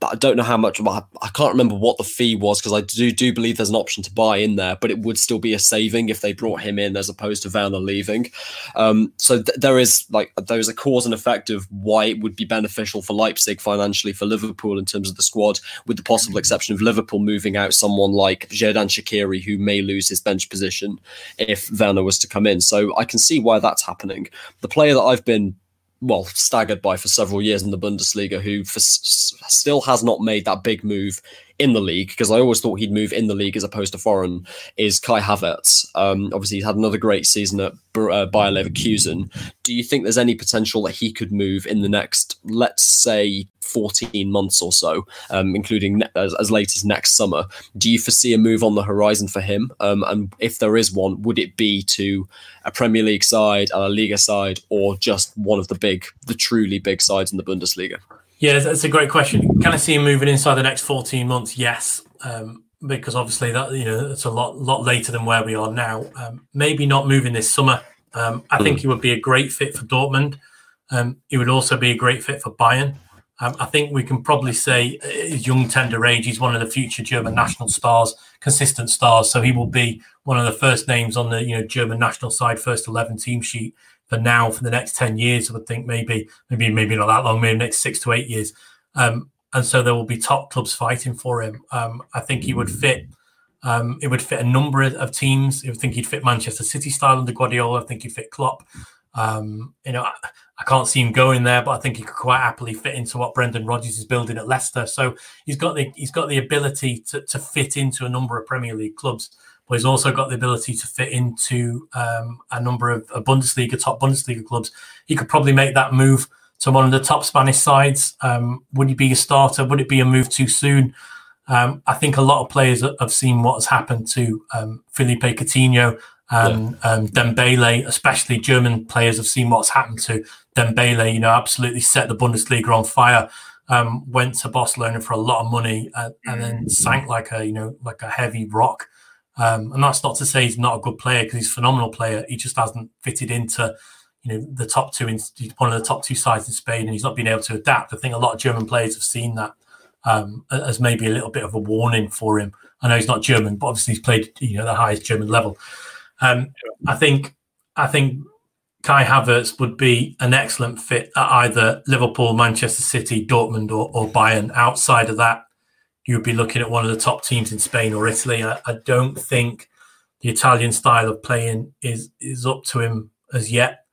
but I don't know how much. I, I can't remember what the fee was because I do do believe there's an option to buy in there, but it would still be a saving if they brought him in as opposed to Werner leaving. Um, so th- there is like there is a cause and effect of why it would be beneficial for Leipzig financially for Liverpool in terms of the squad, with the possible exception of Liverpool moving out someone like Xherdan Shaqiri who may lose his bench position if Werner was to come in. So I can see why that's happening. The player that I've been well staggered by for several years in the Bundesliga, who for, still has not made that big move in the league because I always thought he'd move in the league as opposed to foreign. Is Kai Havertz? Um, obviously, he's had another great season at uh, Bayer Leverkusen. Do you think there's any potential that he could move in the next, let's say, 14 months or so, um, including as, as, late as next summer? Do you foresee a move on the horizon for him? Um, and if there is one, would it be to a Premier League side, a Liga side, or just one of the big, the truly big sides in the Bundesliga? Yeah, that's a great question. Can I see him moving inside the next 14 months? Yes. Um, because obviously that you know it's a lot lot later than where we are now. Um, maybe not moving this summer. Um, I mm. think he would be a great fit for Dortmund. Um, he would also be a great fit for Bayern. Um, I think we can probably say his young tender age, he's one of the future German national stars, consistent stars. So he will be one of the first names on the you know German national side first eleven team sheet for now for the next 10 years. I would think maybe, maybe, maybe not that long, maybe next six to eight years. Um, and so there will be top clubs fighting for him. Um, I think he would fit. Um, it would fit a number of teams. I think he'd fit Manchester City style under Guardiola. I think he'd fit Klopp. Um, you know, I, I, can't see him going there, but I think he could quite happily fit into what Brendan Rodgers is building at Leicester. So he's got the he's got the ability to, to fit into a number of Premier League clubs but he's also got the ability to fit into um, a number of Bundesliga, top Bundesliga clubs. He could probably make that move to one of the top Spanish sides. Um, would he be a starter? Would it be a move too soon? Um, I think a lot of players have seen what has happened to um, Philippe Coutinho and yeah. um, Dembele, especially German players have seen what's happened to Dembele. You know, absolutely set the Bundesliga on fire. Um, went to Barcelona for a lot of money uh, and then sank like a you know like a heavy rock. Um, and that's not to say he's not a good player because he's a phenomenal player. He just hasn't fitted into, you know the top two in one of the top two sides in Spain, and he's not been able to adapt. I think a lot of German players have seen that um, as maybe a little bit of a warning for him. I know he's not German, but obviously he's played you know the highest German level. Um, I think I think Kai Havertz would be an excellent fit at either Liverpool, Manchester City, Dortmund, or, or Bayern. Outside of that, you would be looking at one of the top teams in Spain or Italy. I, I don't think the Italian style of playing is is up to him as yet.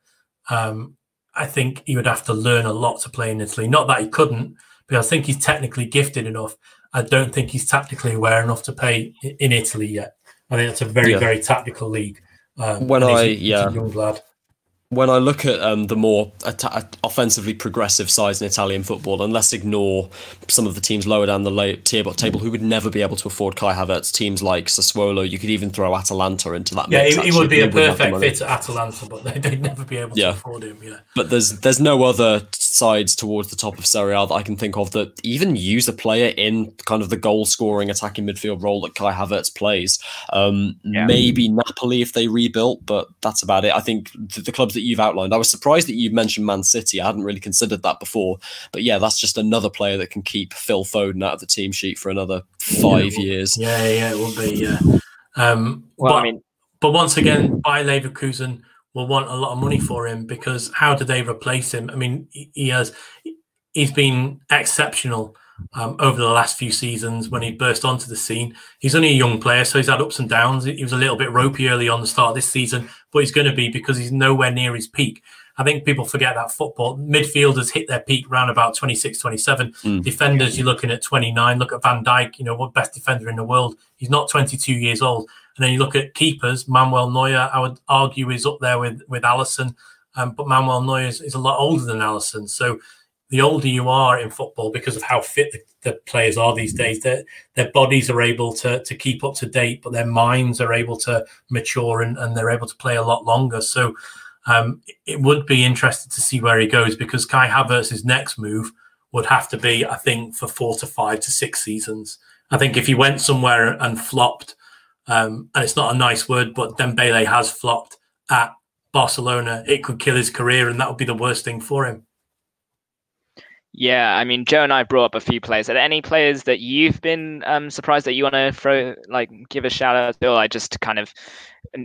Um, I think he would have to learn a lot to play in Italy. Not that he couldn't, but I think he's technically gifted enough. I don't think he's tactically aware enough to play in Italy yet. I think that's a very, yeah. very tactical league. Um, when I, yeah, young lad when I look at um, the more at- offensively progressive sides in Italian football, and let's ignore some of the teams lower down the late tier table who would never be able to afford Kai Havertz, teams like Sassuolo, you could even throw Atalanta into that. Yeah, mix, he, he would be a perfect fit at Atalanta, but they'd never be able yeah. to afford him. Yeah, but there's there's no other sides towards the top of Serie A that I can think of that even use a player in kind of the goal scoring attacking midfield role that Kai Havertz plays. Um, yeah. Maybe Napoli if they rebuilt, but that's about it. I think the, the clubs that you've outlined. I was surprised that you mentioned Man City. I hadn't really considered that before. But yeah, that's just another player that can keep Phil Foden out of the team sheet for another five yeah, years. Yeah, yeah, it will be. Yeah. Um, well, but, I mean, but once again, Bayer Leverkusen will want a lot of money for him because how do they replace him? I mean, he has he's been exceptional um, over the last few seasons when he burst onto the scene. He's only a young player, so he's had ups and downs. He was a little bit ropey early on the start of this season, but he's going to be because he's nowhere near his peak. I think people forget that football midfielders hit their peak around about 26, 27. Mm. Defenders, you're looking at 29. Look at Van Dijk, you know, what best defender in the world. He's not 22 years old. And then you look at keepers, Manuel Neuer, I would argue is up there with, with Alisson. Um, but Manuel Neuer is, is, a lot older than Alisson. So the older you are in football, because of how fit the, the players are these days, their their bodies are able to to keep up to date, but their minds are able to mature and, and they're able to play a lot longer. So um, it would be interesting to see where he goes because Kai Havertz's next move would have to be, I think, for four to five to six seasons. I think if he went somewhere and flopped, um, and it's not a nice word, but Dembele has flopped at Barcelona, it could kill his career, and that would be the worst thing for him. Yeah, I mean, Joe and I brought up a few players. Are there any players that you've been um, surprised that you want to throw, like, give a shout out to, or like just kind of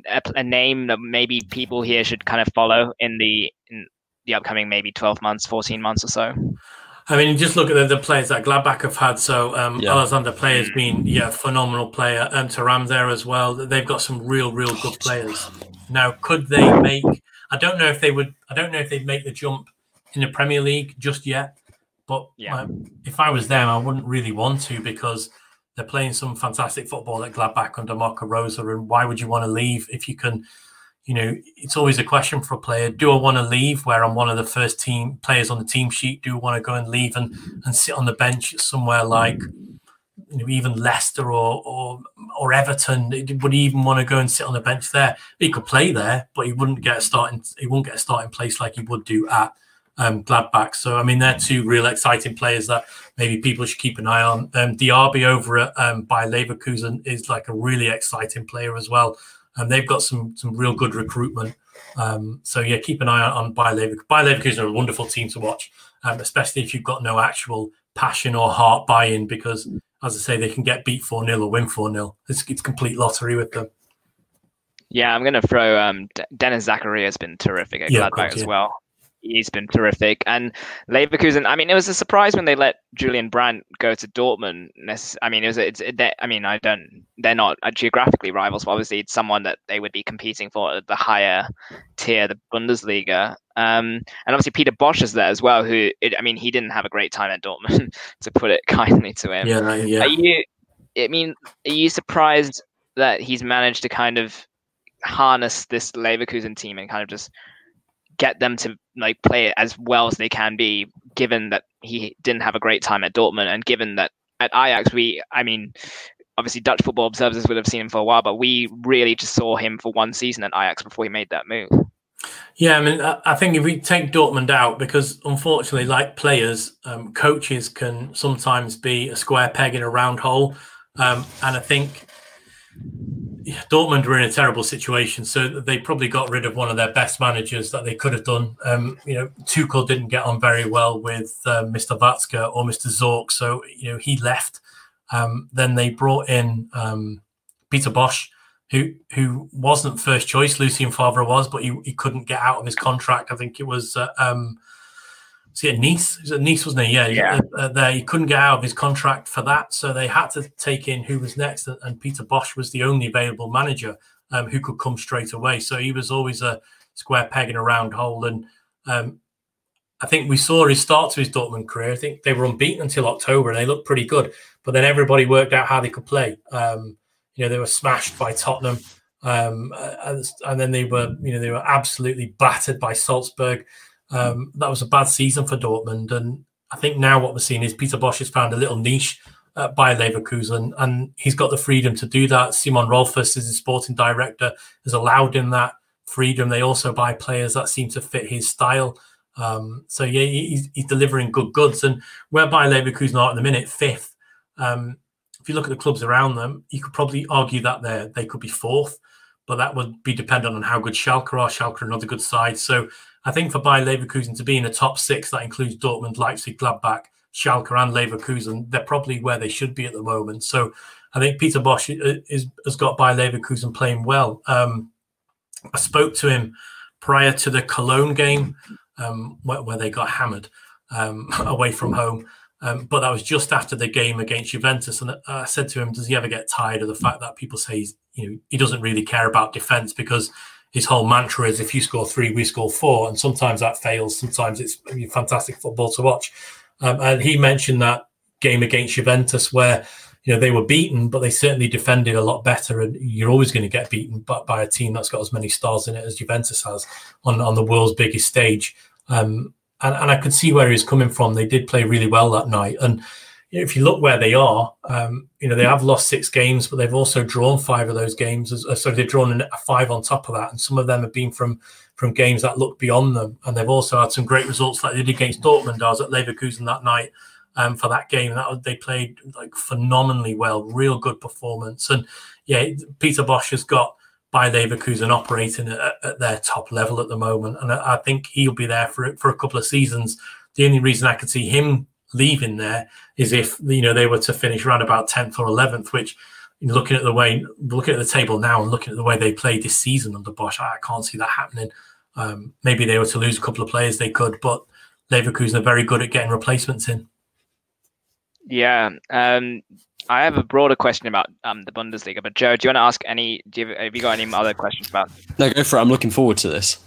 a, a, name that maybe people here should kind of follow in the in the upcoming maybe twelve months, fourteen months or so? I mean, just look at the, the players that Gladbach have had. So um, yeah. Alassane Pléa has been yeah phenomenal player. Um, Thuram there as well. They've got some real, real good players. Now, could they make? I don't know if they would. I don't know if they'd make the jump in the Premier League just yet. But yeah. if I was them, I wouldn't really want to because they're playing some fantastic football at Gladbach under Marco Rose. And why would you want to leave if you can? You know, it's always a question for a player. Do I want to leave where I'm one of the first team players on the team sheet? Do I want to go and leave and, and sit on the bench somewhere like you know, even Leicester or, or or Everton? Would he even want to go and sit on the bench there? He could play there, but he wouldn't get a starting. He wouldn't get a starting place like he would do at um, Gladbach. So, I mean, they're two real exciting players that maybe people should keep an eye on. Um, Diaby over at um, Bayer Leverkusen is like a really exciting player as well. And they've got some some real good recruitment. Um, so, yeah, keep an eye on, on Bayer Leverkusen. Bayer Leverkusen are a wonderful team to watch, um, especially if you've got no actual passion or heart buy-in because, as I say, they can get beat 4-0 or win 4-0. It's, it's complete lottery with them. Yeah, I'm going to throw um, Denis Zakaria has been terrific at yeah, Gladbach as well he's been terrific. And Leverkusen, I mean, it was a surprise when they let Julian Brandt go to Dortmund. I mean, it was it's. It, I mean, I don't. They're not geographically rivals, but obviously it's someone that they would be competing for at the higher tier, the Bundesliga. Um, and obviously Peter Bosz is there as well. Who, it, I mean, he didn't have a great time at Dortmund, to put it kindly to him. Yeah, yeah. Are you? I mean, are you surprised that he's managed to kind of harness this Leverkusen team and kind of just get them to like play as well as they can be, given that he didn't have a great time at Dortmund, and given that at Ajax, we, I mean, obviously Dutch football observers would have seen him for a while, but we really just saw him for one season at Ajax before he made that move. Yeah, I mean, I think if we take Dortmund out, because unfortunately, like players, um, coaches can sometimes be a square peg in a round hole, um, and I think Dortmund were in a terrible situation, so they probably got rid of one of their best managers that they could have done. Um, you know, Tuchel didn't get on very well with uh, Mr. Watzke or Mr. Zorc, so you know he left. Um, then they brought in um, Peter Bosz, who who wasn't first choice. Lucien Favre was, but he, he couldn't get out of his contract. I think it was. Uh, um, was it Nice? Was it Nice, wasn't he? Yeah, yeah. Uh, there, he couldn't get out of his contract for that, so they had to take in who was next, and Peter Bosz was the only available manager um, who could come straight away. So he was always a square peg in a round hole, and um, I think we saw his start to his Dortmund career. I think they were unbeaten until October, and they looked pretty good. But then everybody worked out how they could play. Um, you know, they were smashed by Tottenham, um, and, and, then they were, you know, they were absolutely battered by Salzburg. Um, that was a bad season for Dortmund, and I think now what we're seeing is Peter Bosz has found a little niche uh, by Leverkusen, and he's got the freedom to do that. Simon Rolfes is his sporting director, has allowed him that freedom. They also buy players that seem to fit his style. Um, so yeah, he's, he's, delivering good goods, and whereby Leverkusen are at the minute fifth. Um, if you look at the clubs around them, you could probably argue that they they could be fourth, but that would be dependent on how good Schalke are. Schalke are another good side. So I think for Bayer Leverkusen to be in the top six, that includes Dortmund, Leipzig, Gladbach, Schalke, and Leverkusen. They're probably where they should be at the moment. So I think Peter Bosz is, is has got Bayer Leverkusen playing well. Um, I spoke to him prior to the Cologne game um, where, where, they got hammered um, away from home. Um, but that was just after the game against Juventus, and I said to him, "Does he ever get tired of the fact that people say you know, he doesn't really care about defense because his whole mantra is if you score three, we score four, and sometimes that fails. Sometimes it's fantastic football to watch." Um, and he mentioned that game against Juventus where you know they were beaten, but they certainly defended a lot better. And you're always going to get beaten by, by a team that's got as many stars in it as Juventus has on on the world's biggest stage. Um, and, and I could see where he was coming from. They did play really well that night, and if you look where they are, um, you know they have lost six games, but they've also drawn five of those games. So they've drawn a five on top of that, and some of them have been from from games that look beyond them. And they've also had some great results, like they did against Dortmund. I was at Leverkusen that night um, for that game. That they played like phenomenally well, real good performance. And yeah, Peter Bosz has got Bayer Leverkusen operating at, at, their top level at the moment, and I, I think he'll be there for for a couple of seasons. The only reason I could see him leaving there is if you know they were to finish around about tenth or eleventh, which looking at the way looking at the table now and looking at the way they played this season under Bosz I can't see that happening. Um, maybe they were to lose a couple of players, they could, but Leverkusen are very good at getting replacements in. Yeah, um, I have a broader question about um, the Bundesliga, but Joe, do you want to ask any? Do you, have you got any other questions about? No, go for it. I'm looking forward to this.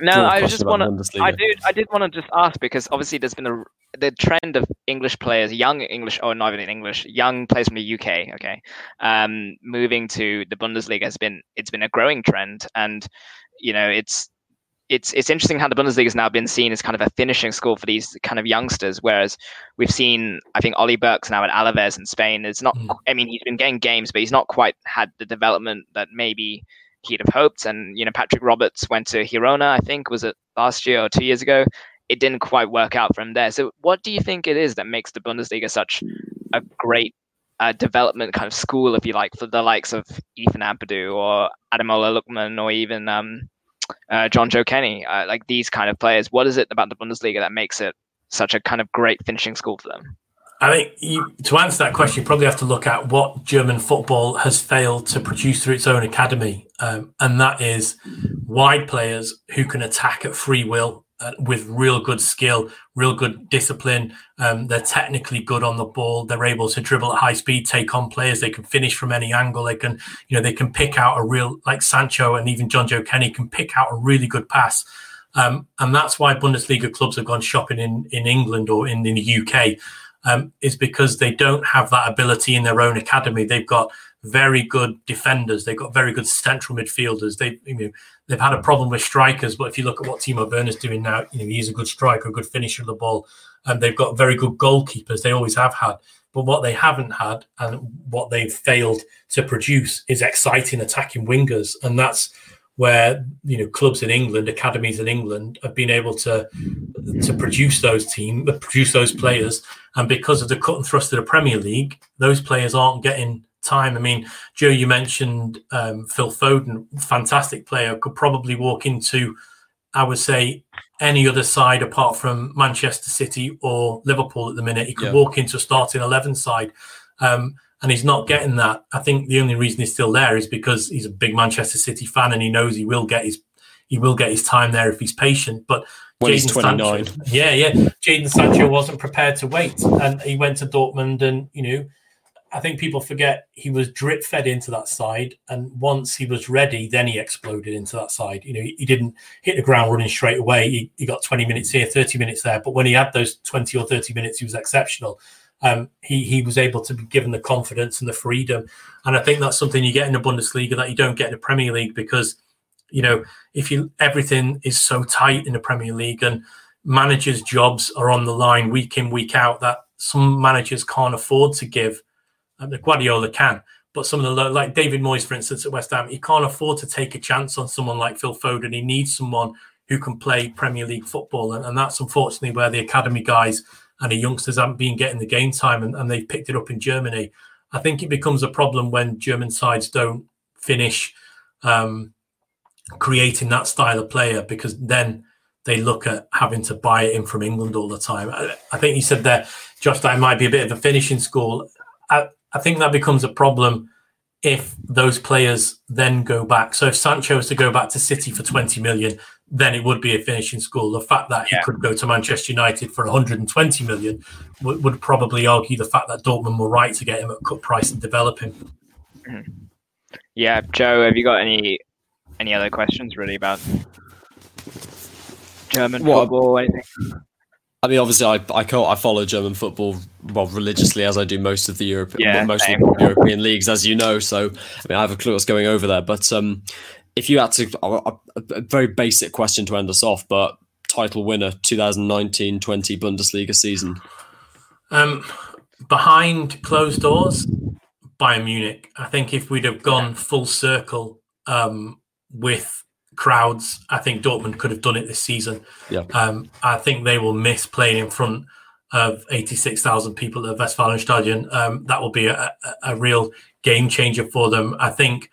No, I just want to. I did. I did want to just ask because obviously there's been a the trend of English players, young English, or not even English, young players from the UK, okay, um, moving to the Bundesliga has been it's been a growing trend, and you know it's it's it's interesting how the Bundesliga has now been seen as kind of a finishing school for these kind of youngsters, whereas we've seen I think Ollie Burke's now at Alaves in Spain. It's not, mm. I mean, he's been getting games, but he's not quite had the development that maybe he'd have hoped. And you know, Patrick Roberts went to Girona, I think, was it last year or two years ago? It didn't quite work out for him there. So, what do you think it is that makes the Bundesliga such a great uh, development kind of school, if you like, for the likes of Ethan Ampadu or Ademola Lookman or even um, uh, Jonjoe Kenny, uh, like these kind of players. What is it about the Bundesliga that makes it such a kind of great finishing school for them? I think to answer that question, you probably have to look at what German football has failed to produce through its own academy, um, and that is wide players who can attack at free will uh, with real good skill, real good discipline. Um, they're technically good on the ball. They're able to dribble at high speed, take on players. They can finish from any angle. They can, you know, they can pick out a real like Sancho and even Jonjoe Kenny can pick out a really good pass. Um, and that's why Bundesliga clubs have gone shopping in in England or in, in the UK. Um, is because they don't have that ability in their own academy. They've got very good defenders. They've got very good central midfielders. They, you know, they've had a problem with strikers, but if you look at what Timo Werner's doing now, you know, he's a good striker, a good finisher of the ball, and they've got very good goalkeepers. They always have had. But what they haven't had and what they've failed to produce is exciting attacking wingers, and that's where you know clubs in England, academies in England, have been able to to produce those teams, produce those players, and because of the cut and thrust of the Premier League, those players aren't getting time. I mean, Joe, you mentioned um, Phil Foden, fantastic player, could probably walk into, I would say, any other side apart from Manchester City or Liverpool at the minute. He could yeah. walk into a starting 11 side. Um, and he's not getting that. I think the only reason he's still there is because he's a big Manchester City fan and he knows he will get his he will get his time there if he's patient. But when he's 29. Sancho, yeah, yeah. Jadon Sancho wasn't prepared to wait. And he went to Dortmund and, you know, I think people forget he was drip fed into that side, and once he was ready, then he exploded into that side. You know, he, didn't hit the ground running straight away. He, he, got 20 minutes here, 30 minutes there, but when he had those 20 or 30 minutes, he was exceptional. Um, he he was able to be given the confidence and the freedom, and I think that's something you get in the Bundesliga that you don't get in the Premier League because, you know, if you everything is so tight in the Premier League and managers' jobs are on the line week in week out that some managers can't afford to give and the Guardiola can. But some of the like David Moyes, for instance, at West Ham, he can't afford to take a chance on someone like Phil Foden. He needs someone who can play Premier League football, and, and that's unfortunately where the academy guys and the youngsters haven't been getting the game time, and, and they've picked it up in Germany. I think it becomes a problem when German sides don't finish um, creating that style of player because then they look at having to buy it in from England all the time. I, I think you said there, Josh, that it might be a bit of a finishing school. I, I think that becomes a problem if those players then go back. So if Sancho was to go back to City for 20 million, then it would be a finishing school. The fact that yeah. he could go to Manchester United for 120 million would, would, probably argue the fact that Dortmund were right to get him at cut price and develop him. Mm-hmm. Yeah, Joe, have you got any any other questions really about German what, football or anything? I mean, obviously, I I, I follow German football well religiously as I do most of the Europe, yeah, most of the European leagues, as you know. So, I mean, I have a clue what's going over there. But um, if you had to, a, a, very basic question to end us off, but title winner 2019-20 Bundesliga season. Um, behind closed doors, Bayern Munich. I think if we'd have gone full circle um, with crowds. I think Dortmund could have done it this season. Yeah. Um, I think they will miss playing in front of 86,000 people at Westfalenstadion. Um, that will be a, a, a, real game changer for them. I think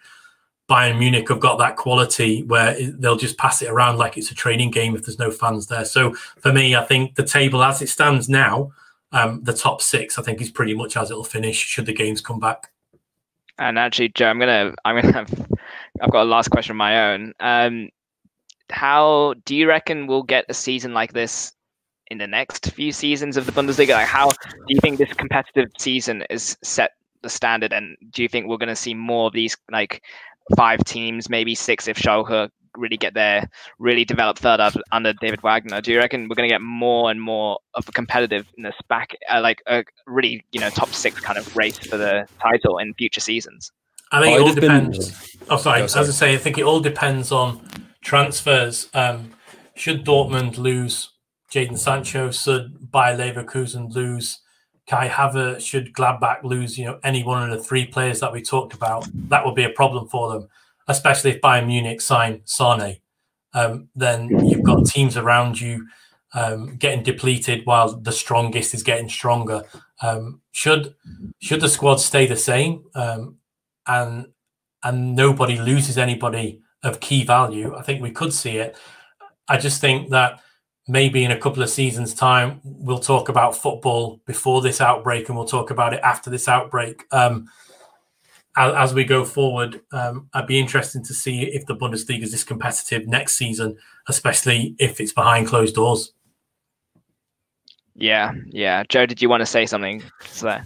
Bayern Munich have got that quality where they'll just pass it around like it's a training game if there's no fans there. So for me, I think the table as it stands now, um, the top six, I think is pretty much as it'll finish should the games come back. And actually, Joe, I'm gonna I'm gonna have I've got a last question of my own. Um, how do you reckon we'll get a season like this in the next few seasons of the Bundesliga? Like, how do you think this competitive season is set the standard? And do you think we're going to see more of these like five teams, maybe six if Schalke really get there, really develop further under David Wagner? Do you reckon we're going to get more and more of a competitiveness back, uh, like a really you know top six kind of race for the title in future seasons? I think it all depends. Been... Oh, sorry. As I say, I think it all depends on transfers. Um, should Dortmund lose Jadon Sancho? Should Bayer Leverkusen lose Kai Havertz? Should Gladbach lose? You know, any one of the three players that we talked about, that would be a problem for them, especially if Bayern Munich sign Sane. Um, then you've got teams around you um, getting depleted while the strongest is getting stronger. Um, should should the squad stay the same? Um, and and nobody loses anybody of key value, I think we could see it. I just think that maybe in a couple of seasons' time, we'll talk about football before this outbreak and we'll talk about it after this outbreak. Um, as, we go forward, um, I'd be interested to see if the Bundesliga is this competitive next season, especially if it's behind closed doors. Yeah, yeah. Joe, did you want to say something?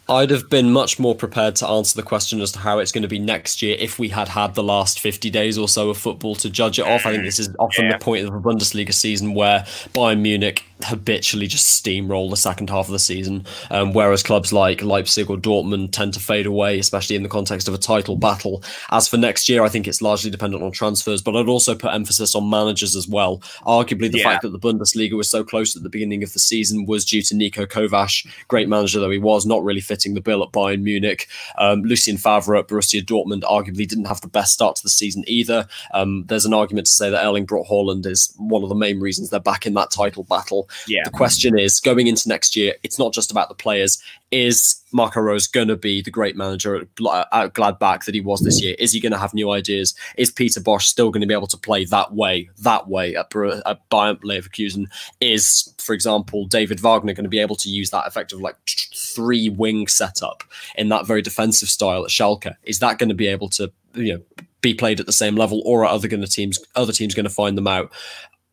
I'd have been much more prepared to answer the question as to how it's going to be next year if we had had the last 50 days or so of football to judge it off. I think mm, this is often yeah. the point of a Bundesliga season where Bayern Munich habitually just steamroll the second half of the season, um, whereas clubs like Leipzig or Dortmund tend to fade away, especially in the context of a title battle. As for next year, I think it's largely dependent on transfers, but I'd also put emphasis on managers as well. Arguably, the yeah. fact that the Bundesliga was so close at the beginning of the season was due to Niko Kovac, great manager though he was, not really fitting the bill at Bayern Munich. Um, Lucien Favre at Borussia Dortmund arguably didn't have the best start to the season either. Um, there's an argument to say that Erling Braut Haaland is one of the main reasons they're back in that title battle. Yeah. The question is going into next year, it's not just about the players. Is Marco Rose going to be the great manager at, at Gladbach that he was this year? Is he going to have new ideas? Is Peter Bosz still going to be able to play that way, that way at, at Bayern Leverkusen? Is, for example, David Wagner going to be able to use that effective like three wing setup in that very defensive style at Schalke? Is that going to be able to you know be played at the same level, or are other going to teams other teams going to find them out?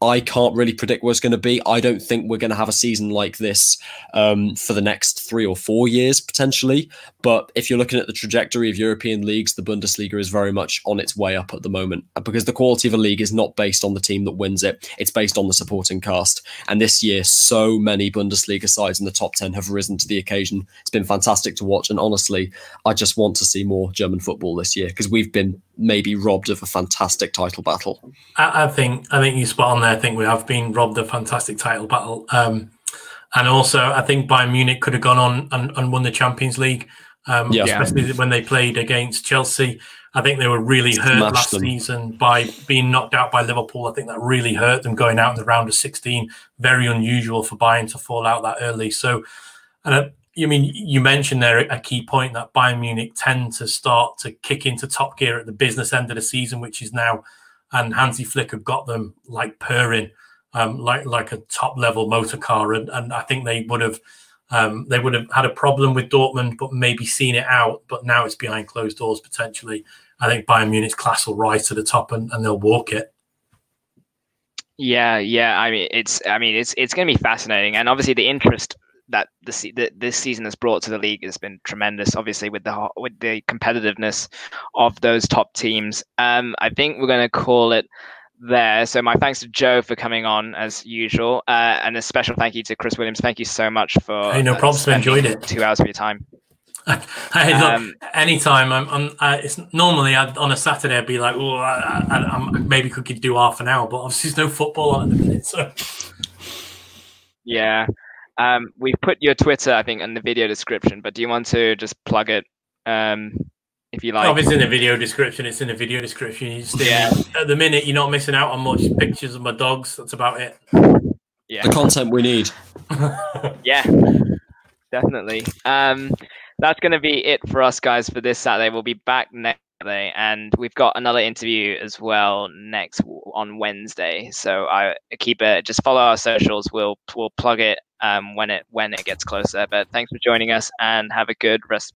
I can't really predict what it's going to be. I don't think we're going to have a season like this um, for the next three or four years potentially. But if you're looking at the trajectory of European leagues, the Bundesliga is very much on its way up at the moment because the quality of a league is not based on the team that wins it; it's based on the supporting cast. And this year, so many Bundesliga sides in the top ten have risen to the occasion. It's been fantastic to watch, and honestly, I just want to see more German football this year because we've been maybe robbed of a fantastic title battle. I, I, think I think you spot on there. I think we have been robbed of a fantastic title battle. Um, and also, I think Bayern Munich could have gone on and, and won the Champions League, um, yeah. especially when they played against Chelsea. I think they were really hurt Smashed last them. season by being knocked out by Liverpool. I think that really hurt them going out in the round of 16. Very unusual for Bayern to fall out that early. So, and uh, you mean you mentioned there a key point that Bayern Munich tend to start to kick into top gear at the business end of the season, which is now, and Hansi Flick have got them like purring, um, like like a top level motor car, and, and I think they would have um, they would have had a problem with Dortmund, but maybe seen it out. But now it's behind closed doors potentially. I think Bayern Munich's class will rise to the top, and, and they'll walk it. Yeah, yeah. I mean, it's I mean, it's it's going to be fascinating, and obviously the interest that this this season has brought to the league has been tremendous. Obviously, with the with the competitiveness of those top teams, um, I think we're going to call it there. So my thanks to Joe for coming on as usual, uh, and a special thank you to Chris Williams. Thank you so much for hey, no uh, problems. Enjoyed it. Two hours of your time. hey, look, um, anytime I'm, I'm uh, it's normally I'd, on a Saturday I'd be like, oh, I, I, I, maybe could do half an hour, but obviously there's no football on at the minute, so. Yeah, um, we've put your Twitter, I think, in the video description, but do you want to just plug it um, if you like? Oh, if it's in the video description, it's in the video description. yeah. At the minute, you're not missing out on much pictures of my dogs. That's about it. Yeah. The content we need. yeah, definitely. Um, that's going to be it for us, guys, for this Saturday. We'll be back next and we've got another interview as well next on Wednesday. So I keep it. Just follow our socials. We'll we'll plug it um, when it when it gets closer. But thanks for joining us, and have a good rest